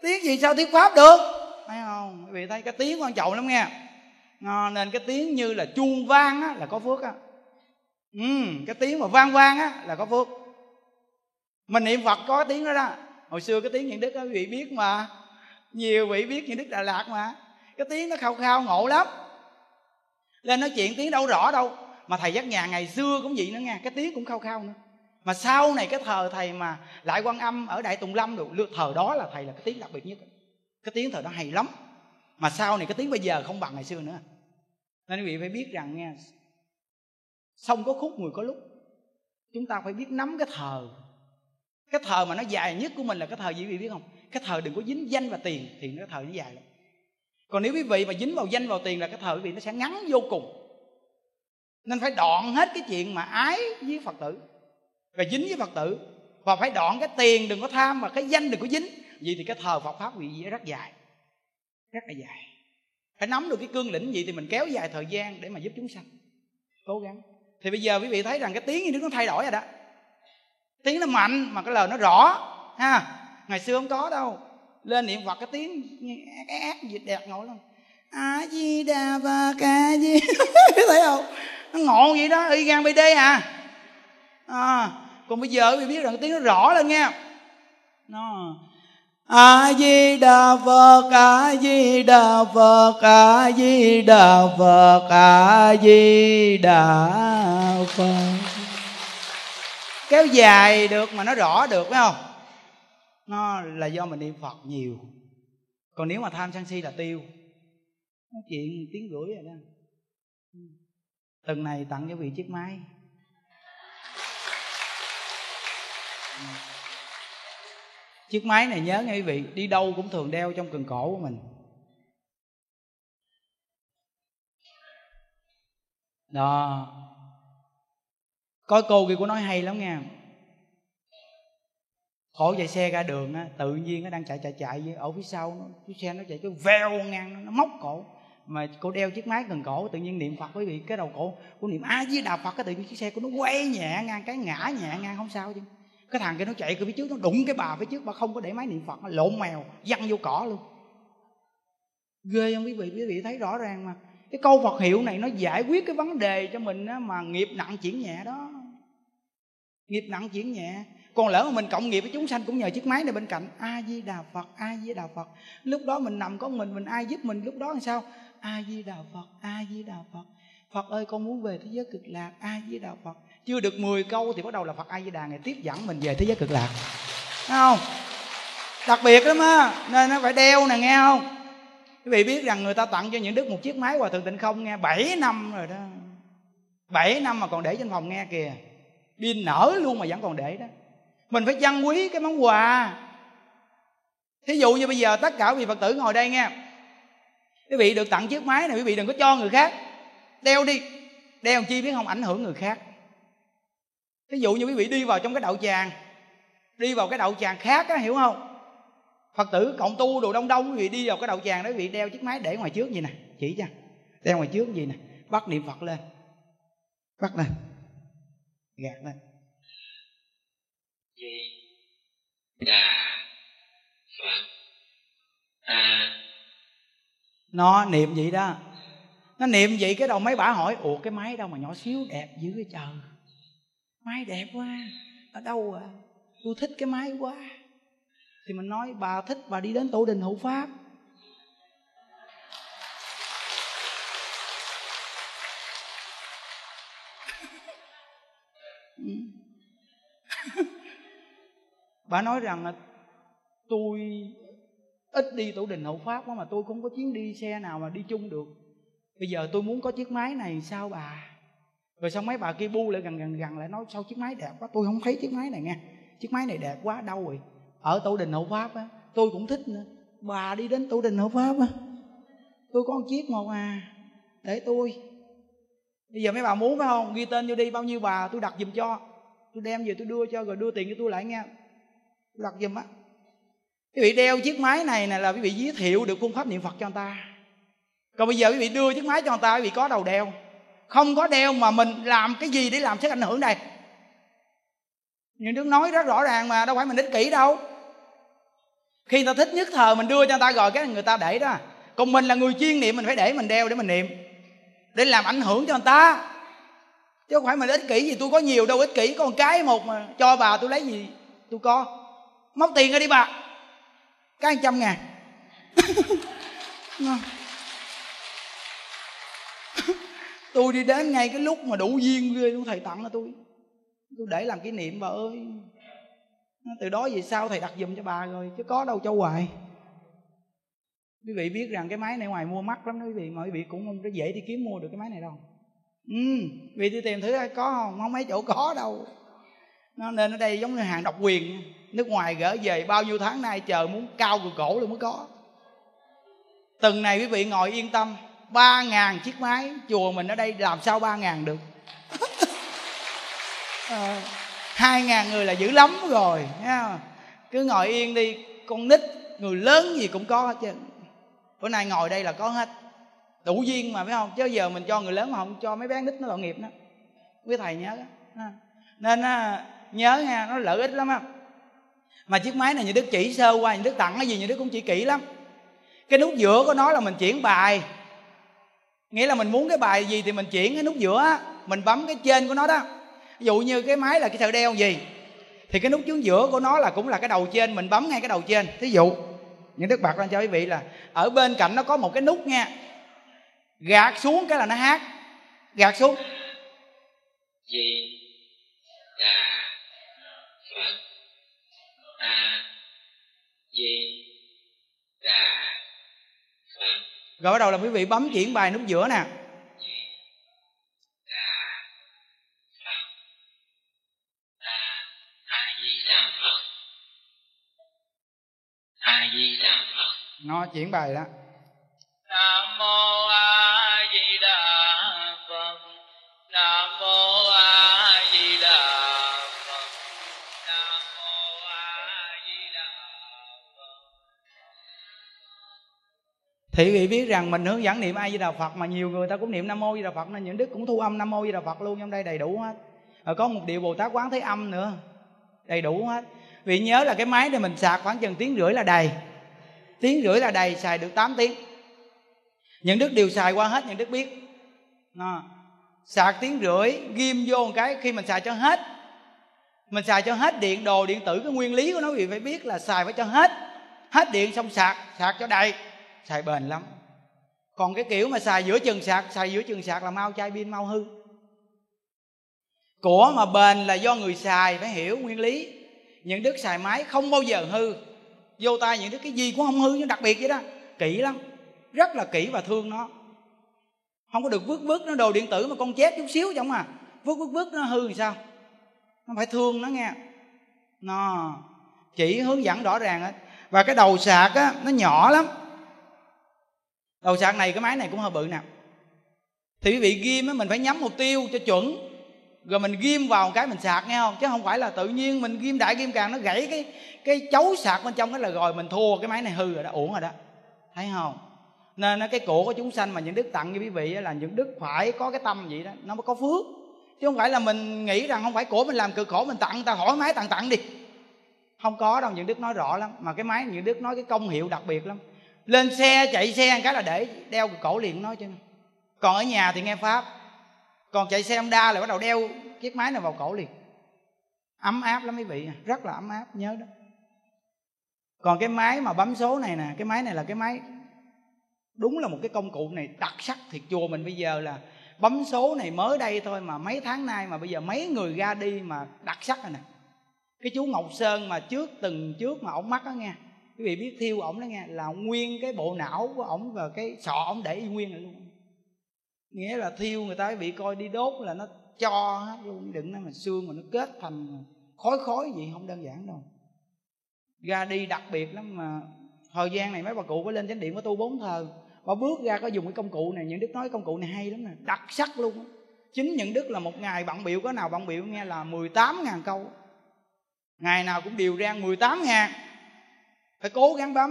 tiếng gì sao thuyết pháp được? Thấy không? Quý vị thấy cái tiếng quan trọng lắm nghe. À, nên cái tiếng như là chuông vang á là có phước á. Ừ, cái tiếng mà vang vang á là có phước. Mình niệm phật có cái tiếng đó đó. Hồi xưa cái tiếng những đức á quý vị biết mà. Nhiều vị biết những đức đà lạt mà cái tiếng nó khao khao, ngộ lắm. Lên nói chuyện tiếng đâu rõ đâu. Mà thầy giác nhà ngày xưa cũng vậy nữa nha cái tiếng cũng khao khao nữa. Mà sau này cái thờ thầy mà lại quan âm ở đại tùng lâm được thờ đó là thầy là cái tiếng đặc biệt nhất. Cái tiếng thờ đó hay lắm. Mà sau này cái tiếng bây giờ không bằng ngày xưa nữa. Nên quý vị phải biết rằng nha sông có khúc người có lúc. Chúng ta phải biết nắm cái thờ. Cái thờ mà nó dài nhất của mình là cái thờ gì quý vị biết không? Cái thờ đừng có dính danh và tiền thì nó thờ nó dài lắm còn nếu quý vị mà dính vào danh vào tiền là cái thời quý vị nó sẽ ngắn vô cùng. Nên phải đoạn hết cái chuyện mà ái với phật tử. Và dính với phật tử. Và phải đoạn cái tiền đừng có tham và cái danh đừng có dính. Vậy thì cái thờ phật pháp vị rất dài. Rất là dài. Phải nắm được cái cương lĩnh gì thì mình kéo dài thời gian để mà giúp chúng sanh. Cố gắng. Thì bây giờ quý vị thấy rằng cái tiếng như nước nó thay đổi rồi đó. Tiếng nó mạnh mà cái lời nó rõ. Ha. Ngày xưa không có đâu lên niệm phật cái tiếng ác ác gì đẹp ngồi lắm. A di đà phật, ca di thấy không? Nó ngộ vậy đó, y gan bd à. À còn bây giờ quý biết rằng tiếng nó rõ lên nghe. Nó, a di đà phật a di đà phật a di đà phật a di đà phật. Kéo dài được mà nó rõ được, phải không? Nó là do mình niệm phật nhiều. Còn nếu mà tham sân si là tiêu. Nói chuyện tiếng rưỡi rồi đó. Tuần này tặng cho vị chiếc máy. Chiếc máy này nhớ nghe quý vị, đi đâu cũng thường đeo trong cần cổ của mình. Đó. Có cô kia của nói hay lắm nha khổ chạy xe ra đường á tự nhiên nó đang chạy chạy chạy ở phía sau nó chiếc xe nó chạy cái veo ngang nó móc cổ. Mà cô đeo chiếc máy gần cổ tự nhiên niệm phật quý vị cái đầu cổ cô niệm a với đạo phật cái tự nhiên chiếc xe của nó quay nhẹ ngang cái ngã nhẹ ngang không sao chứ. Cái thằng kia nó chạy cái phía trước nó đụng cái bà phía trước bà không có để máy niệm phật nó lộn mèo văng vô cỏ luôn. Ghê không quý vị? Quý vị thấy rõ ràng mà. Cái câu phật hiệu này nó giải quyết cái vấn đề cho mình á, mà nghiệp nặng chuyển nhẹ đó. Nghiệp nặng chuyển nhẹ còn lỡ mà mình cộng nghiệp với chúng sanh cũng nhờ chiếc máy này bên cạnh. A di đà phật a di đà phật. Lúc đó mình nằm có mình mình ai giúp mình? Lúc đó làm sao? A di đà phật a di đà phật. Phật ơi, con muốn về thế giới cực lạc a di đà phật. Chưa được 10 câu thì bắt đầu là phật a di đà ngày tiếp dẫn mình về thế giới cực lạc. Thấy không? Đặc biệt lắm á, nên nó phải đeo nè, nghe không? Quý vị biết rằng người ta tặng cho những đức một chiếc máy hòa thượng tịnh không nghe 7 năm rồi đó. 7 năm mà còn để trên phòng nghe kìa. Pin nở luôn mà vẫn còn để đó mình phải trân quý cái món quà. Thí dụ như bây giờ tất cả vị phật tử ngồi đây nghe. Quý vị được tặng chiếc máy này, quý vị đừng có cho người khác. Đeo đi. Đeo chi biết không ảnh hưởng người khác. Thí dụ như quý vị đi vào trong cái đạo tràng, đi vào cái đạo tràng khác á, hiểu không? Phật tử cộng tu đồ đông đông, quý vị đi vào cái đạo tràng đó, quý vị đeo chiếc máy để ngoài trước gì nè, chỉ cho. Đeo ngoài trước gì nè, bắt niệm phật lên. Bắt lên. Gạt lên di đà phật. A nó niệm vậy đó. Nó niệm vậy cái đầu mấy bả hỏi, ủa, cái máy đâu mà nhỏ xíu đẹp dữ cái trời? Máy đẹp quá, ở đâu à? Tôi thích cái máy quá. Thì mình nói, bà thích, bà đi đến tổ đình hữu pháp. Ừ. bà nói rằng là tôi ít đi tổ đình hậu pháp quá mà tôi không có chuyến đi xe nào mà đi chung được. Bây giờ tôi muốn có chiếc máy này, sao bà? Rồi xong mấy bà kia bu lại gần gần gần lại nói, sao chiếc máy đẹp quá? Tôi không thấy chiếc máy này nghe. Chiếc máy này đẹp quá đâu rồi. Ở tổ đình hậu pháp á, tôi cũng thích nữa. Bà đi đến tổ đình hậu pháp á, tôi có một chiếc một à để tôi. Bây giờ mấy bà muốn phải không? Ghi tên vô đi, bao nhiêu bà tôi đặt giùm cho. Tôi đem về tôi đưa cho, rồi đưa tiền cho tôi lại nghe tôi giùm á. Quý vị đeo chiếc máy này nè là quý vị giới thiệu được phương pháp niệm phật cho người ta. Còn bây giờ quý vị đưa chiếc máy cho người ta, quý vị có đầu đeo. Không có đeo mà mình làm cái gì để làm sức ảnh hưởng này? những đức nói rất rõ ràng mà, đâu phải mình ích kỷ đâu. Khi người ta thích nhất thờ mình đưa cho người ta rồi, cái người ta để đó. Còn mình là người chuyên niệm, mình phải để mình đeo để mình niệm. Để làm ảnh hưởng cho người ta. Chứ không phải mình ích kỷ gì, tôi có nhiều đâu ích kỷ còn cái một mà, cho bà tôi lấy gì tôi có móc tiền ra đi bà. Cái trăm ngàn. Tôi đi đến ngay cái lúc mà đủ duyên ghê luôn thầy tặng cho tôi. Tôi để làm kỷ niệm, bà ơi. Từ đó về sau thầy đặt giùm cho bà rồi, chứ có đâu cho hoài. Quý vị biết rằng cái máy này ngoài mua mắc lắm đó quý vị, mà quý vị cũng không có dễ đi kiếm mua được cái máy này đâu. Ừ vì tôi tìm thử có không? Không mấy chỗ có đâu. Nó nên ở đây giống như hàng độc quyền nước ngoài gỡ về bao nhiêu tháng nay chờ muốn cao từ cổ luôn mới có. Từng này quý vị ngồi yên tâm ba ngàn chiếc máy chùa mình ở đây làm sao ba ngàn được? Ờ, hai ngàn người là dữ lắm rồi nha cứ ngồi yên đi con nít người lớn gì cũng có hết trơn. Bữa nay ngồi đây là có hết. Đủ duyên mà phải không? Chứ giờ mình cho người lớn mà không cho mấy bé nít nó tội nghiệp đó quý thầy nhớ đó. nên nhớ nha nó lợi ích lắm á mà chiếc máy này như đức chỉ sơ qua như đức tặng cái gì như đức cũng chỉ kỹ lắm. Cái nút giữa của nó là mình chuyển bài. Nghĩa là mình muốn cái bài gì thì mình chuyển cái nút giữa mình bấm cái trên của nó đó. Ví dụ như cái máy là cái sợi đeo gì, thì cái nút xuống giữa của nó là cũng là cái đầu trên, mình bấm ngay cái đầu trên. Thí dụ, những đức bạc lên cho quý vị là, ở bên cạnh nó có một cái nút nha. Gạt xuống cái là nó hát. Gạt xuống. Gì? Đà a di đà phật. Rồi bắt đầu là quý vị bấm chuyển bài nút giữa nè. Nó chuyển bài đó. Nam mô a di đà phật. Nam mô a thì quý vị biết rằng mình hướng dẫn niệm ai di đà phật mà nhiều người ta cũng niệm nam mô di đà phật nên những đức cũng thu âm nam mô di đà phật luôn trong đây đầy đủ hết. Rồi có một điều bồ tát quán thế âm nữa đầy đủ hết. Vì nhớ là cái máy này mình sạc khoảng chừng tiếng rưỡi là đầy. Tiếng rưỡi là đầy xài được 8 tiếng. Những đức đều xài qua hết những đức biết. À, sạc tiếng rưỡi ghim vô một cái khi mình xài cho hết mình xài cho hết điện đồ điện tử cái nguyên lý của nó vì phải biết là xài phải cho hết. Hết điện xong sạc sạc cho đầy xài bền lắm. Còn cái kiểu mà xài giữa chừng sạc xài giữa chừng sạc là mau chai pin mau hư. Của mà bền là do người xài phải hiểu nguyên lý. Những đứa xài máy không bao giờ hư. Vô tay những đứa cái gì cũng không hư nhưng đặc biệt vậy đó. Kỹ lắm. Rất là kỹ và thương nó. Không có được vứt vứt nó đồ điện tử mà con chết chút xíu chẳng à, vứt vứt vứt nó hư thì sao? Nó phải thương nó nghe. Nó chỉ hướng dẫn rõ ràng hết. Và cái đầu sạc á nó nhỏ lắm đầu sạc này, cái máy này cũng hơi bự nè. Thì quý vị ghim á, mình phải nhắm mục tiêu cho chuẩn. Rồi mình ghim vào một cái mình sạc, nghe không? Chứ không phải là tự nhiên mình ghim đại ghim càng, nó gãy cái cái chấu sạc bên trong cái là rồi mình thua. Cái máy này hư rồi đó, uổng rồi đó. Thấy không? Nên cái cổ của chúng sanh mà những đức tặng như quý vị là những đức phải có cái tâm vậy đó. Nó mới có phước. Chứ không phải là mình nghĩ rằng không phải cổ mình làm, cực khổ mình tặng. Ta hỏi máy tặng tặng đi. Không có đâu, những đức nói rõ lắm. Mà cái máy, những đức nói cái công hiệu đặc biệt lắm lên xe, chạy xe cái là để đeo cổ liền nói chứ. Còn ở nhà thì nghe pháp. Còn chạy xe Honda là bắt đầu đeo chiếc máy này vào cổ liền. Ấm áp lắm quý vị, rất là ấm áp, nhớ đó. Còn cái máy mà bấm số này nè, cái máy này là cái máy đúng là một cái công cụ này đặc sắc thiệt chùa mình bây giờ là bấm số này mới đây thôi mà mấy tháng nay mà bây giờ mấy người ra đi mà đặc sắc rồi nè. Cái chú ngọc sơn mà trước từng trước mà ổng mắc đó nghe quý vị biết thiêu ổng đó nghe, là nguyên cái bộ não của ổng và cái sọ ổng để y nguyên lại luôn. Nghĩa là thiêu người ta bị coi đi đốt là nó cho hết luôn, đừng nói mà xương mà nó kết thành khói khói gì, không đơn giản đâu. Ra đi đặc biệt lắm mà thời gian này mấy bà cụ có lên chánh điện có tu bốn thờ bà bước ra có dùng cái công cụ này, những đức nói công cụ này hay lắm nè, đặc sắc luôn chính những đức là một ngày bận biểu, có nào bận biểu nghe là 18 ngàn câu. Ngày nào cũng điều ra 18 ngàn phải cố gắng bấm.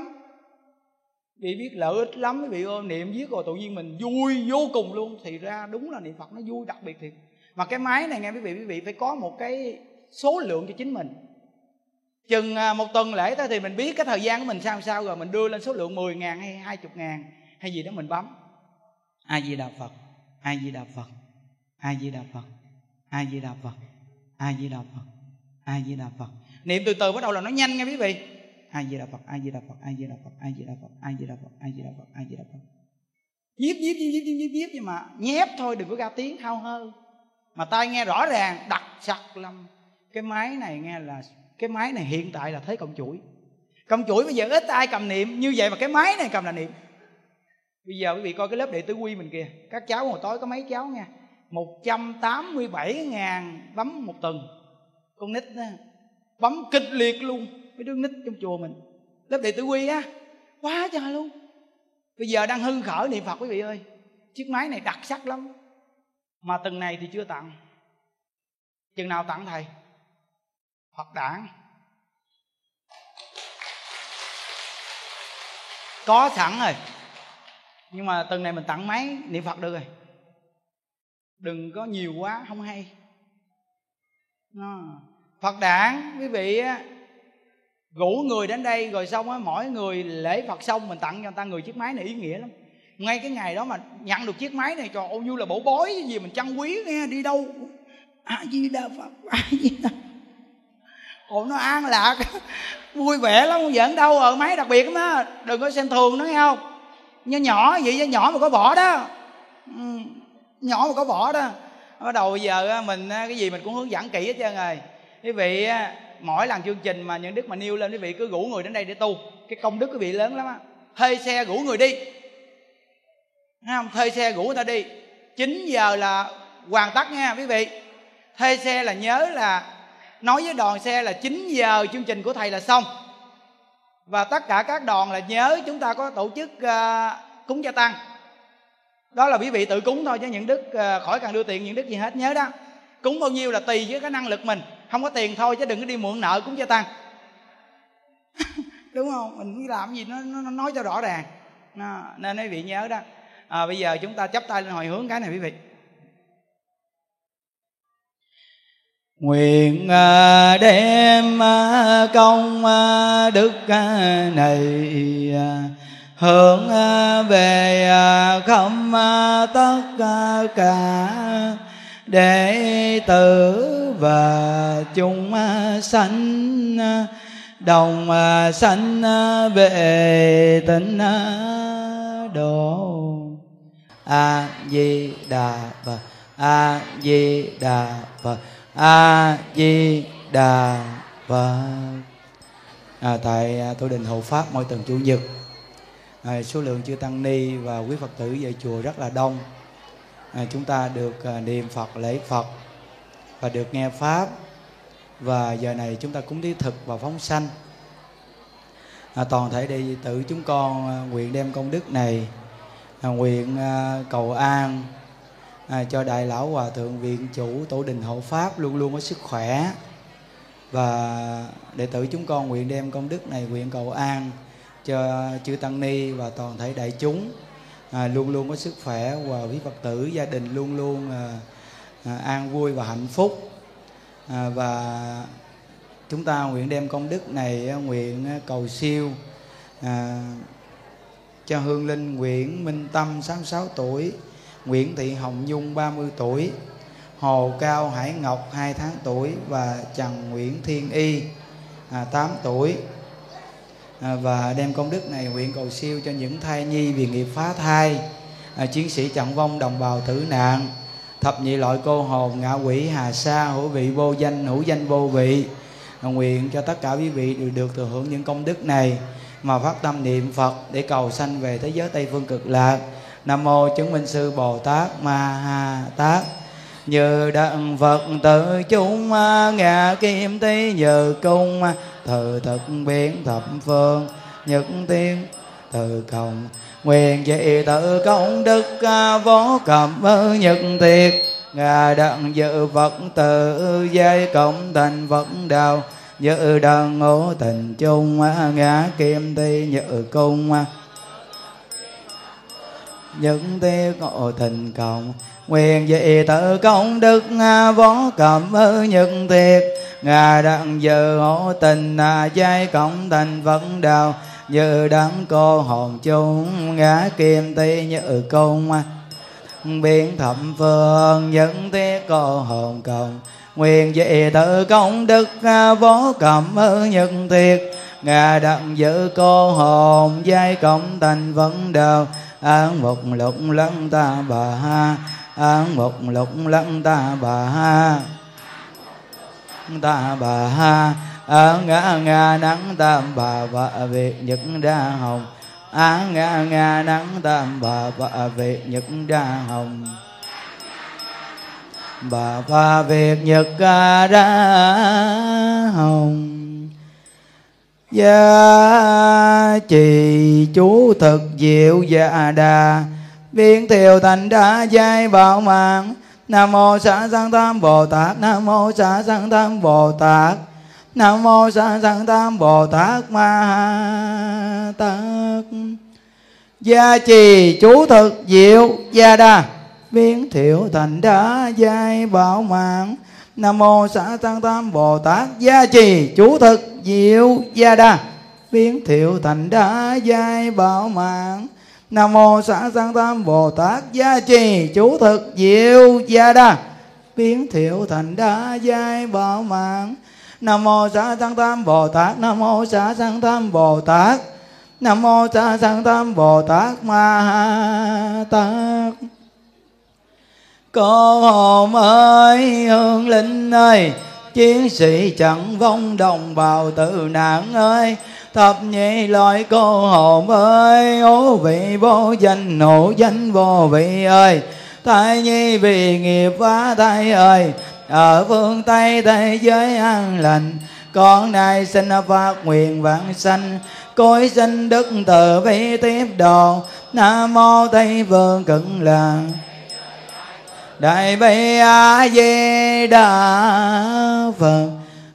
Vì biết lợi ích lắm, quý vị ơi, niệm viết rồi tự nhiên mình vui vô cùng luôn. Thì ra đúng là niệm phật nó vui, đặc biệt thiệt. Mà cái máy này nghe quý vị quý vị phải có một cái số lượng cho chính mình. Chừng à, một tuần lễ tới thì mình biết cái thời gian của mình sao sao rồi, mình đưa lên số lượng 10 ngàn hay 20 ngàn hay gì đó mình bấm. Ai di đà phật ai di đà phật ai di đà phật ai di đà phật ai di đà phật ai di đà phật. Niệm từ từ bắt đầu là nó nhanh nghe quý vị a di đà phật a di đà phật a di đà phật a di đà phật a di đà phật a di đà phật a di đà phật. Nhiếp nhiếp nhiếp nhiếp nhiếp nhiếp, nhưng mà nhép thôi đừng có ra tiếng hao hơ. Mà tai nghe rõ ràng, đặc sắc lắm. Cái máy này nghe là, cái máy này hiện tại là thế cộng chuỗi. Cộng chuỗi bây giờ ít ai cầm niệm, như vậy mà cái máy này cầm là niệm. Bây giờ quý vị coi cái lớp đệ tử quy mình kìa. Các cháu hồi tối có mấy cháu nha. 187 ngàn bấm một tuần. Con nít đó, bấm kịch liệt luôn mấy đứa nít trong chùa mình. Lớp đệ tử quy á, quá trời luôn. Bây giờ đang hưng khởi niệm phật quý vị ơi. Chiếc máy này đặc sắc lắm. Mà từng này thì chưa tặng. Chừng nào tặng thầy? Phật đảng có sẵn rồi. Nhưng mà từng này mình tặng máy niệm phật được rồi. Đừng có nhiều quá, không hay. Phật đảng quý vị rủ người đến đây rồi xong á mỗi người lễ phật xong mình tặng cho người ta người chiếc máy này ý nghĩa lắm. Ngay cái ngày đó mà nhận được chiếc máy này cho ô như là bổ bối cái gì mình trân quý nghe đi đâu? A di đà phật a di đà ồ nó an lạc vui vẻ lắm không giỡn đâu ở máy đặc biệt lắm á đừng có xem thường nó nghe không? Nhỏ nhỏ vậy nhỏ mà có vỏ đó. Ừ, nhỏ mà có vỏ đó. Bắt đầu bây giờ mình cái gì mình cũng hướng dẫn kỹ hết trơn rồi. Quý vị mỗi lần chương trình mà những đức mà nêu lên quý vị cứ rủ người đến đây để tu. Cái công đức quý vị lớn lắm á. Thuê xe rủ người đi. Thấy không? Thuê xe rủ người ta đi. 9 giờ là hoàn tất nha quý vị. Thuê xe là nhớ là nói với đoàn xe là 9 giờ chương trình của thầy là xong. Và tất cả các đoàn là nhớ chúng ta có tổ chức uh, cúng gia tăng. Đó là quý vị tự cúng thôi chứ những đức uh, khỏi cần đưa tiền những đức gì hết. Nhớ đó. Cúng bao nhiêu là tùy với cái năng lực mình không có tiền thôi chứ đừng có đi mượn nợ cúng gia tăng đúng không? Mình làm gì nó, nó nói cho rõ ràng. Nó, nên quý vị nhớ đó. À, bây giờ chúng ta chấp tay lên hồi hướng cái này quý vị. Nguyện à, đem à, công à, đức này hướng về không tất cả đệ tử và chúng sanh đồng sanh về tịnh độ. A di đà phật a di đà phật a di đà phật. À, tại à, tu đình hộ pháp mỗi tuần chủ nhật. À, số lượng chư tăng ni và quý phật tử về chùa rất là đông à, chúng ta được à, niệm phật lễ phật và được nghe pháp. Và giờ này chúng ta cúng thí thực và phóng sanh. À, toàn thể đệ tử chúng con à, nguyện đem công đức này à, nguyện à, cầu an à, cho đại lão hòa thượng viện chủ tổ đình hộ pháp luôn luôn có sức khỏe. Và đệ tử chúng con nguyện đem công đức này nguyện cầu an cho chư tăng ni và toàn thể đại chúng à, luôn luôn có sức khỏe và quý phật tử gia đình luôn luôn à, à, an vui và hạnh phúc. À, và chúng ta nguyện đem công đức này à, nguyện à, cầu siêu à, cho hương linh Nguyễn Minh Tâm 66 tuổi Nguyễn Thị Hồng Nhung 30 tuổi Hồ Cao Hải Ngọc 2 tháng tuổi và Trần Nguyễn Thiên Y à, 8 tuổi à, và đem công đức này nguyện cầu siêu cho những thai nhi vì nghiệp phá thai à, chiến sĩ trọng vong đồng bào tử nạn thập nhị loại cô hồn ngạ quỷ hà sa hữu vị vô danh hữu danh vô vị à, nguyện cho tất cả quý vị đều được thừa hưởng những công đức này mà phát tâm niệm Phật để cầu sanh về thế giới Tây phương cực lạc. Nam mô chứng minh sư Bồ Tát Ma Ha Tát. Như đặng Phật tự chúng à, ngạ kim tí như cung à, thờ thực biến thập phương, nhất tiên. Từ cộng nguyện dị tự công đức à, vô cầm nhật tiệt ngà đặng dự vật tự, giai cộng thành vật đạo. Dự đăng ngũ tình chung à, ngã kim thi nhự cung à. những tiếc ngộ tình cộng nguyện dị tự công đức võ cầm nhân tiệt ngà đặng dự hổ tình à giai cộng thành vấn đạo như đấng cô hồn chung, ngã kim ti nhớ cung. Biến thẩm phương, những tiết cô hồn cộng nguyện về tự công đức à võ cầm nhân thiệt. Ngà đặng giữ cô hồn, giai cộng thành vấn đạo án một lục lăng ta bà ha, án một lục lăng ta bà ha ta bà ha. A ngã ngã nắng tam bà bà việc nhật đa hồng. A ngã ngã nắng tam bà bà việc nhật đa hồng. Bà pha việt nhật đa ra hồng. Gia trì chú thực diệu dạ đà. Biến thiều thành đã giai bảo mạng nam mô xá sanh tam bồ tát. Nam mô xá sanh tam bồ tát. Nam mô xá sanh tam bồ tát ma tát. Gia trì chú thực diệu gia đa. Biến thiệu thành đá giai bảo mạng. Nam mô xá tăng tam bồ tát. Gia trì chú thực diệu gia đa. Biến thiệu thành đá giai bảo mạng nam mô xá sang tam bồ tát gia trì chú thực diệu gia đa. Biến thiệu thành đa giai bảo mạng. Nam mô xá sang tam bồ tát, nam mô xá sang tam bồ tát. Nam mô xá sang tam bồ tát ma ha tát. Cô hồn ơi hương linh ơi, chiến sĩ chẳng vong đồng bào tử nạn ơi thập nhị loại cô hồn ơi, ố vị vô danh hữu danh vô vị ơi. Thai nhi vì nghiệp phá thai ơi, ở phương tây thế giới an lành. Con nay xin phát nguyện vãng sanh cối sinh đức từ bi tiếp độ. Nam mô tây phương cực lạc đại bi a di đà phật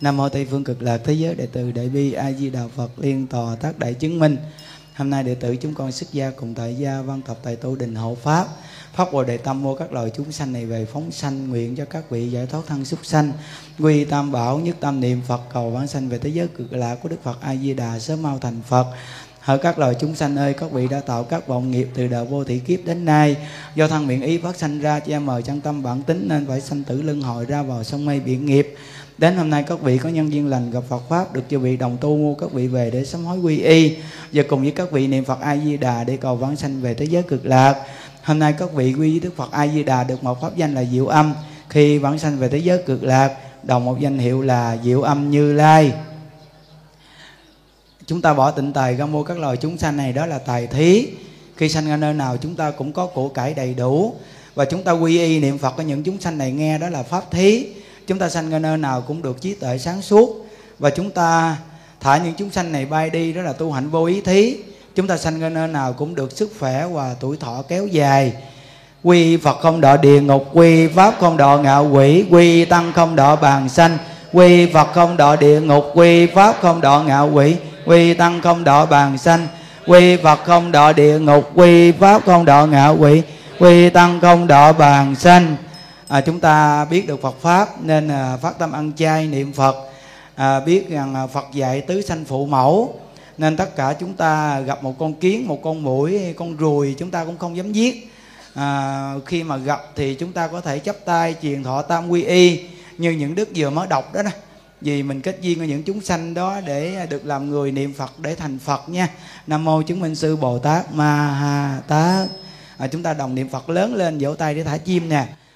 nam mô tây phương cực lạc thế giới đệ tử đại bi a di đà phật liên tòa tác đại chứng minh hôm nay đệ tử chúng con xuất gia cùng tại gia văn tập tại tu đình hộ pháp phát bồ đề tâm mua các loài chúng sanh này về phóng sanh nguyện cho các vị giải thoát thân súc sanh quy tam bảo nhất tâm niệm phật cầu vãng sanh về thế giới cực lạc của đức phật a di đà sớm mau thành phật Hỡi các loài chúng sanh ơi, các vị đã tạo các vọng nghiệp từ đời vô thị kiếp đến nay. Do thân miệng ý phát sanh ra, che mời chân tâm bản tính nên phải sanh tử luân hồi ra vào sông mây biển nghiệp. Đến hôm nay các vị có nhân duyên lành gặp Phật Pháp, Được chư vị đồng tu mua các vị về để sám hối quy y. Và cùng với các vị niệm Phật A-di-đà để cầu vãng sanh về thế giới cực lạc. Hôm nay các vị quy với Đức Phật A-di-đà được một pháp danh là Diệu Âm. Khi vãng sanh về thế giới cực lạc, Đồng một danh hiệu là Diệu Âm Như Lai. Chúng ta bỏ tịnh tài ra mua các loài chúng sanh này, đó là tài thí. Khi sanh ra nơi nào, chúng ta cũng có của cải đầy đủ. Và chúng ta quy y niệm Phật của những chúng sanh này nghe, đó là pháp thí. Chúng ta sanh ra nơi nào cũng được trí tuệ sáng suốt. Và chúng ta thả những chúng sanh này bay đi, đó là tu hạnh vô ý thí. Chúng ta sanh ra nơi nào cũng được sức khỏe và tuổi thọ kéo dài. Quy Phật không đọa địa ngục, Quy Pháp không đọa ngạo quỷ, Quy Tăng không đọa bàn sanh, Quy Phật không đọa địa ngục, Quy Pháp không đọa ngạo quỷ, quy tăng không đọa bàn sanh, quy phật không đọa địa ngục, quy pháp không đọa ngạo quỷ, quy tăng không đọa bàn sanh à, chúng ta biết được phật pháp nên à, phát tâm ăn chay niệm phật à, biết rằng à, phật dạy tứ sanh phụ mẫu. Nên tất cả chúng ta gặp một con kiến một con mũi con ruồi chúng ta cũng không dám giết. À, khi mà gặp thì chúng ta có thể chấp tay truyền thọ tam quy y như những đức vừa mới đọc đó nè. Vì mình kết duyên với những chúng sanh đó để được làm người niệm phật để thành phật nha. Nam mô chứng minh sư bồ tát ma ha tát. À, chúng ta đồng niệm phật lớn lên vỗ tay để thả chim nè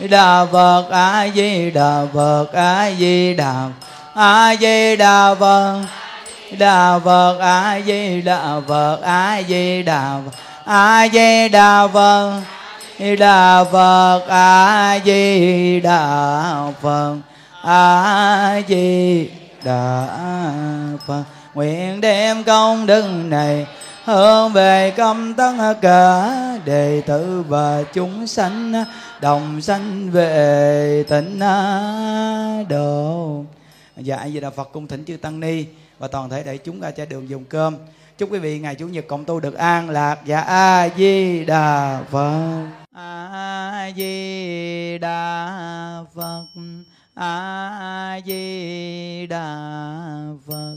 a di đà phật, a di đà a di đà phật. Đà phật, a di đà phật, a di đà phật, a di đà phật. Đà phật, a di đà phật, a di đà phật. Nguyện đem công đức này hướng về công tất cả đệ tử và chúng sanh, đồng sanh về tịnh độ. Dạ anh di đà phật cung thỉnh chư tăng ni và toàn thể đại chúng ra cha đường dùng cơm. Chúc quý vị ngày chủ nhật cộng tu được an lạc. Dạ a di đà phật. A di đà phật. A di đà phật